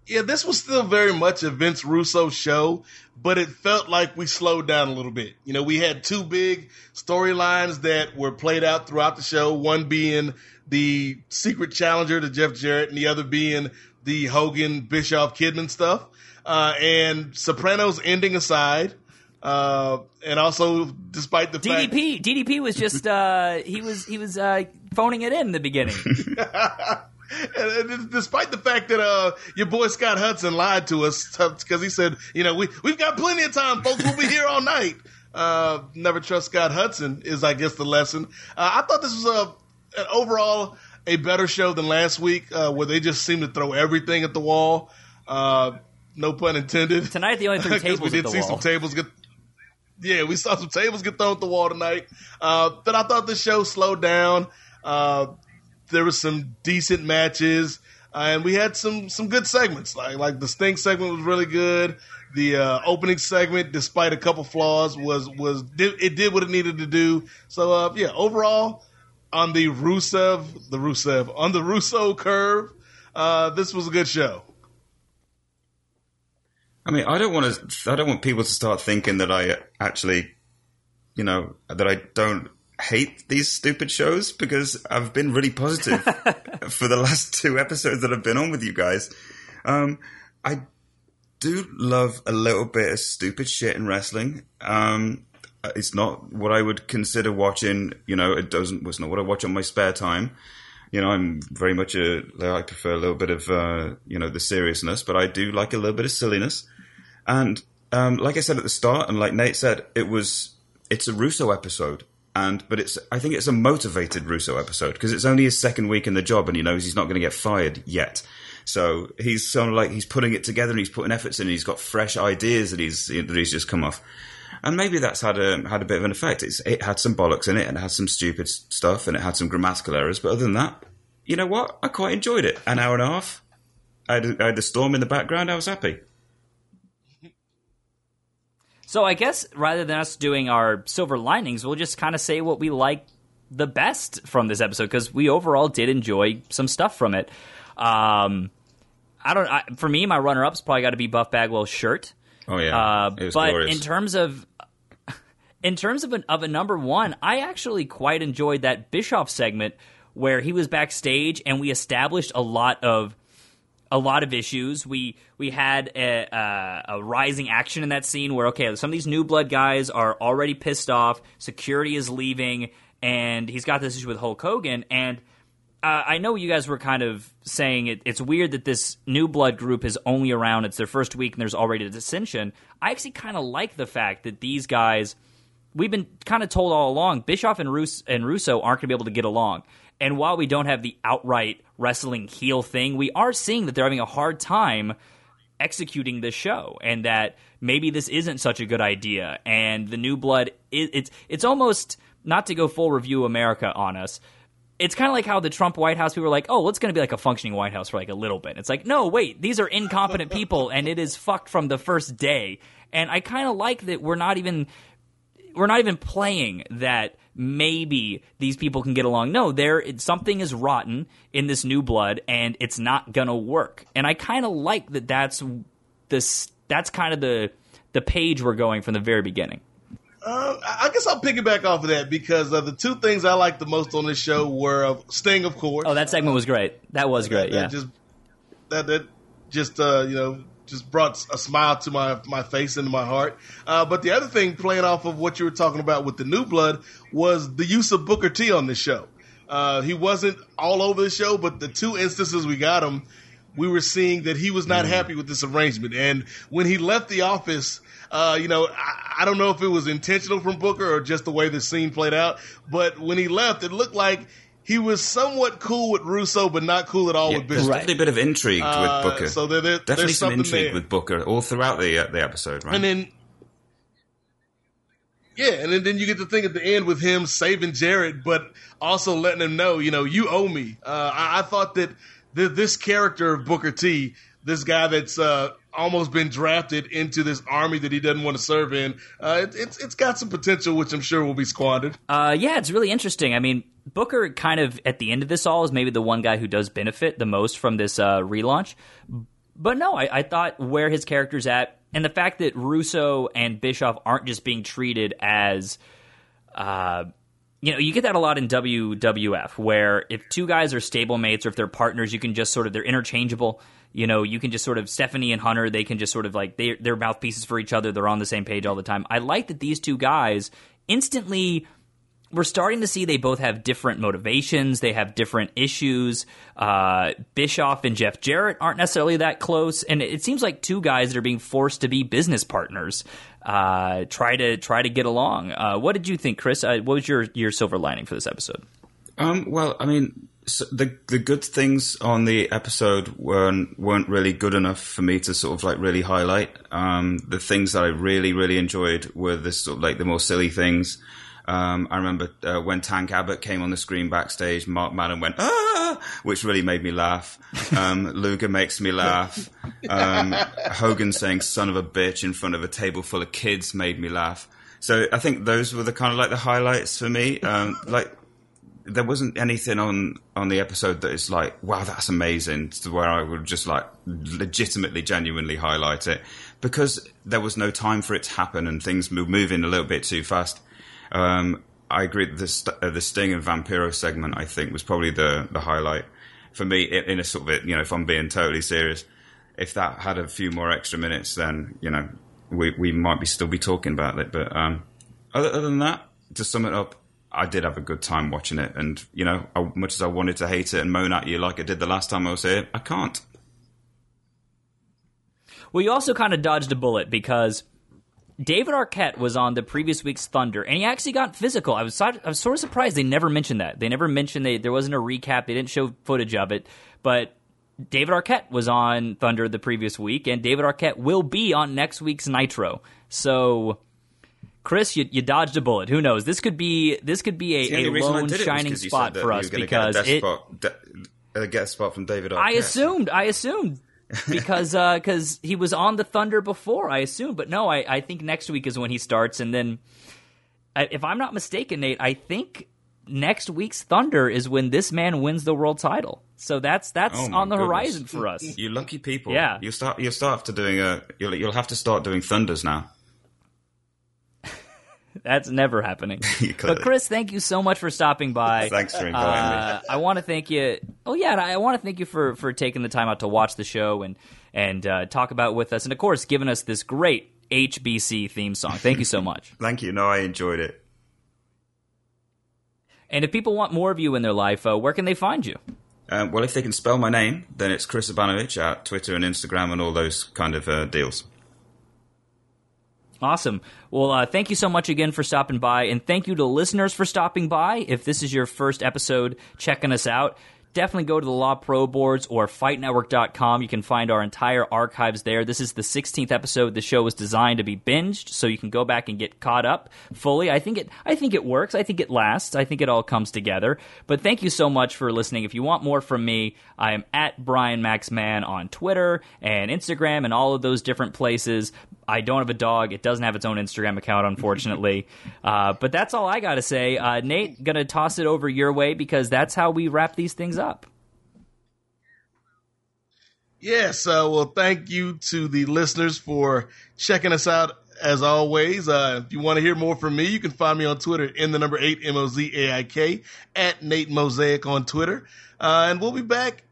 Speaker 7: yeah, this was still very much a Vince Russo show, but it felt like we slowed down a little bit. You know, we had two big storylines that were played out throughout the show, one being the secret challenger to Jeff Jarrett and the other being the Hogan Bischoff Kidman stuff. Uh, and Sopranos ending aside, uh, and also despite the
Speaker 6: DDP,
Speaker 7: fact-
Speaker 6: DDP was just, uh, he was, he was, uh, phoning it in the beginning.
Speaker 7: And despite the fact that uh, your boy Scott Hudson lied to us because he said, you know, we we've got plenty of time, folks. We'll be here all night. Uh, never trust Scott Hudson is, I guess, the lesson. Uh, I thought this was a an overall a better show than last week, uh, where they just seemed to throw everything at the wall. Uh, no pun intended.
Speaker 6: Tonight, the only three tables
Speaker 7: we did see
Speaker 6: wall.
Speaker 7: some tables get. Yeah, we saw some tables get thrown at the wall tonight. Uh, but I thought the show slowed down. Uh, there was some decent matches, uh, and we had some some good segments. Like like the Sting segment was really good. The uh, opening segment, despite a couple flaws, was was it did what it needed to do. So uh, yeah, overall on the Rusev, the Rusev on the Russo curve, uh, this was a good show.
Speaker 8: I mean, I don't want to. I don't want people to start thinking that I actually, you know, that I don't hate these stupid shows because I've been really positive for the last two episodes that I've been on with you guys. Um, I do love a little bit of stupid shit in wrestling. Um, it's not what I would consider watching. You know, it doesn't. It's not what I watch on my spare time. You know, I'm very much a. I prefer a little bit of uh, you know the seriousness, but I do like a little bit of silliness. And um, like I said at the start, and like Nate said, it was it's a Russo episode and but it's I think it's a motivated Russo episode because it's only his second week in the job and he knows he's not going to get fired yet. So he's sort of like he's putting it together and he's putting efforts in. And he's got fresh ideas that he's that he's just come off, and maybe that's had a had a bit of an effect. It's, it had some bollocks in it and it had some stupid stuff and it had some grammatical errors. But other than that, you know what? I quite enjoyed it. An hour and a half. I had, I had the storm in the background. I was happy.
Speaker 6: So I guess rather than us doing our silver linings, we'll just kind of say what we like the best from this episode because we overall did enjoy some stuff from it. Um, I don't. I, for me, my runner-up's probably got to be Buff Bagwell's shirt.
Speaker 8: Oh yeah,
Speaker 6: uh,
Speaker 8: it was
Speaker 6: but
Speaker 8: glorious.
Speaker 6: in terms of in terms of an, of a number one, I actually quite enjoyed that Bischoff segment where he was backstage and we established a lot of a lot of issues. We we had a, a, a, rising action in that scene where okay, some of these new blood guys are already pissed off. Security is leaving, and he's got this issue with Hulk Hogan. And uh, I know you guys were kind of saying it, it's weird that this new blood group is only around. It's their first week, and there's already a dissension. I actually kind of like the fact that these guys. We've been kind of told all along Bischoff and, Rus- and Russo aren't going to be able to get along. And while we don't have the outright wrestling heel thing, we are seeing that they're having a hard time executing this show and that maybe this isn't such a good idea and the new blood it, it's it's almost not to go full review america on us it's kind of like how the Trump White House people were like, "Oh, it's going to be like a functioning White House for like a little bit." It's like, no, wait, these are incompetent people, and it is fucked from the first day. And I kind of like that we're not even we're not even playing that maybe these people can get along. No, there something is rotten in this new blood, and it's not gonna work. And I kind of like that. That's this. That's kind of the the page we're going from the very beginning.
Speaker 7: Uh, I guess I'll piggyback off of that because uh, the two things I liked the most on this show were uh, Sting, of course.
Speaker 6: Oh, that segment was great. That was great.
Speaker 7: That,
Speaker 6: yeah,
Speaker 7: that just that that just uh, you know just brought a smile to my my face and my heart. Uh, but the other thing, playing off of what you were talking about with the new blood, was the use of Booker T on the show. Uh, he wasn't all over the show, but the two instances we got him, we were seeing that he was not mm. happy with this arrangement. And when he left the office, uh, you know, I, I, don't know if it was intentional from Booker or just the way the scene played out, but when he left, it looked like he was somewhat cool with Russo, but not cool at all
Speaker 8: yeah,
Speaker 7: with Bischoff.
Speaker 8: Definitely a bit of intrigue uh, with Booker.
Speaker 7: So there, there,
Speaker 8: definitely some intrigue
Speaker 7: there.
Speaker 8: with Booker all throughout the uh, the episode, right?
Speaker 7: And then, yeah, and then, then you get the thing at the end with him saving Jarrett, but also letting him know, you know, you owe me. Uh, I, I, thought that th- this character of Booker T, this guy that's uh, almost been drafted into this army that he doesn't want to serve in. Uh, it, it's it's got some potential, which I'm sure will be squandered.
Speaker 6: Uh, yeah, it's really interesting. I mean, Booker kind of at the end of this all is maybe the one guy who does benefit the most from this uh, relaunch. But no, I, I thought where his character's at, and the fact that Russo and Bischoff aren't just being treated as. Uh, you know, you get that a lot in WWF, where if two guys are stablemates or if they're partners, you can just sort of they're interchangeable you know, you can just sort of Stephanie and Hunter, they can just sort of like they they're mouthpieces for each other. They're on the same page all the time. I like that these two guys instantly we're starting to see they both have different motivations. They have different issues. Uh, Bischoff and Jeff Jarrett aren't necessarily that close, and it seems like two guys that are being forced to be business partners. Uh, try to try to get along. Uh, what did you think, Chris? Uh, what was your your silver lining for this episode?
Speaker 8: Um, well, I mean, so the the good things on the episode weren't weren't really good enough for me to sort of like really highlight. Um, the things that I really really enjoyed were the sort of like the more silly things. Um, I remember uh, when Tank Abbott came on the screen backstage, Mark Madden went ah, which really made me laugh. Um, Luger makes me laugh. Um, Hogan saying "son of a bitch" in front of a table full of kids made me laugh. So I think those were the kind of like the highlights for me. Um, like there wasn't anything on on the episode that is like, wow, that's amazing, to where I would just like legitimately, genuinely highlight it because there was no time for it to happen and things were moving a little bit too fast. Um, I agree. The st- uh, the Sting and Vampiro segment, I think, was probably the the highlight for me in a sort of you know, if I'm being totally serious, if that had a few more extra minutes, then you know, we we might be still be talking about it. But um, other, other than that, to sum it up, I did have a good time watching it, and you know, I, much as I wanted to hate it and moan at you like I did the last time I was here, I can't.
Speaker 6: Well, you also kind of dodged a bullet because David Arquette was on the previous week's Thunder, and he actually got physical. I was I was sort of surprised they never mentioned that. They never mentioned they there wasn't a recap. They didn't show footage of it, but David Arquette was on Thunder the previous week, and David Arquette will be on next week's Nitro. So Chris, you, you dodged a bullet. Who knows? This could be this could be a, a lone shining spot for us because
Speaker 8: get
Speaker 6: it
Speaker 8: spot, a guest spot from David. Arquette.
Speaker 6: I assumed. I assumed because because uh, he was on the Thunder before. I assumed, but no. I, I think next week is when he starts, and then if I'm not mistaken, Nate, I think next week's Thunder is when this man wins the world title. So that's that's
Speaker 8: oh
Speaker 6: on the
Speaker 8: goodness.
Speaker 6: horizon for us.
Speaker 8: You lucky people.
Speaker 6: Yeah.
Speaker 8: You start you start after doing a you'll you'll have to start doing Thunders now.
Speaker 6: That's never happening. but Chris, thank you so much for stopping by.
Speaker 8: Thanks for inviting
Speaker 6: uh,
Speaker 8: me.
Speaker 6: I want to thank you. Oh yeah, I want to thank you for for taking the time out to watch the show and and uh, talk about it with us, and of course, giving us this great HBC theme song. Thank you so much.
Speaker 8: Thank you. No, I enjoyed it.
Speaker 6: And if people want more of you in their life, uh, where can they find you?
Speaker 8: Um, well, if they can spell my name, then it's Chris Abanovich at Twitter and Instagram and all those kind of uh, deals.
Speaker 6: Awesome. Well, uh, thank you so much again for stopping by, and thank you to listeners for stopping by. If this is your first episode checking us out, definitely go to the Law Pro Boards or FightNetwork.com. You can find our entire archives there. This is the 16th episode. The show was designed to be binged, so you can go back and get caught up fully. I think it. I think it works. I think it lasts. I think it all comes together. But thank you so much for listening. If you want more from me, I am at Brian Maxman on Twitter and Instagram and all of those different places. I don't have a dog. It doesn't have its own Instagram account, unfortunately. uh, but that's all I got to say. Uh, Nate, gonna toss it over your way because that's how we wrap these things up.
Speaker 7: Yes, uh, well, thank you to the listeners for checking us out. As always, uh, if you want to hear more from me, you can find me on Twitter in the number eight M O Z A I K at Nate Mosaic on Twitter, uh, and we'll be back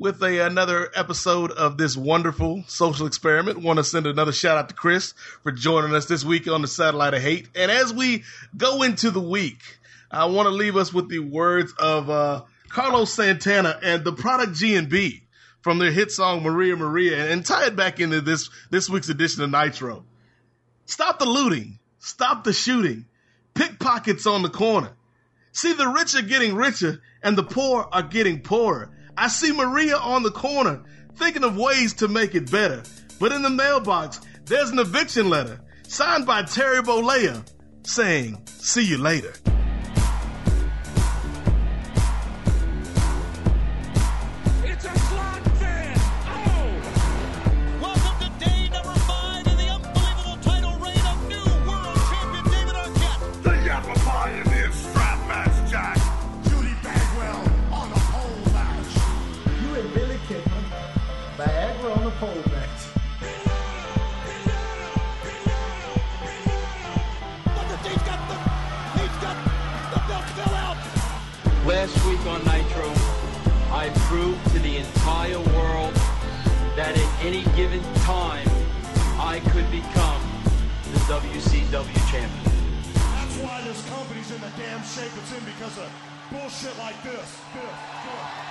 Speaker 7: with a, another episode of this wonderful social experiment. Want to send another shout out to Chris for joining us this week on the Satellite of Hate. And as we go into the week, I want to leave us with the words of uh, Carlos Santana and the Product G and B from their hit song Maria Maria, and, tie it back into this this week's edition of Nitro. Stop the looting, stop the shooting, pickpockets on the corner. See, the rich are getting richer and the poor are getting poorer. I see Maria on the corner thinking of ways to make it better. But in the mailbox, there's an eviction letter signed by Terry Bollea saying, see you later.
Speaker 5: Any given time, I could become the WCW champion.
Speaker 3: That's why this company's in the damn shape it's in because of bullshit like this. This, this.